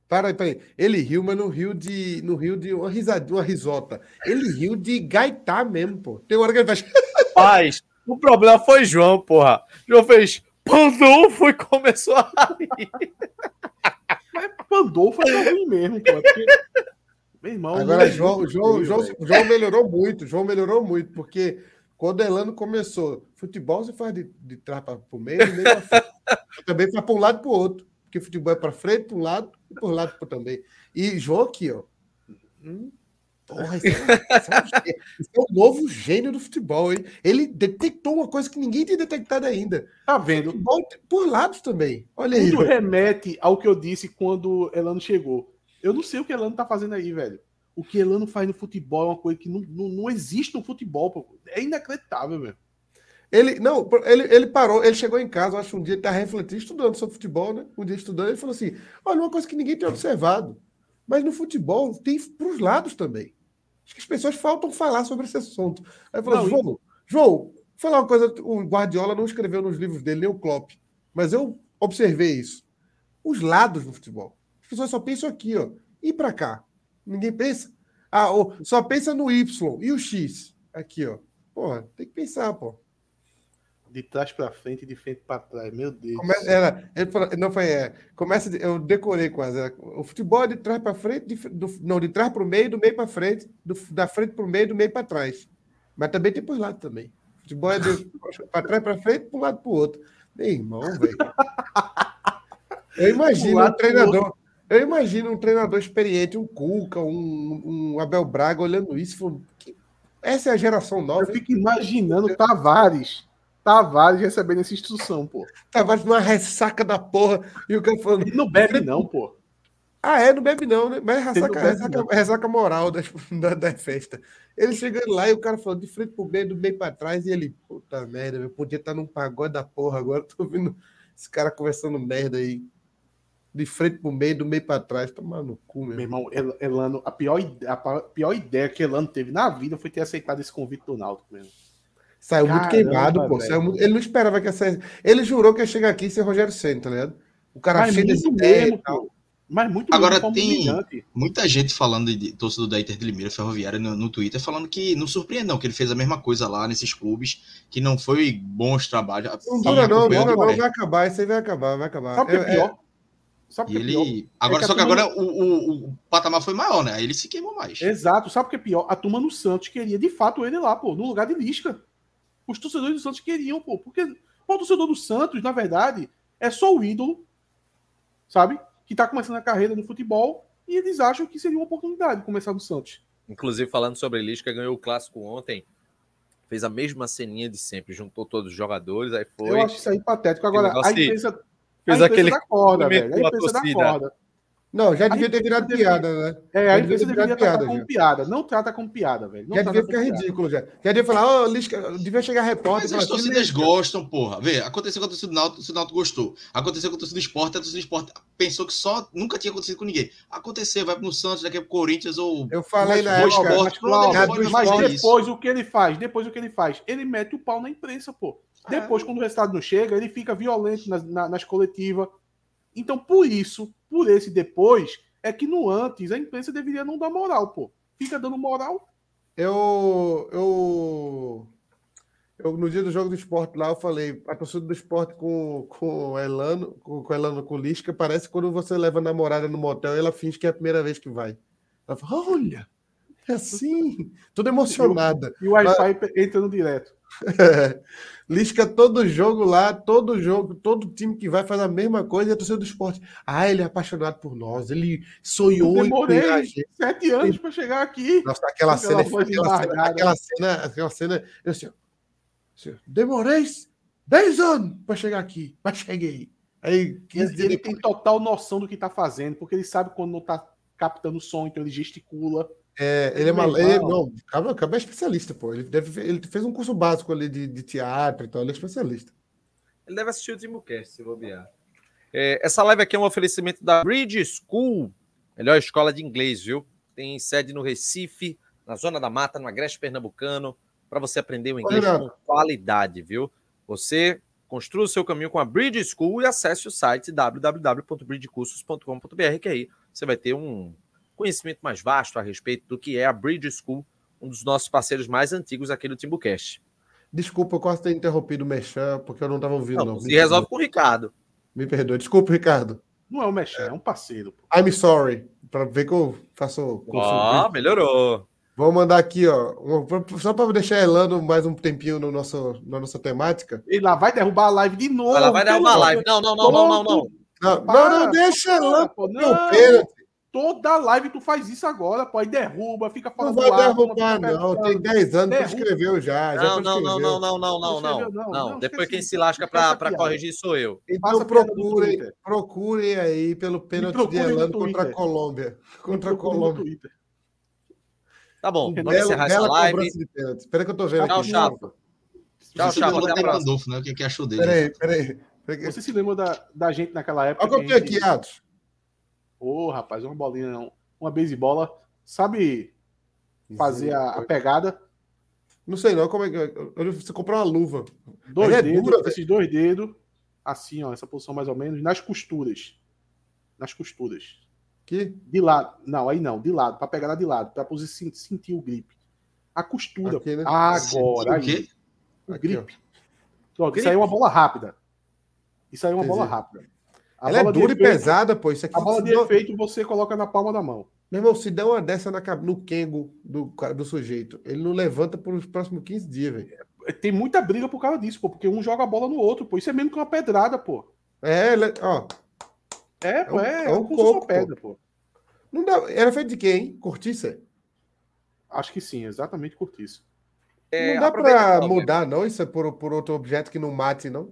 Para aí, para aí. Ele riu, mas não riu de, não riu de uma risadinha, uma risota. Ele riu de gaitar mesmo, pô. Tem hora que ele faz. Paz, o problema foi João, porra. João fez Pandolfo e começou a rir. Mas Pandolfo é ruim mesmo, pô. Porque... Meu irmão, Agora, João, João, João, João melhorou muito. João melhorou muito, porque quando o Elano começou, futebol você faz de, de trás para o meio, de meio para frente. Também faz para um lado e para o outro. Porque futebol é para frente, para um lado e para o lado também. E João aqui, ó. Hum, porra, esse é, esse, é, esse é o novo gênio do futebol, hein? Ele detectou uma coisa que ninguém tinha detectado ainda. Tá vendo? Futebol por lados também. Olha aí. Tudo remete ao que eu disse quando Elano chegou. Eu não sei o que Elano tá fazendo aí, velho. O que Elano faz no futebol é uma coisa que não, não, não existe no futebol. Pô. É inacreditável, velho. Ele, não, ele, ele parou, ele chegou em casa, acho um dia, ele tá refletindo, estudando sobre futebol, né? Um dia estudando, ele falou assim: olha, uma coisa que ninguém tem observado, mas no futebol tem para os lados também. Acho que as pessoas faltam falar sobre esse assunto. Aí falou, não, João, João, vou falar uma coisa, o Guardiola não escreveu nos livros dele, nem o Klopp, mas eu observei isso. Os lados no futebol. As pessoas só pensam aqui, ó, e para cá. Ninguém pensa. Ah, só pensa no Y e o X. Aqui, ó. Porra, tem que pensar, pô de trás para frente e de frente para trás. Meu Deus. Começa, era, ele falou, não foi, é, começa, de, eu decorei quase. Era, o futebol é de trás para frente, de, do, não, de trás para o meio, do meio para frente, do, da frente para o meio, do meio para trás. Mas também tem por lado também. O futebol é para trás para frente, para um lado para o outro. Meu irmão, velho. Eu imagino um treinador. Eu imagino um treinador experiente, um Cuca, um, um Abel Braga olhando isso, falando, essa é a geração nova. Eu fico imaginando Tavares Tavares recebendo essa instrução, pô. Tavares numa ressaca da porra. E o cara falando. Ele não bebe, não, pô. Ah, é, não bebe não, né? Mas é ressaca, ressaca, ressaca, moral da, da, da, festa. Ele chegando lá e o cara falando de frente pro meio, do meio pra trás, e ele, puta merda, eu podia estar num pagode da porra agora, tô ouvindo esse cara conversando merda aí. De frente pro meio, do meio pra trás, tomar no cu, meu, meu irmão. Elano, a pior, a pior ideia que Elano teve na vida foi ter aceitado esse convite do Náutico mesmo. Saiu Caramba, muito queimado, pô. Saiu muito... Ele não esperava que essa. Ele jurou que ia chegar aqui e ser Rogério Senna, tá ligado? O cara Mas cheio desse mesmo, tal. Mas muito Agora tem muita gente falando de torcedor da Inter de Limeira Ferroviária no, no, Twitter falando que não surpreende não, que ele fez a mesma coisa lá nesses clubes, que não foi bons trabalhos. Não dura não, não, não, vai acabar, isso aí vai acabar, vai acabar. Sabe o que é, é pior? Sabe que é ele... Agora, é que só que agora o, o, o, patamar foi maior, né? Aí ele se queimou mais. Exato. Sabe o que é pior? A turma no Santos queria de fato ele lá, pô, no lugar de Lisca os torcedores do Santos queriam, pô. Porque pô, o torcedor do Santos, na verdade, é só o ídolo, sabe? Que tá começando a carreira no futebol e eles acham que seria uma oportunidade começar no Santos. Inclusive, falando sobre Lisca, ganhou o clássico ontem. Fez a mesma ceninha de sempre, juntou todos os jogadores, aí foi. Eu acho isso aí patético. Agora, a empresa, fez a aquele da corda, velho. A empresa da corda. Não, já devia ter virado piada, né? É, a empresa deveria tratar como piada. Não trata como piada, velho. Não já devia ficar ridículo, já. Já devia falar, ó, oh, Lisca, devia chegar repórter. Mas as torcidas gostam, porra. Vê, aconteceu com a torcida do Náutico, o Náutico gostou. Aconteceu com a torcida do Esporte, a torcida do Esporte pensou que só nunca tinha acontecido com ninguém. Aconteceu, vai pro Santos, daqui pro Corinthians ou... Eu falei na época, esporte, mas, mas, mas depois o que ele faz? Depois o que ele faz? Ele mete o pau na imprensa, pô. Depois, quando o resultado não chega, ele fica violento nas, nas coletivas. Então, por isso, por esse depois é que no antes a imprensa deveria não dar moral, pô. Fica dando moral. Eu, eu, eu no dia do jogo do esporte lá, eu falei, a torcida do esporte com, com Elano, com, com Elano com Lisca, parece quando você leva a namorada no motel e ela finge que é a primeira vez que vai. Ela fala, olha, é assim, toda emocionada. E o, o Wi-Fi entrando direto. É. Lisca todo jogo lá, todo jogo, todo time que vai faz a mesma coisa e a torcida do esporte. Ah, ele é apaixonado por nós, ele sonhou Eu demorei sete anos para chegar aqui. Nossa, aquela cena, aquela cena, aquela cena, aquela cena, eu assim, assim demorei dez anos para chegar aqui, mas cheguei. Aí, ele, tem total noção do que tá fazendo, porque ele sabe quando não tá captando o som, então ele gesticula. É, ele é maluco. Ele, não, acaba, acaba é especialista, pô. Ele, deve, ele fez um curso básico ali de, de teatro e tal, ele é especialista. Ele deve assistir o Timocast, se bobear. É, essa live aqui é um oferecimento da Bridge School, melhor escola de inglês, viu? Tem sede no Recife, na Zona da Mata, no Agreste Pernambucano. para você aprender o inglês com qualidade, viu? Você construa o seu caminho com a Bridge School e acesse o site www.bridgecursos.com.br, que aí você vai ter um conhecimento mais vasto a respeito do que é a Bridge School, um dos nossos parceiros mais antigos aqui do Timbucast. Desculpa, eu quase ter interrompido o Mechan, porque eu não estava ouvindo. Não, não. Se resolve com o Ricardo. Me perdoe. Desculpa, Ricardo. Não é o Mechan, é um parceiro. I'm sorry. Para ver que eu faço. Ó, oh, melhorou. Vamos mandar aqui, ó, só para deixar Elano mais um tempinho no nosso, na nossa temática. E lá vai derrubar a live de novo. Ela vai derrubar a live. Não, não, não, não, não, não. Não, não, não deixa Elano. Não, Toda live tu faz isso agora, pô. Aí derruba, fica falando. Não vai derrubar, não. Tem 10 anos que escreveu já. Não, já não, não, não, não, não, não, não, não, não. Depois quem se lasca para corrigir sou eu. Então procurem, procurem aí pelo pênalti de Elano contra a Colômbia. Contra a Colômbia. Tá bom, vamos encerrar essa live. Espera que eu tô vendo Tchau, aqui. Chapo. Tchau, Chapo. Até a próxima. Né? O que, que achou dele? Peraí, peraí. Você se lembra da, da gente naquela época? Olha o que eu tenho aqui, Atos. Ô, oh, rapaz, uma bolinha. Uma beisebola. Sabe fazer a, a, pegada? Não sei não, como é que. Você comprou uma luva. Dois é dedos, dura, esses dois dedos, assim, ó, essa posição mais ou menos, nas costuras. Nas costuras. Que? De lado. Não, aí não, de lado, para pegar de lado, para poder sentir o grip. A costura. Aqui, né? Agora, aí. O grip. Pronto, isso aí é uma bola rápida. Isso aí é uma Quer bola rápida. A ela é dura efeito, e pesada, pô. Isso aqui a bola de deu... efeito você coloca na palma da mão. Meu irmão, se der uma dessa na, no Kengo do, do sujeito, ele não levanta por os próximos 15 dias, velho. É, tem muita briga por causa disso, pô, porque um joga a bola no outro, pô. Isso é mesmo que uma pedrada, pô. É, ó. É, pô, é, é, um, é um coco, pedra, pô. Não dá, era feito de quem? Cortiça? Acho que sim, exatamente cortiça. É, não dá para mudar, não, isso é por, por outro objeto que não mate, não?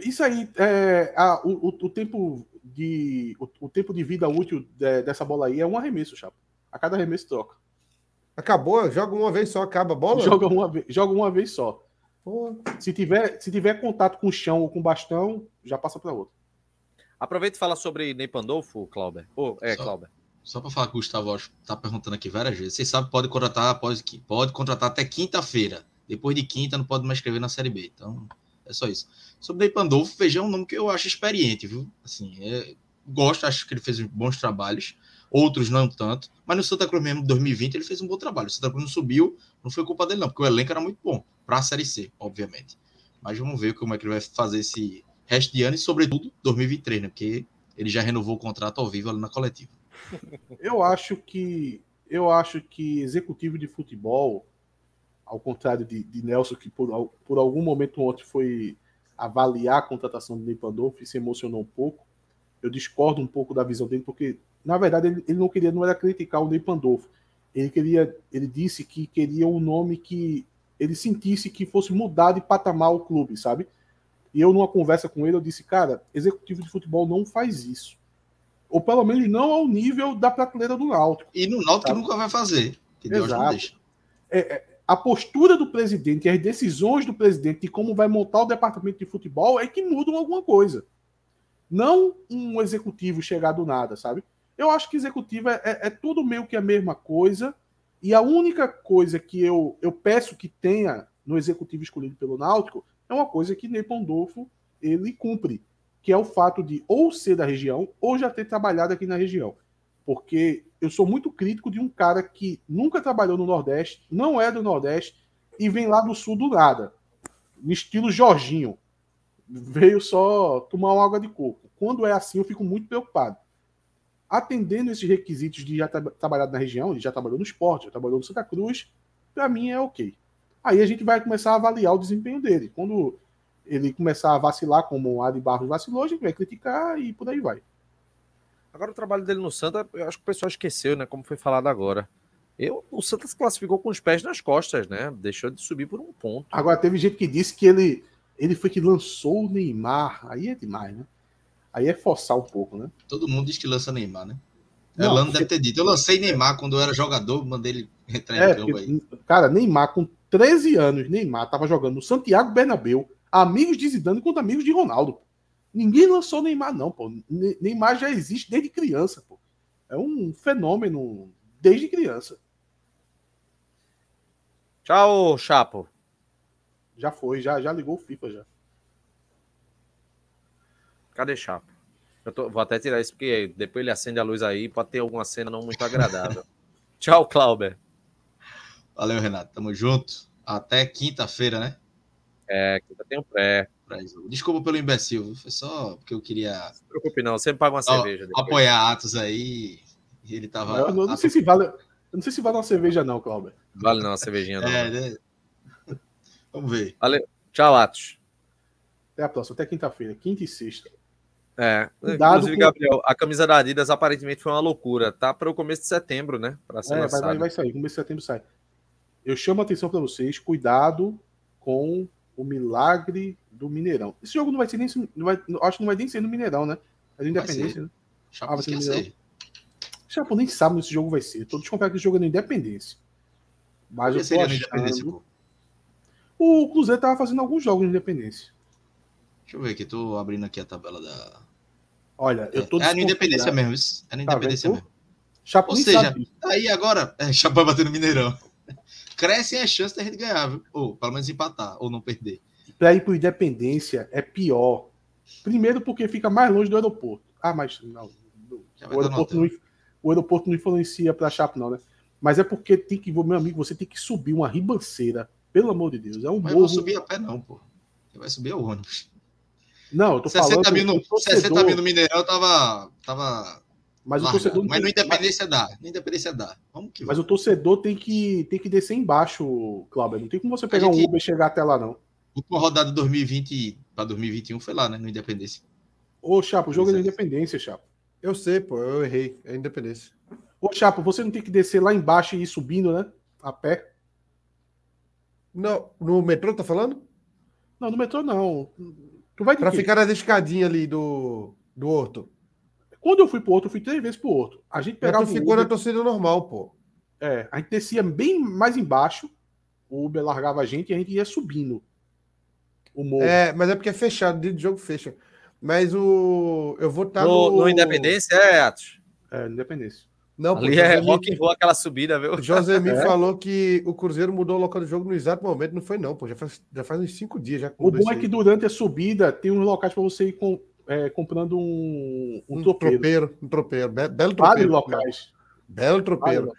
Isso aí, é, a, o, o, tempo de, o, o, tempo de vida útil de, dessa bola aí é um arremesso, Chapo. A cada arremesso troca. Acabou, joga uma vez só, acaba a bola? Joga uma, vez, joga uma vez só. Se tiver, se tiver contato com o chão ou com o bastão, já passa para outro. Aproveita e fala sobre Ney Pandolfo, Clauber. Oh, é, só, Clauber. Só para falar que o Gustavo está perguntando aqui várias vezes. Vocês sabem pode contratar, pode, pode contratar até quinta-feira. Depois de quinta não pode mais escrever na Série B. Então, é só isso. Sobre Ney Pandolfo, veja, é um nome que eu acho experiente, viu? Assim, é, gosto, acho que ele fez bons trabalhos. Outros não tanto. Mas no Santa Cruz mesmo, 2020, ele fez um bom trabalho. O Santa Cruz não subiu, não foi culpa dele não, porque o elenco era muito bom. Para a Série C, obviamente. Mas vamos ver como é que ele vai fazer esse resto de ano e, sobretudo, 2023, né? Porque ele já renovou o contrato ao vivo ali na coletiva. Eu acho que eu acho que executivo de futebol, ao contrário de, de Nelson, que por, por algum momento ontem foi avaliar a contratação do Ney Pandolfo e se emocionou um pouco, eu discordo um pouco da visão dele, porque, na verdade, ele, ele não queria, não era criticar o Ney Pandolfo. Ele queria, ele disse que queria um nome que ele sentisse que fosse mudar de patamar o clube, sabe? E eu, numa conversa com ele, eu disse, cara, executivo de futebol não faz isso. Ou pelo menos não ao nível da prateleira do Náutico. E no Náutico nunca vai fazer. Que Deus Exato. não deixa. É, é, a postura do presidente e as decisões do presidente de como vai montar o departamento de futebol é que mudam alguma coisa. Não um executivo chegar do nada, sabe? Eu acho que executivo é, é, é tudo meio que a mesma coisa. E a única coisa que eu, eu peço que tenha no executivo escolhido pelo Náutico é uma coisa que Ney Pandolfo ele cumpre, que é o fato de ou ser da região ou já ter trabalhado aqui na região. Porque eu sou muito crítico de um cara que nunca trabalhou no Nordeste, não é do Nordeste e vem lá do Sul do nada, no estilo Jorginho. Veio só tomar uma água de coco. Quando é assim, eu fico muito preocupado. Atendendo esses requisitos de já ter trabalhado na região, ele já trabalhou no esporte, já trabalhou no Santa Cruz, para mim é ok. Aí a gente vai começar a avaliar o desempenho dele. Quando ele começar a vacilar, como o Adi Barros vacilou, a gente vai criticar e por aí vai. Agora o trabalho dele no Santa, eu acho que o pessoal esqueceu, né? Como foi falado agora. Eu, o Santa se classificou com os pés nas costas, né? Deixou de subir por um ponto. Agora teve gente que disse que ele, ele foi que lançou o Neymar. Aí é demais, né? Aí é forçar um pouco, né? Todo mundo diz que lança Neymar, né? Não, Elano porque... deve ter dito. Eu lancei Neymar quando eu era jogador, mandei ele entrar é, em campo aí. Cara, Neymar com 13 anos, Neymar estava jogando no Santiago Bernabéu, amigos de Zidane contra amigos de Ronaldo. Ninguém lançou Neymar, não, pô. Neymar já existe desde criança, pô. É um fenômeno desde criança. Tchau, Chapo. Já foi, já, já ligou o FIFA já. Cadê Chapo? Eu tô, vou até tirar isso, porque depois ele acende a luz aí, pode ter alguma cena não muito agradável. Tchau, Clauber. Valeu, Renato. Tamo junto. Até quinta-feira, né? É, quinta tem um pré. Desculpa pelo imbecil, foi só porque eu queria. Não se preocupe, não. Você paga uma cerveja. Depois. Apoiar Atos aí. ele tava. Eu não, não sei se vale. Eu não sei se vale uma cerveja, não, Clauber. Vale não, uma cervejinha não. É, né? Vamos ver. Valeu. Tchau, Atos. Até a próxima, até quinta-feira, quinta e sexta. É, Cuidado inclusive, com... Gabriel, a camisa da Adidas aparentemente foi uma loucura. Tá para o começo de setembro, né? Para ser é, vai, vai, vai sair, começo de setembro sai. Eu chamo a atenção para vocês, cuidado com o milagre do Mineirão. Esse jogo não vai ser nem. Não vai, acho que não vai nem ser no Mineirão, né? É do Independência, né? Chapo ah, vai ser no Mineirão. Chapo nem sabe onde esse jogo vai ser. Tô desconfiado que esse jogo é no Independência. Mas eu tô achando... O Cruzeiro tava fazendo alguns jogos no Independência. Deixa eu ver aqui, tô abrindo aqui a tabela da. Olha, eu tô. É, é no Independência mesmo, isso. É no tá Independência mesmo. Chapo Ou seja, sabe. aí agora, é, Chapo vai bater no Mineirão. Crescem as chances da gente ganhar, viu? Ou pelo menos empatar, ou não perder. Para ir para Independência é pior. Primeiro porque fica mais longe do aeroporto. Ah, mas não. O aeroporto não, o aeroporto não influencia para Chapo, não, né? Mas é porque tem que, meu amigo, você tem que subir uma ribanceira. Pelo amor de Deus. É um Mas morro. Mas subir a pé, não, pô. Você vai subir o ônibus. Não, eu tô 60 falando. Mil no, torcedor... 60 mil no Mineirão tava. tava mas o torcedor. Mas no Independência dá. No Independência dá. Vamos que Mas o torcedor tem que, tem que descer embaixo, Cláudio. Não tem como você pegar gente... um Uber e chegar até lá, não. Última rodada 2020 para 2021 foi lá, né? No Independência. Ô, Chapo, o jogo é, é Independência, Chapo. Eu sei, pô, eu errei. É Independência. Ô, Chapo, você não tem que descer lá embaixo e ir subindo, né? A pé. Não, no metrô tá falando? Não, no metrô não. Tu vai Pra quê? ficar nas escadinhas ali do, do Horto. Quando eu fui pro Horto, eu fui três vezes pro Horto. A gente pegava. tu ficou Uber, na torcida normal, pô. É, a gente descia bem mais embaixo. O Uber largava a gente e a gente ia subindo. O morro. É, mas é porque é fechado, dia de jogo fecha. Mas o. Eu vou estar. Tá no, no... no Independência, é, Atos? É, Independência. Não, Ali é rock and roll aquela subida, viu? O Josemi é. falou que o Cruzeiro mudou o local do jogo no exato momento. Não foi, não, pô. Já faz, já faz uns cinco dias. Já o bom é que durante a subida tem uns locais para você ir com, é, comprando um, um, um tropeiro. tropeiro. Um tropeiro. Be belo tropeiro. Vários locais. Belo tropeiro.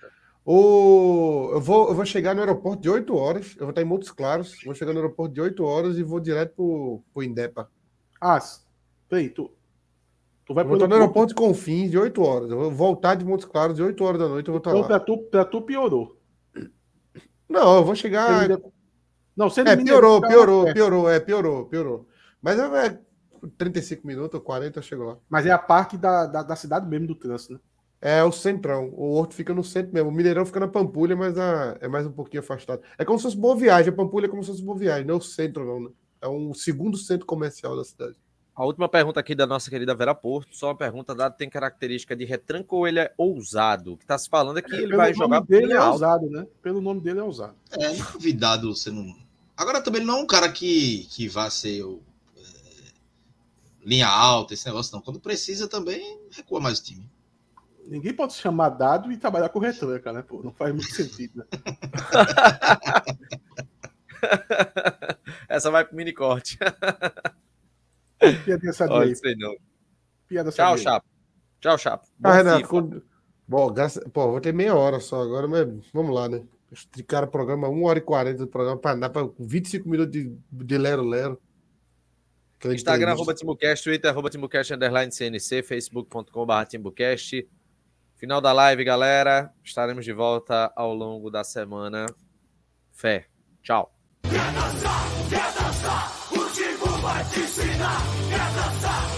O... Eu, vou, eu vou chegar no aeroporto de 8 horas. Eu vou estar em Montes Claros. Vou chegar no aeroporto de 8 horas e vou direto pro, pro Indepa. Ah, peraí, tu, Tu vai voltar no aeroporto de Confins de 8 horas. Eu vou voltar de Montes Claros de 8 horas da noite. Eu vou estar então, lá. Pra tu, pra tu piorou. Não, eu vou chegar. Não, você é, piorou, piorou, piorou, é, piorou, piorou. Mas é 35 minutos, 40 eu chego lá. Mas é a parte da, da, da cidade mesmo do trânsito, né? É o centrão. O Horto fica no centro mesmo. O Mineirão fica na Pampulha, mas a, é mais um pouquinho afastado. É como se fosse boa viagem. A Pampulha é como se fosse boa viagem, não é o centro, não, né? É um segundo centro comercial da cidade. A última pergunta aqui da nossa querida Vera Porto, só uma pergunta dada tem característica de retranco ou ele é ousado? O que está se falando é que ele Pelo vai jogar dele é ousado, né? Pelo nome dele é ousado. É, duvidado você não. Agora também ele não é um cara que, que vá ser o, é, linha alta, esse negócio não. Quando precisa também recua mais o time. Ninguém pode se chamar dado e trabalhar com retranca, né? Pô, não faz muito sentido, né? Essa vai pro mini corte. Piada sadia aí. Sei não. Piada Tchau, Chapo. Tchau, Chapo. Bom, ah, Renato, quando... Bom, graça... Pô, vou ter meia hora só agora, mas vamos lá, né? Esticar o programa, 1 hora e 40 do programa, para dar para 25 minutos de, de lero-lero. Instagram, arroba Timbucast, Twitter, arroba Timbucast, underline CNC, facebook.com.br Timbucast. Final da live, galera. Estaremos de volta ao longo da semana. Fé. Tchau. Quer dançar, quer dançar, o vai te ensinar, quer dançar.